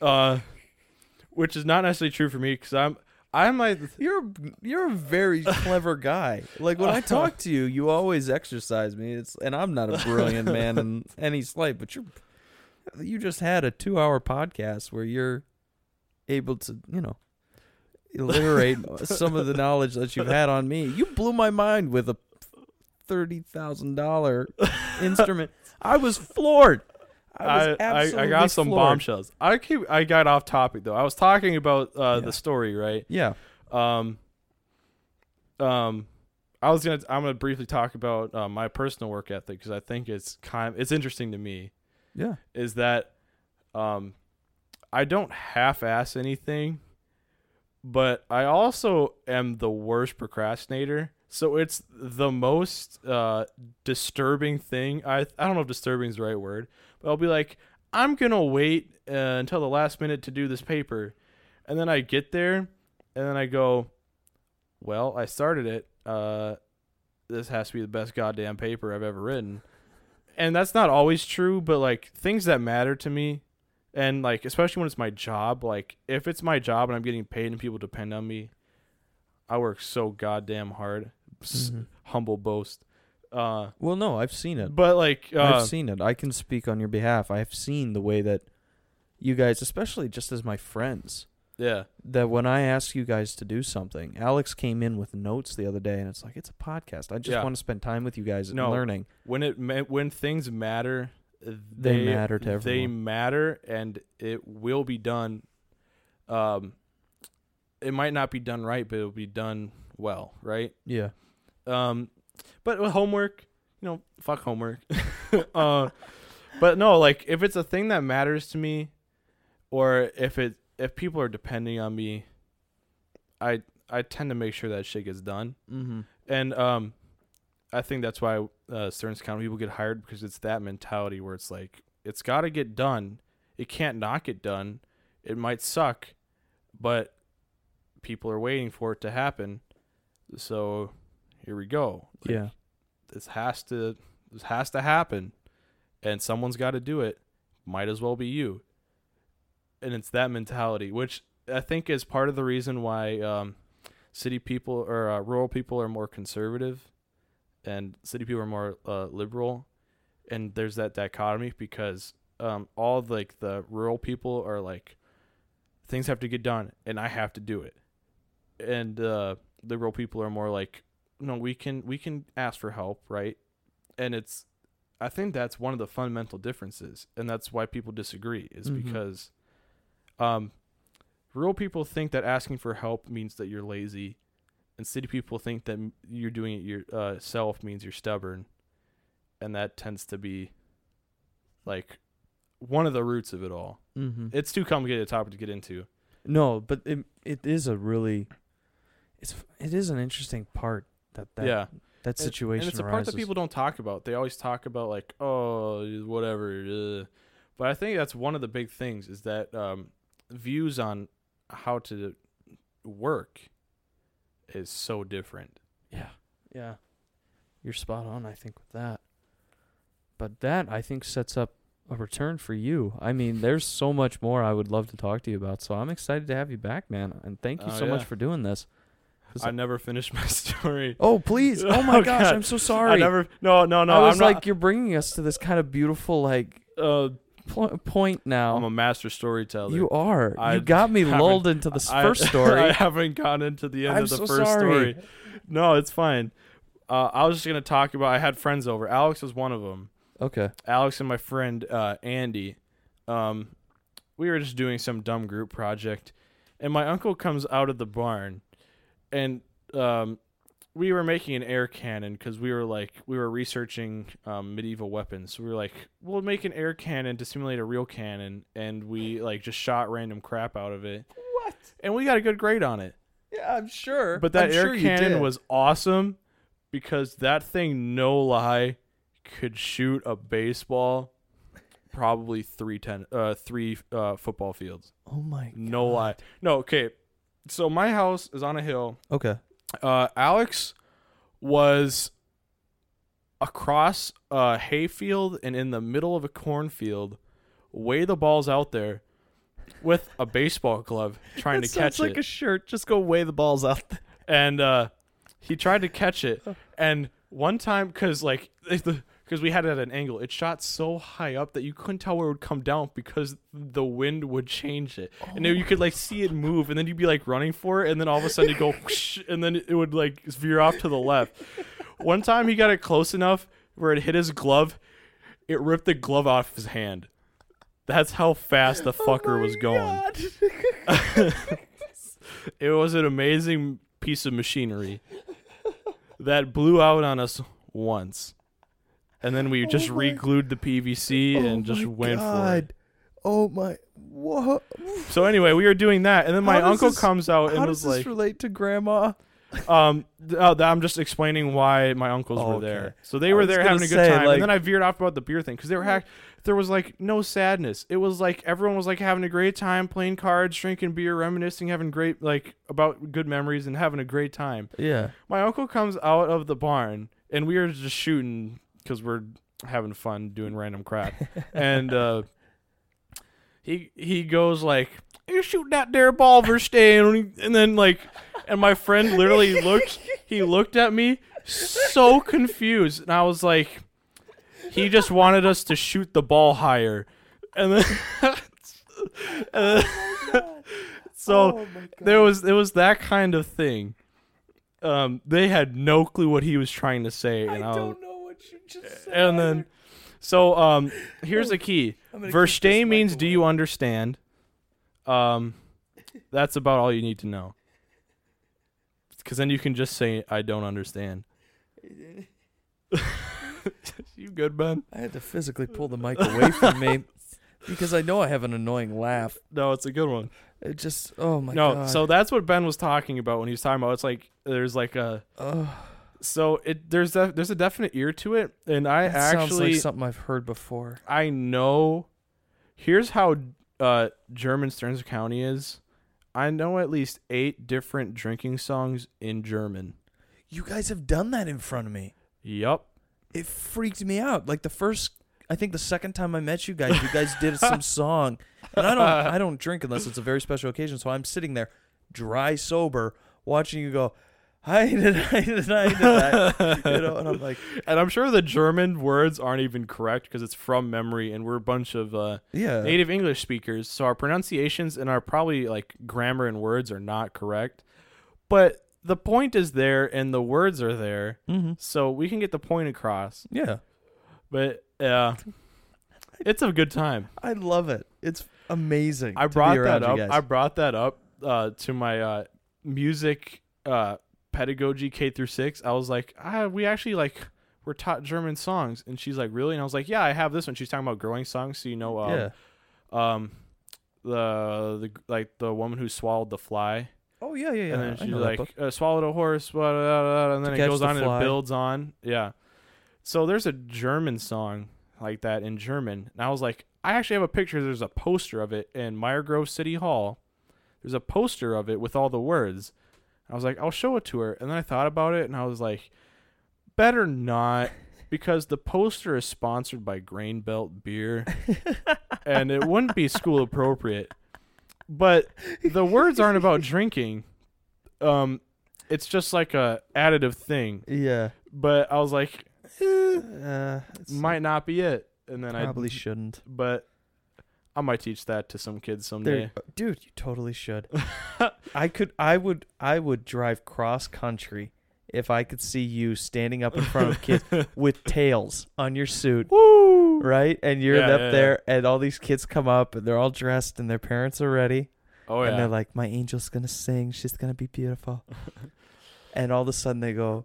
Uh, which is not necessarily true for me because I'm I'm like You're you're a very clever guy. Like when I talk to you, you always exercise me. It's and I'm not a brilliant man in any slight, but you're you just had a two hour podcast where you're able to, you know, alliterate some of the knowledge that you've had on me. You blew my mind with a thirty thousand dollar instrument. I was floored. I I, I, got some floored. bombshells. I keep I got off topic though. I was talking about uh, Yeah. the story, right? Yeah. Um, um, I was gonna I'm gonna briefly talk about uh, my personal work ethic because I think it's kind of, it's interesting to me. Yeah. Is that um, I don't half-ass anything, but I also am the worst procrastinator. So it's the most uh, disturbing thing. I I don't know if disturbing is the right word, but I'll be like, I'm gonna wait uh, until the last minute to do this paper, and then I get there, and then I go, well, I started it. Uh, this has to be the best goddamn paper I've ever written, and that's not always true. But like things that matter to me, and like especially when it's my job, like if it's my job and I'm getting paid and people depend on me, I work so goddamn hard. Mhm. Humble boast. Uh, Well, no, I've seen it. but like uh, I've seen it. I can speak on your behalf. I have seen the way that you guys, especially just as my friends, yeah, that when I ask you guys to do something, Alex came in with notes the other day, and it's like it's a podcast. I just Yeah. want to spend time with you guys and learning. when it ma- when things matter, They matter to everyone. They matter, and it will be done. Um, it might not be done right, but it'll be done well, right? Yeah, Um, but with homework, you know, fuck homework. uh, but no, like if it's a thing that matters to me, or if it if people are depending on me, I I tend to make sure that shit gets done. mm-hmm. And um, I think that's why uh, Stearns County people get hired because it's that mentality where it's like it's got to get done. It can't not get done. It might suck, but people are waiting for it to happen. So here we go. Like, yeah, this has to this has to happen, and someone's got to do it. Might as well be you. And it's that mentality, which I think is part of the reason why um, city people or uh, rural people are more conservative, and city people are more uh, liberal. And there's that dichotomy because um, all of, like the rural people are like, things have to get done, and I have to do it. And uh, liberal people are more like, no, we can we can ask for help, right? And it's I think that's one of the fundamental differences, and that's why people disagree is Mhm. because um rural people think that asking for help means that you're lazy, and city people think that you're doing it yourself means you're stubborn, and that tends to be like one of the roots of it all. mm-hmm. It's too complicated a topic to get into. no, but it it is a really, it's it is an interesting part that that yeah. that situation And it's a part that people don't talk about. They always talk about like, oh, whatever. Uh. But I think that's one of the big things is that um, views on how to work is so different. Yeah. Yeah. You're spot on, I think, with that. But that, I think, sets up a return for you. I mean, there's so much more I would love to talk to you about. So I'm excited to have you back, man. And thank you Oh, so much for doing this. I never finished my story. Oh, please. Oh my Oh, gosh, God. I'm so sorry. I never. No, no, no. I was I'm like, not. you're bringing us to this kind of beautiful like Uh, po- point now. I'm a master storyteller. you are. I you got me lulled into the I- first story. I haven't gotten into the end I'm of the so first sorry. story. No, it's fine. Uh, I was just gonna talk about. I had friends over. Alex was one of them. Okay. Alex and my friend uh, Andy. Um, we were just doing some dumb group project, and my uncle comes out of the barn, and um, we were making an air cannon because we were like we were researching um, medieval weapons. So we were like, we'll make an air cannon to simulate a real cannon, and we like just shot random crap out of it, What? and we got a good grade on it. Yeah, I'm sure. But that I'm air sure cannon was awesome because that thing, no lie, could shoot a baseball probably three ten uh three uh football fields. Oh my. No lie. No, okay. So my house is on a hill. Okay. Uh Alex was across a hayfield and in the middle of a cornfield, way the balls out there with a baseball glove trying to catch it. sounds like a shirt. Just go weigh the balls out. There. and uh, he tried to catch it. And one time, because like because we had it at an angle, it shot so high up that you couldn't tell where it would come down because the wind would change it, and then oh you could like see it move, and then you'd be like running for it, and then all of a sudden you go, whoosh, and then it would like veer off to the left. One time he got it close enough where it hit his glove, it ripped the glove off his hand. That's how fast the oh fucker was going. It was an amazing piece of machinery that blew out on us once. And then we just my- re-glued the PVC and just went for it. Oh my. What? So anyway, we were doing that, and then my uncle this- comes out and was does this like, relate to grandma? um, th- oh, th- I'm just explaining why my uncles Oh, were okay. there. So they were there having a good say, time, like- and then I veered off about the beer thing because they were. There was like no sadness. It was like everyone was like having a great time, playing cards, drinking beer, reminiscing, having great like about good memories, and having a great time. Yeah. My uncle comes out of the barn, and we are just shooting because we're having fun doing random crap. and uh, he he goes like, "You shoot that there ball, Verstappen," and then like, and my friend literally looked. He looked at me so confused, and I was like, he just wanted us to shoot the ball higher, and then. and then- so there was it was that kind of thing. Um, they had no clue what he was trying to say, and I, was, know what you just said. and then, so um, here's the key. Keep Versteh this means do you understand? Um, that's about all you need to know. Because then you can just say I don't understand. you good, Ben? I had to physically pull the mic away from me because I know I have an annoying laugh. No, it's a good one. It just, oh my no, god. so that's what Ben was talking about when he was talking about. It's like there's like a Ugh, so it there's a there's a definite ear to it, and I that sounds actually like something I've heard before. I know. Here's how uh, German Stearns County is. I know at least eight different drinking songs in German. You guys have done that in front of me. Yup. It freaked me out. Like the first, I think the second time I met you guys, you guys did some song, and I don't, I don't drink unless it's a very special occasion. So I'm sitting there, dry sober, watching you go. I did, I did, I did that. you know, and I'm like, And I'm sure the German words aren't even correct because it's from memory, and we're a bunch of uh, yeah, native English speakers, so our pronunciations and our probably like grammar and words are not correct. But the point is there, and the words are there, hmm so we can get the point across. yeah. But yeah, it's a good time. I love it. It's amazing. I to be brought that up. I brought that up uh, to my uh, music uh, pedagogy K through six. I was like, ah, we actually like we're taught German songs, and she's like, really? And I was like, yeah, I have this one. She's talking about growing songs, so you know, um, yeah. um, the the like the woman who swallowed the fly, Oh yeah, yeah, yeah. and then she's like, uh, swallowed a horse, blah, blah, blah, and then it goes the on and it builds on. Yeah. So there's a German song like that in German, and I was like, I actually have a picture. There's a poster of it in Meire Grove City Hall. There's a poster of it with all the words. I was like, I'll show it to her, and then I thought about it, and I was like, better not, because the poster is sponsored by Grain Belt Beer, and it wouldn't be school appropriate. But the words aren't about drinking. Um, it's just like a additive thing. Yeah. But I was like, eh, Uh, might not be it. And then probably I, probably shouldn't. but I might teach that to some kids someday. There, dude, you totally should. I could. I would. I would drive cross country if I could see you standing up in front of kids with tails on your suit, Woo! right? And you're Yeah, up yeah, there, and all these kids come up, and they're all dressed, and their parents are ready, Oh yeah. and they're like, "My angel's gonna sing. She's gonna be beautiful." and all of a sudden they go.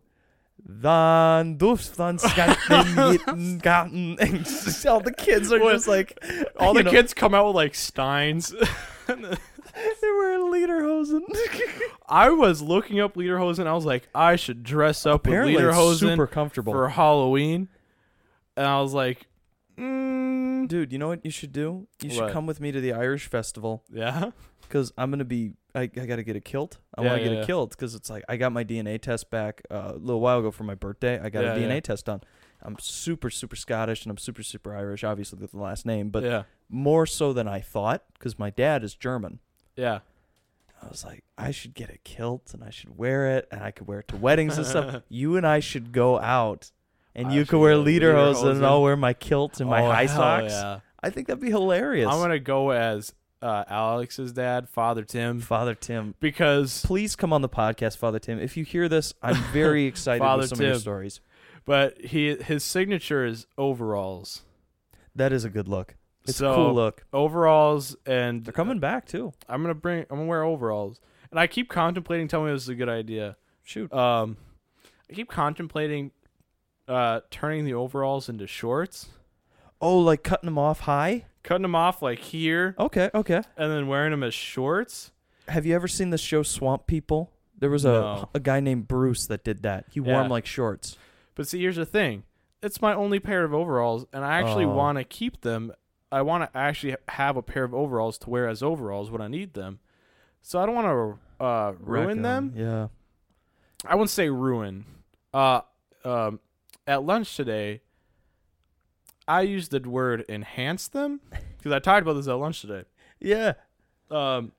Dann durfst dann skatten garten. And just all the kids are just like All the know, kids come out with like steins. They're wearing lederhosen. I was looking up Lederhosen. I was like, I should dress up Apparently, with Lederhosen super comfortable. for Halloween. And I was like, mm, Dude, you know what you should do? You should What? come with me to the Irish festival yeah. because I'm gonna be. I, I gotta get a kilt. I Yeah, want to yeah, get yeah. a kilt because it's like I got my DNA test back uh, a little while ago for my birthday. I got Yeah, a DNA yeah. test done. I'm super super Scottish and I'm super super Irish, obviously with the last name, but yeah. more so than I thought because my dad is German. Yeah. I was like, I should get a kilt and I should wear it and I could wear it to weddings and stuff. You and I should go out and I you could wear lederhosen and. I'll wear my kilt and my Oh, high socks. Yeah. I think that'd be hilarious. I'm gonna go as uh, Alex's dad, Father Tim, Father Tim, because please come on the podcast, Father Tim. If you hear this, I'm very excited Father with some of your stories. but he his signature is overalls. That is a good look. It's so a cool look. overalls and They're coming back too. I'm gonna bring. I'm gonna wear overalls, and I keep contemplating. Tell me this is a good idea. Shoot. Um, I keep contemplating uh turning the overalls into shorts, Oh, like cutting them off high? cutting them off like here, Okay, okay. and then wearing them as shorts. Have you ever seen the show Swamp People? There was a No. a guy named Bruce that did that. He wore Yeah. them like shorts. But see, here's the thing: it's my only pair of overalls, and I actually Oh. want to keep them. I want to actually have a pair of overalls to wear as overalls when I need them. So I don't want to uh, ruin Wreck 'em. them. Yeah. I wouldn't say ruin. Uh, um, at lunch today, I used the word enhance them because I talked about this at lunch today. Yeah. Um,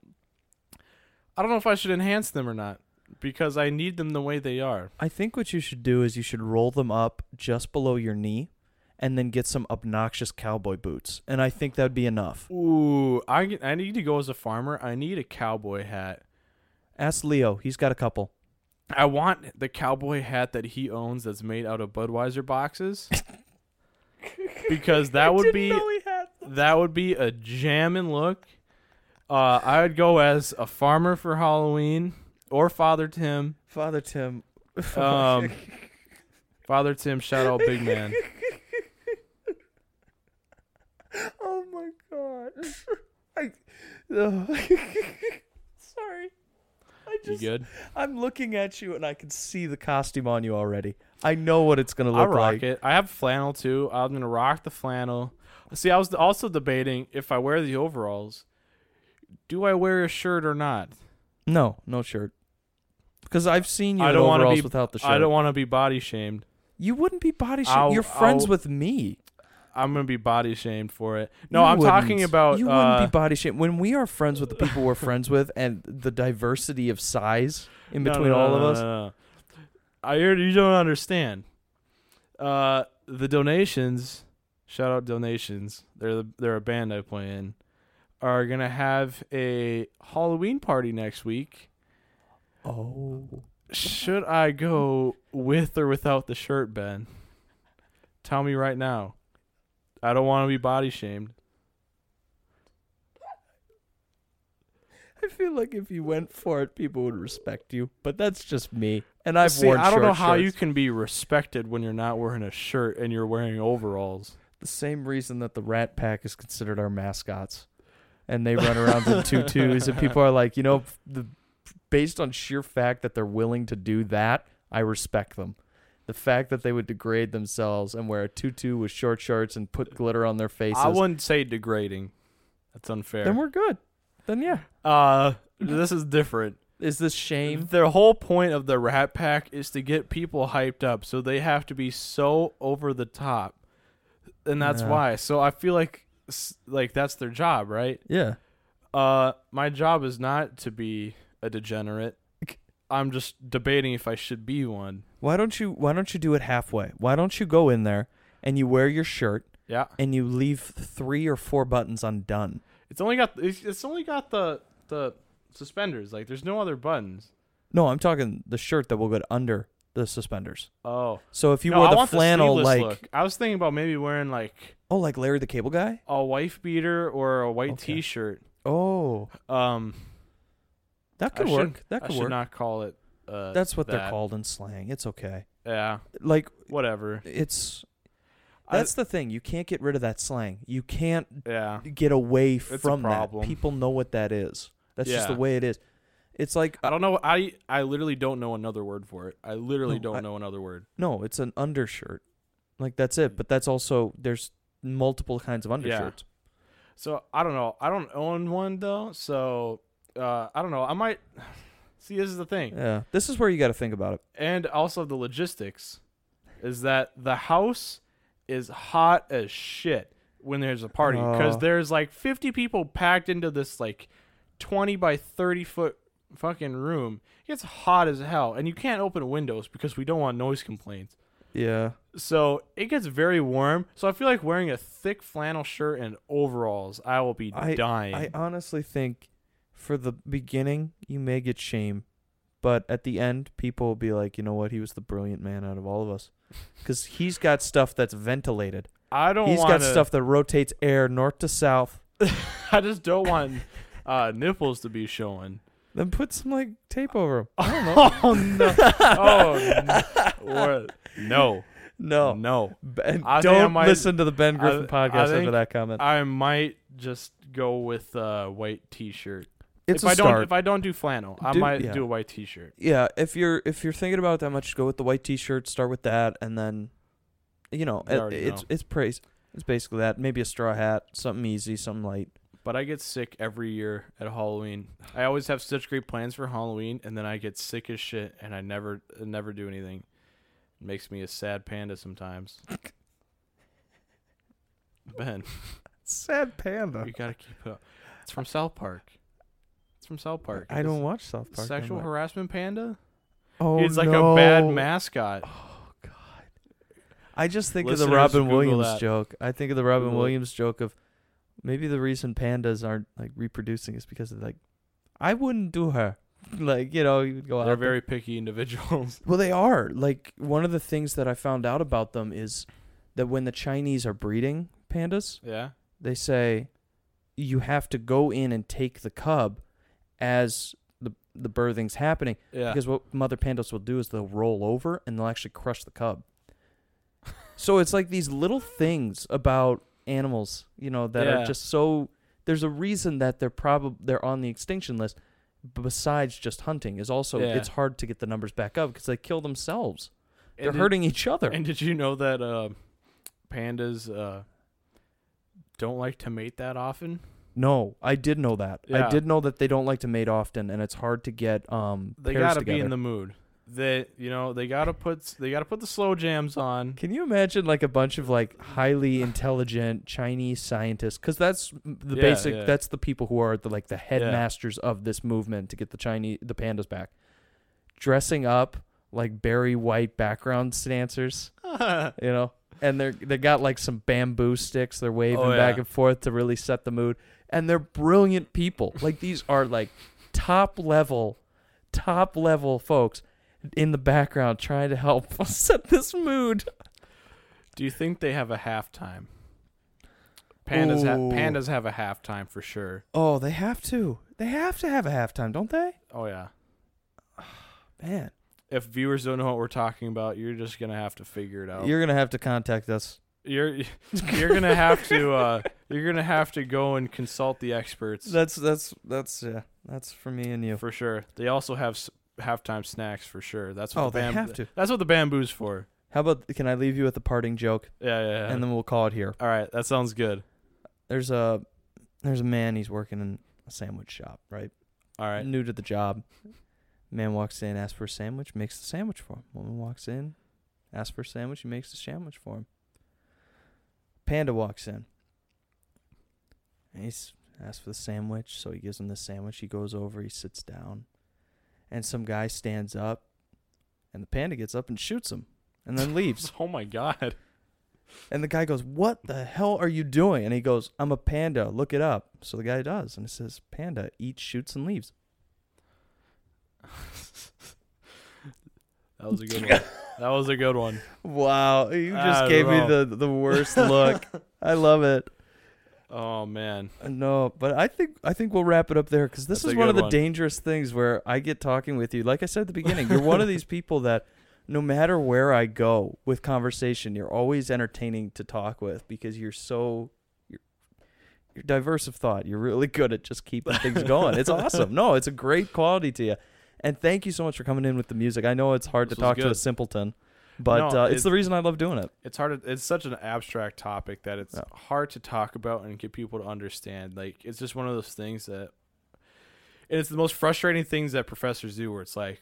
I don't know if I should enhance them or not because I need them the way they are. I think what you should do is you should roll them up just below your knee and then get some obnoxious cowboy boots. And I think that'd be enough. Ooh, I I need to go as a farmer. I need a cowboy hat. Ask Leo. He's got a couple. I want the cowboy hat that he owns that's made out of Budweiser boxes. because that would be that would be a jammin' look. Uh, I would go as a farmer for Halloween or Father Tim. Father Tim. Um, Father Tim, shout out big man. oh my god. I, oh. Sorry. I You just good? I'm looking at you and I can see the costume on you already. I know what it's gonna look rock like. it. I have flannel too. I'm gonna rock the flannel. See, I was also debating if I wear the overalls, do I wear a shirt or not? No, no shirt. Because I've seen you I don't wanna overalls be- without the shirt. I don't want to be body shamed. you wouldn't be body shamed. I'll- You're friends I'll- with me. I'm gonna be body shamed for it. No, You I'm talking wouldn't. about. You uh, wouldn't be body shamed when we are friends with the people we're friends with, and the diversity of size in no, between no, all no, of us. I heard you don't understand. Uh, the donations, shout out donations. They're the, they're a band I play in. Are gonna have a Halloween party next week. Oh, Should I go with or without the shirt, Ben? Tell me right now. I don't want to be body shamed. I feel like if you went for it, people would respect you. But that's just me, and I've See, worn. I don't know how you can be respected when you're not wearing a shirt and you're wearing overalls. The same reason that the Rat Pack is considered our mascots, and they run around in tutus, and people are like, you know, the based on sheer fact that they're willing to do that, I respect them. The fact that they would degrade themselves and wear a tutu with short shorts and put glitter on their faces, I wouldn't say degrading. That's unfair. then we're good. Then yeah, Uh, this is different. Is this shame? Their whole point of the Rat Pack is to get people hyped up, so they have to be so over the top, and that's Yeah. why. So I feel like s- like that's their job, right? Yeah. Uh, my job is not to be a degenerate. I'm just debating if I should be one. Why don't you why don't you do it halfway? Why don't you go in there and you wear your shirt Yeah, and you leave three or four buttons undone? it's only got it's, it's only got the the suspenders. Like, there's no other buttons. No, I'm talking the shirt that will go under the suspenders. Oh, So if you no, wore the flannel the like look. I was thinking about maybe wearing like oh like Larry the Cable Guy? a wife beater or a white Okay. T-shirt. Oh, Um, that I could should- work. That I could should work. not call it. Uh, That's what they're called in slang. It's okay. Yeah, Like whatever. it's I- that's the thing. You can't get rid of that slang. You can't yeah. get away a from that. People know what that is. That's just the way it is. It's like I don't know. I I literally don't know another word for it. I literally No, don't I- know another word. no, it's an undershirt. Like that's it. But that's also there's multiple kinds of undershirts. So I don't know. I don't own one though. So uh, I don't know. I might see. This is the thing, Yeah. This is where you got to think about it. and also the logistics is that the house is hot as shit when there's a party because Oh. there's like 50 people packed into this like 20 by 30 foot fucking room. It gets hot as hell, and you can't open windows because we don't want noise complaints. Yeah. So it gets very warm. So I feel like wearing a thick flannel shirt and overalls, I will be dying. I honestly think for the beginning you may get shame, but at the end people will be like, you know what? He was the brilliant man out of all of us, because he's got stuff that's ventilated. I don't He's want got stuff that rotates air north to south. I just don't want uh, nipples to be showing. Then put some like tape over them. I don't know. Oh no! oh no! No! No, No! Ben, I don't might- listen to the Ben Griffin I podcast after think that comment. I might just go with a white T-shirt. It's if a I start. don't, if I don't do flannel, I Do- might yeah. do a white T-shirt. yeah, if you're if you're thinking about it that much, go with the white T-shirt. Start with that, and then, you know, You it, it's know. it's praise. It's basically that. Maybe a straw hat, something easy, something light. But I get sick every year at Halloween. I always have such great plans for Halloween, and then I get sick as shit, and I never, never do anything. It makes me a sad panda sometimes. Ben, Sad panda. we gotta keep it up. It's from South Park. From South Park. I don't watch South Park. Sexual harassment panda. Oh He's like no. a bad mascot. Oh god. I just think of the Robin Google Williams that. joke. I think of the Robin Google. Williams joke of maybe the reason pandas aren't like reproducing is because of like I wouldn't do her. like, you know, you go They're very picky individuals. Well, they are. Like one of the things that I found out about them is that when the Chinese are breeding pandas, yeah. they say you have to go in and take the cub as the the birthing's happening Yeah. because what mother pandas will do is they'll roll over and they'll actually crush the cub. so it's like these little things about animals, you know, that Yeah. are just so there's a reason that they're probably they're on the extinction list besides just hunting is also Yeah. it's hard to get the numbers back up because they kill themselves. And They're did- hurting each other. And did you know that uh, pandas uh, don't like to mate that often? No, I did know that. I did know that they don't like to mate often and it's hard to get um They gotta together. be in the mood. They, you know, they gotta put they gotta put the slow jams on. Can you imagine like a bunch of like highly intelligent Chinese scientists? Because that's the Yeah, basic. yeah. That's the people who are the like the headmasters of this movement to get the Chinese the pandas back, dressing up like Barry White background dancers, you know, and they're they got like some bamboo sticks they're waving Oh, back and forth to really set the mood, and they're brilliant people. Like these are like top level, top level folks in the background trying to help set this mood. Do you think they have a halftime? Pandas, ha- pandas have a halftime for sure. Oh, they have to. They have to have a halftime, don't they? Oh yeah. Man, If viewers don't know what we're talking about, you're just gonna have to figure it out. you're gonna have to contact us. You're you're gonna have to uh, you're gonna have to go and consult the experts That's that's that's yeah. That's for me and you. for sure. They also have s- halftime snacks for sure. That's what Oh, the they have to. That's what the bamboo's for. How about can I leave you with a parting joke Yeah, yeah. yeah. and then we'll call it here. all right, that sounds good. There's a there's a man he's working in a sandwich shop, right? All right. New to the job. Man walks in, asks for a sandwich, makes the sandwich for him. Woman walks in, asks for a sandwich, he makes the sandwich for him. Panda walks in. And he's asked for the sandwich, so he gives him the sandwich. He goes over, he sits down, and some guy stands up, and the panda gets up and shoots him, and then leaves. Oh my god. And the guy goes, What the hell are you doing? And he goes, I'm a panda. Look it up. So the guy does. And it says, Panda eats, shoots, and leaves. That was a good one. That was a good one. Wow. You just gave me know. the, the worst look. I love it. Oh man. No, but I think I think we'll wrap it up there because this That's is one of the one. dangerous things where I get talking with you. Like I said at the beginning, you're one of these people that no matter where I go with conversation, you're always entertaining to talk with because you're so you're, you're diverse of thought. You're really good at just keeping things going. It's awesome. No, it's a great quality to you. And thank you so much for coming in with the music. I know it's hard This to talk to a simpleton, but No, uh, it's it- the reason I love doing it. It's hard. To, it's such an abstract topic that it's Yeah. hard to talk about and get people to understand. Like it's just one of those things that. And it's the most frustrating things that professors do, where it's like,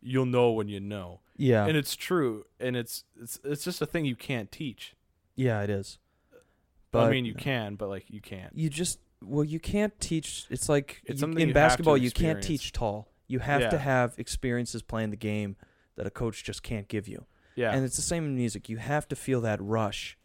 you'll know when you know, Yeah, and it's true, and it's it's it's just a thing you can't teach. yeah, it is. But I mean, you can, but like you can't. you just well you can't teach it's like It's you- in basketball you can't teach tall you have to have experiences playing the game that a coach just can't give you Yeah. and it's the same in music you have to feel that rush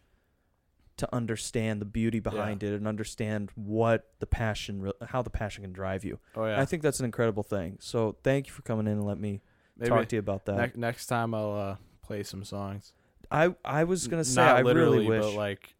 to understand the beauty behind it and understand what the passion how the passion can drive you oh And yeah. i think that's an incredible thing so thank you for coming in and let me Maybe talk to you about that ne- next time I'll uh, play some songs. i i was gonna say not i really wish but like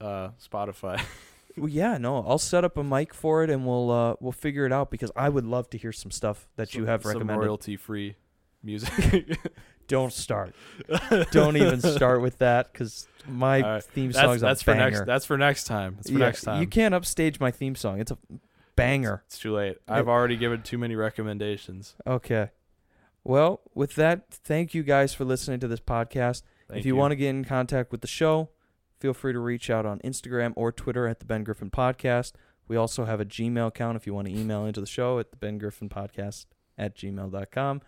uh, Spotify. Well, yeah, no, I'll set up a mic for it and we'll uh we'll figure it out because I would love to hear some stuff that you Some- have some recommended. royalty-free music. Don't start. Don't even start with that because my right. theme that's song's that's a for next. That's for next time. That's for Yeah, next time. You can't upstage my theme song. It's a banger. It's too late. I've already given too many recommendations. Okay. Well, with that, thank you guys for listening to this podcast. Thank if you, want to get in contact with the show, feel free to reach out on Instagram or Twitter at the Ben Griffin Podcast. We also have a Gmail account if you want to email into the show at the Ben Griffin Podcast at gmail.com.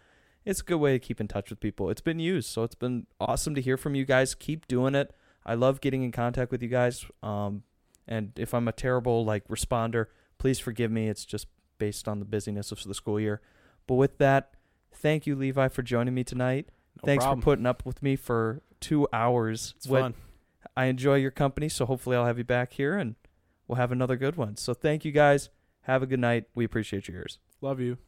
It's a good way to keep in touch with people. It's been used, so it's been awesome to hear from you guys. Keep doing it. I love getting in contact with you guys. Um, and if I'm a terrible like responder, please forgive me. It's just based on the busyness of the school year. But with that, thank you, Levi, for joining me tonight. No Thanks problem. for putting up with me for two hours. It's fun. I enjoy your company, so hopefully I'll have you back here and we'll have another good one. So thank you guys. Have a good night. We appreciate your ears. Love you.